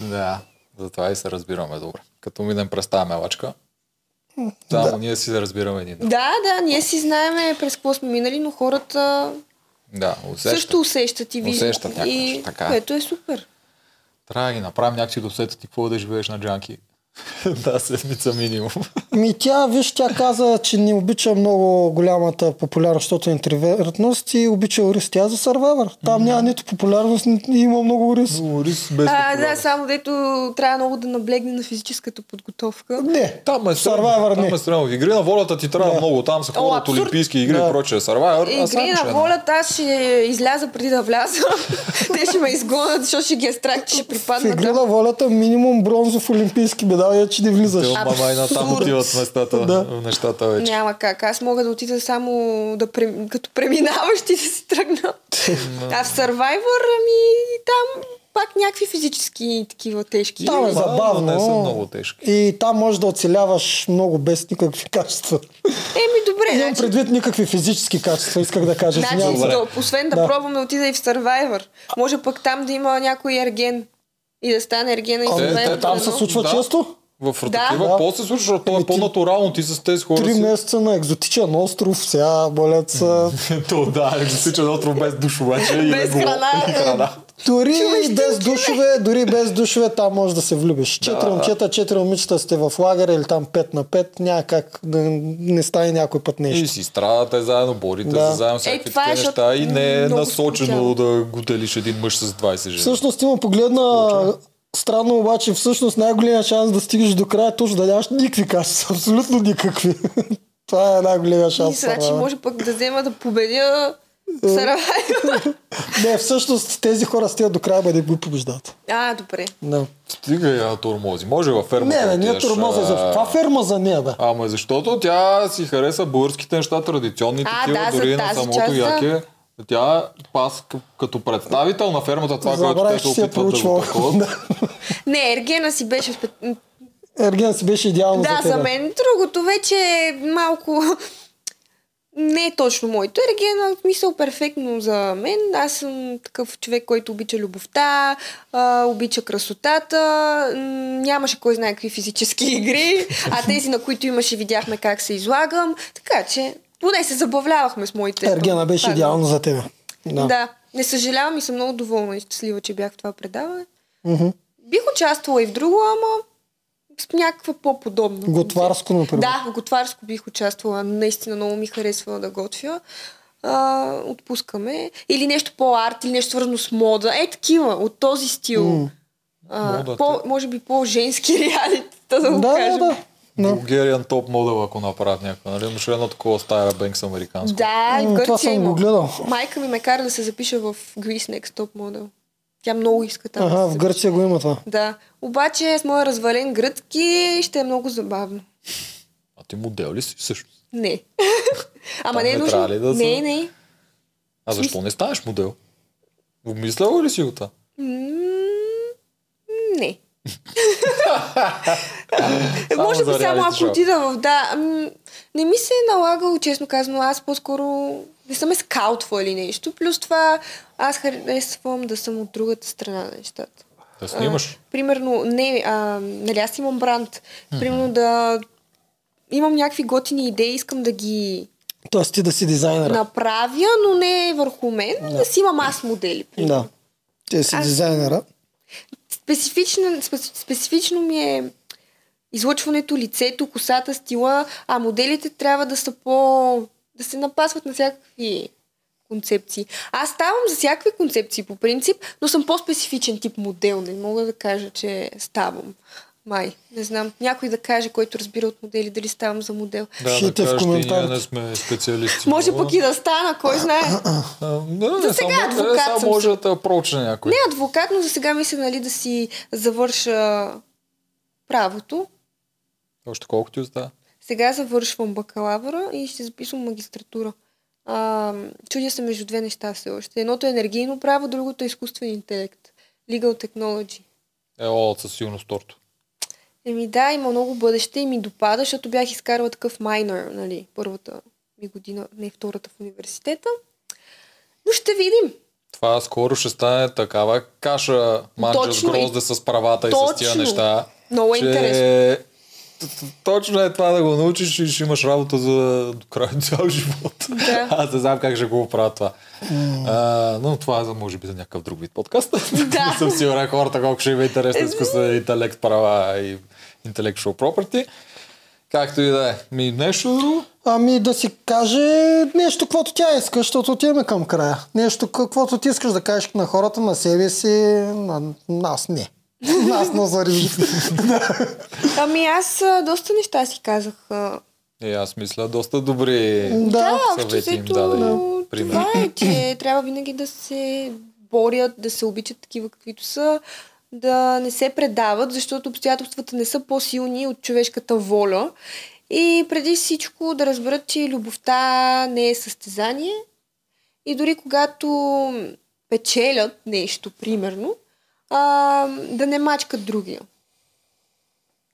Да, затова и се разбираме добре. Като минем през тази мелачка, само ние си се разбираме един. да, да, ние си знаеме през какво сме минали, но хората Да, усещат. също усещат и виждат. Усещат и така е. което е супер. Трябва да ги направим някакси да усетят и какво да живееш на джанки. да, седмица минимум. Ми тя, виж, тя каза, че не обича много голямата популярност, защото е интровертност и обича рис. Тя е за Survivor. Там няма нито популярност, нито има много рис. Рис без А, да, само дето трябва много да наблегне на физическата подготовка. Не, Там е стръмно. Survivor Там не. е стръмно. В игри на волята ти трябва Да. много. Там са О, хора от олимпийски игри Да. и прочее. А Игри на волята, аз ще изляза преди да вляза. Те ще ме изгонят, защото ще ги е страх, че ще в припадна. игри там. на волята минимум бронзов олимпийски медал, е, че не влизаш. Те, мама и Абсурд. отиват местата, Да. нещата вече. Няма как. Аз мога да отида само да прем... като преминаващи да си тръгна. а в Survivor, ами там пак някакви физически такива тежки. Там е забавно. Не са много тежки. И там можеш да оцеляваш много без никакви качества. Еми добре, Имам значи, предвид никакви физически качества, исках да кажа. значи да, освен да, Да. пробваме отида и в Survivor. Може пък там да има някой ерген. И да стане и Ами, Те- Survivor. те Там се случва Да. често. В Да. такива Да. по се случва, защото то е по-натурално. Ти с тези хора Три си... месеца на екзотичен остров, сега болят са. То да, екзотичен остров без душ обаче. Без храна. И. Дори без душове, дори без душове, там може да се влюбиш. Четири Да. момчета, четири момичета сте в лагера или там 5 на 5, няма как да не стане някой път И нещо. си страдате заедно, борите Да. се заедно, Е, всякакви е, такива защото неща и не е насочено скучава. да го делиш един мъж с 20 жени. Всъщност има погледна странно обаче, всъщност най-големият шанс да стигнеш до края е точно да нямаш никакви качества, абсолютно никакви. Това е най-големия И шанс. значи Survivor. може пък да взема да победя. Не, всъщност тези хора стигат до края, да го побеждат. А, добре. Да. Стига я турмози. Може във фермата Не, да не е отидеш, турмоза за... а, Това ферма за нея, бе. Ама защото тя си хареса българските неща, традиционни А, такива, да, за дори на самото да. яке. Тя пас като представител на фермата, това, което те се опитват да го такова. Да. Не, Ергена си беше... спе- Ерген си беше идеално Да, за теб. за мен. Другото вече е малко... Не е точно моето. Ергена в смисъл перфектно за мен. Аз съм такъв човек, който обича любовта, а, обича красотата. Нямаше кой знае какви физически игри, а тези, на които имаше, видяхме как се излагам. Така че, поне се забавлявахме с моите... Ергена беше Това е идеално за теб. Да. Да. Не съжалявам и съм много доволна и щастлива, че бях в това предаване. Мгм. Бих участвала и в друго, ама някаква по-подобна. Готварско, например. Да, в готварско бих участвала. Наистина много ми харесва да готвя. А, отпускаме. Или нещо по-арт, или нещо свързано с мода. Е, такива, от този стил. М. А, по, може би по-женски реалити, да, го Да, кажем. да, да. Да. Bulgarian топ модел, ако направят някаква. Нали? Имаше едно такова Стайра Бенкс американско. Да, и в това съм го гледал. Майка ми ме кара да се запиша в Greece Next Top Model. Тя много иска там. Ага, в. Гърция го има това. Да. Обаче с моя развален гръцки ще е много забавно. А ти модел ли си също? Не. Ама Там не е нужно. да не, са- не. А защо не станеш модел? Обмисляла ли си го това? Не. Може би само ако отида в... Да, не ми се е налагало, честно казано. Аз по-скоро не съм е скаутвала или нещо. Плюс това аз харесвам да съм от другата страна на нещата. Да снимаш. А, примерно, не, а, нали аз имам бранд. Примерно да имам някакви готини идеи, искам да ги Тоест ти да си дизайнер. направя, но не върху мен, да, си имам аз модели. примерно. Да. Ти да си Аз- дизайнера. Специфично, специ- специфично ми е излъчването, лицето, косата, стила, а моделите трябва да са по... да се напасват на всякакви концепции. Аз ставам за всякакви концепции по принцип, но съм по-специфичен тип модел. Не мога да кажа, че ставам. Май. Не знам. Някой да каже, който разбира от модели, дали ставам за модел. Да, Пишете да в коментарите. не сме специалисти. Може пък и да стана, кой знае. А, Да, не За сега само, адвокат не, само съм може да те апрочне някой. Не адвокат, но за сега мисля нали, да си завърша правото. Още колко ти остава? Сега завършвам бакалавъра и ще записвам магистратура. А, чудя се между две неща все още. Едното е енергийно право, другото е изкуствен интелект. Legal technology. Е, о, със сигурност торто. Еми да, има много бъдеще и ми допада, защото бях изкарала такъв майнер, нали, първата ми година, не втората в университета. Но ще видим. Това скоро ще стане такава каша манджа с Точно, грозде с правата и с тия точно. неща. Много е че... интересно. Точно е това да го научиш и ще имаш работа за до края на цял живот. Да. Аз не знам как ще го правя това. А, но това е за, може би за някакъв друг вид подкаст. Да. не съм сигурен хората колко ще има интересно изкуствен интелект, права и intellectual property. Както и да е. Ми нещо друго? Ами да си каже нещо, каквото тя иска, защото отиваме към края. Нещо, каквото ти искаш да кажеш на хората, на себе си, на нас не. Нас на зари. Ами аз доста неща си казах. И аз мисля, доста добри Да, съвети им даде. пример. Това е, че трябва винаги да се борят, да се обичат такива каквито са, да не се предават, защото обстоятелствата не са по-силни от човешката воля. И преди всичко да разберат, че любовта не е състезание. И дори когато печелят нещо, примерно, а, да не мачкат другия.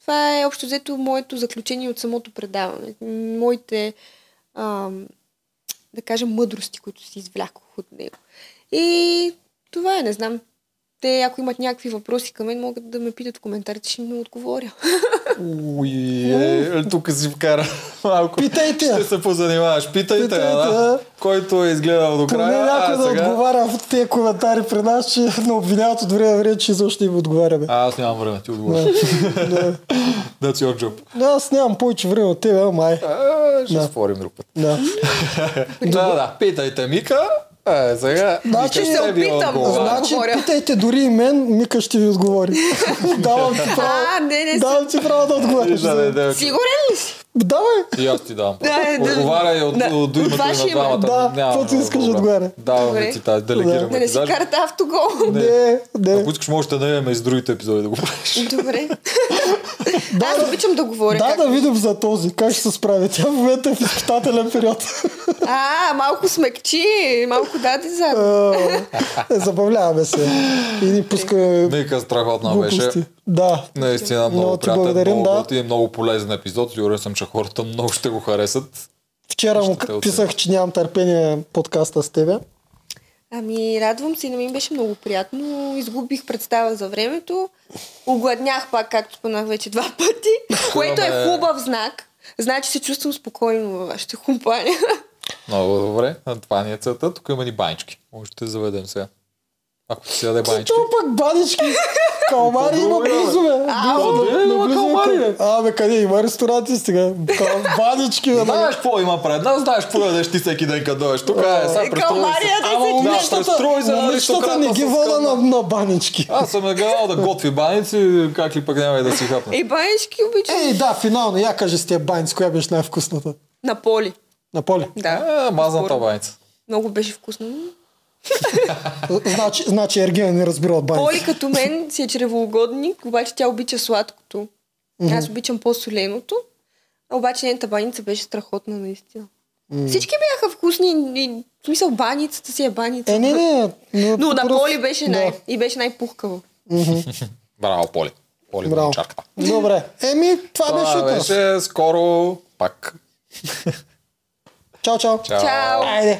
Това е общо взето моето заключение от самото предаване. Моите, ам, да кажем, мъдрости, които си извлякох от него. И това е, не знам. Те, ако имат някакви въпроси към мен, могат да ме питат в коментарите, ще им отговоря. Уи, е, тук си вкара малко. Питайте. Ще се позанимаваш. Питайте, Питайте, да. Който е изгледал до Поне края. някой а, да сега... отговаря в тези коментари при нас, че не обвиняват от време на време, че изобщо им отговаряме. А, аз нямам време, ти отговоря. Да. That's your job. Да, аз нямам повече време от тебе, май. А, ще Да. спорим друг път. Да. Да, да, питайте Мика. Е, сега. Значи се опитам. Значи, питайте дори и мен, Мика ще ви отговори. Давам ти право. А, не, не Давам ти право да отговориш. Да, да, да. Сигурен ли си? Давай. И аз ти давам. Да, да. Отговаряй от, Да. от, От ваше на име. двамата. Да, Няма каквото искаш, отговаря. Даваме Добре. ти тази, делегираме Да не си карате автогол. Не, не. Ако искаш, можеш да наемем и с другите епизоди да го правиш. Добре. Аз обичам да говоря. Да, как- да видим за този. Как ще се справи. Тя в момента е в изпитателен период. А, малко смекчи, малко даде зад. А, е, Забавляваме се. И ни пуска Мика страхотна беше. Да. Наистина много, Много ти приятен, благодарим, много да. и много полезен епизод. Сигурен съм, че хората много ще го харесат. Вчера му Ще писах, че нямам търпение подкаста с тебе. Ами, радвам се, на мен беше много приятно. Изгубих представа за времето. Огладнях пак, както споменах вече два пъти, което е хубав знак. Значи се чувствам спокойно във вашата компания. Много добре. Това ни е целта. Тук има ни банички. Може да те заведем сега. Ако ти си даде банички. Що пък банички? Калмари има близо, бе. Къде има е калмари, бе? А, бе, къде има ресторанти сега? Банички, бе. Знаеш какво има пред нас, знаеш какво ядеш ти всеки ден като дойдеш. Тук е, сега престрой Калмария се. Ама момичетата, престрой не ги вода на, банички. Аз съм е гледал да готви баници, как ли пък няма и да си хапне. Ей, банички обичам. Ей, да, финално, я кажи с тия баници, коя беше най-вкусната? На поли. На поле. Да. Е, мазната баница. Много беше вкусно. Значи, значи Ергена не разбира от баници. Поли като мен си е чревоугодник, обаче тя обича сладкото. Аз обичам по-соленото. А обаче нейната баница беше страхотна, наистина. Всички бяха вкусни. и- В смисъл, баницата си е баница. Е, не, не. Но на просто- Поли беше, най- Да. и беше най-пухкаво. Браво, Поли. Поли Браво. чарката. Добре. Еми, това, беше Това от нас. беше скоро пак. Чао, чао. Чао. Чао! Айде.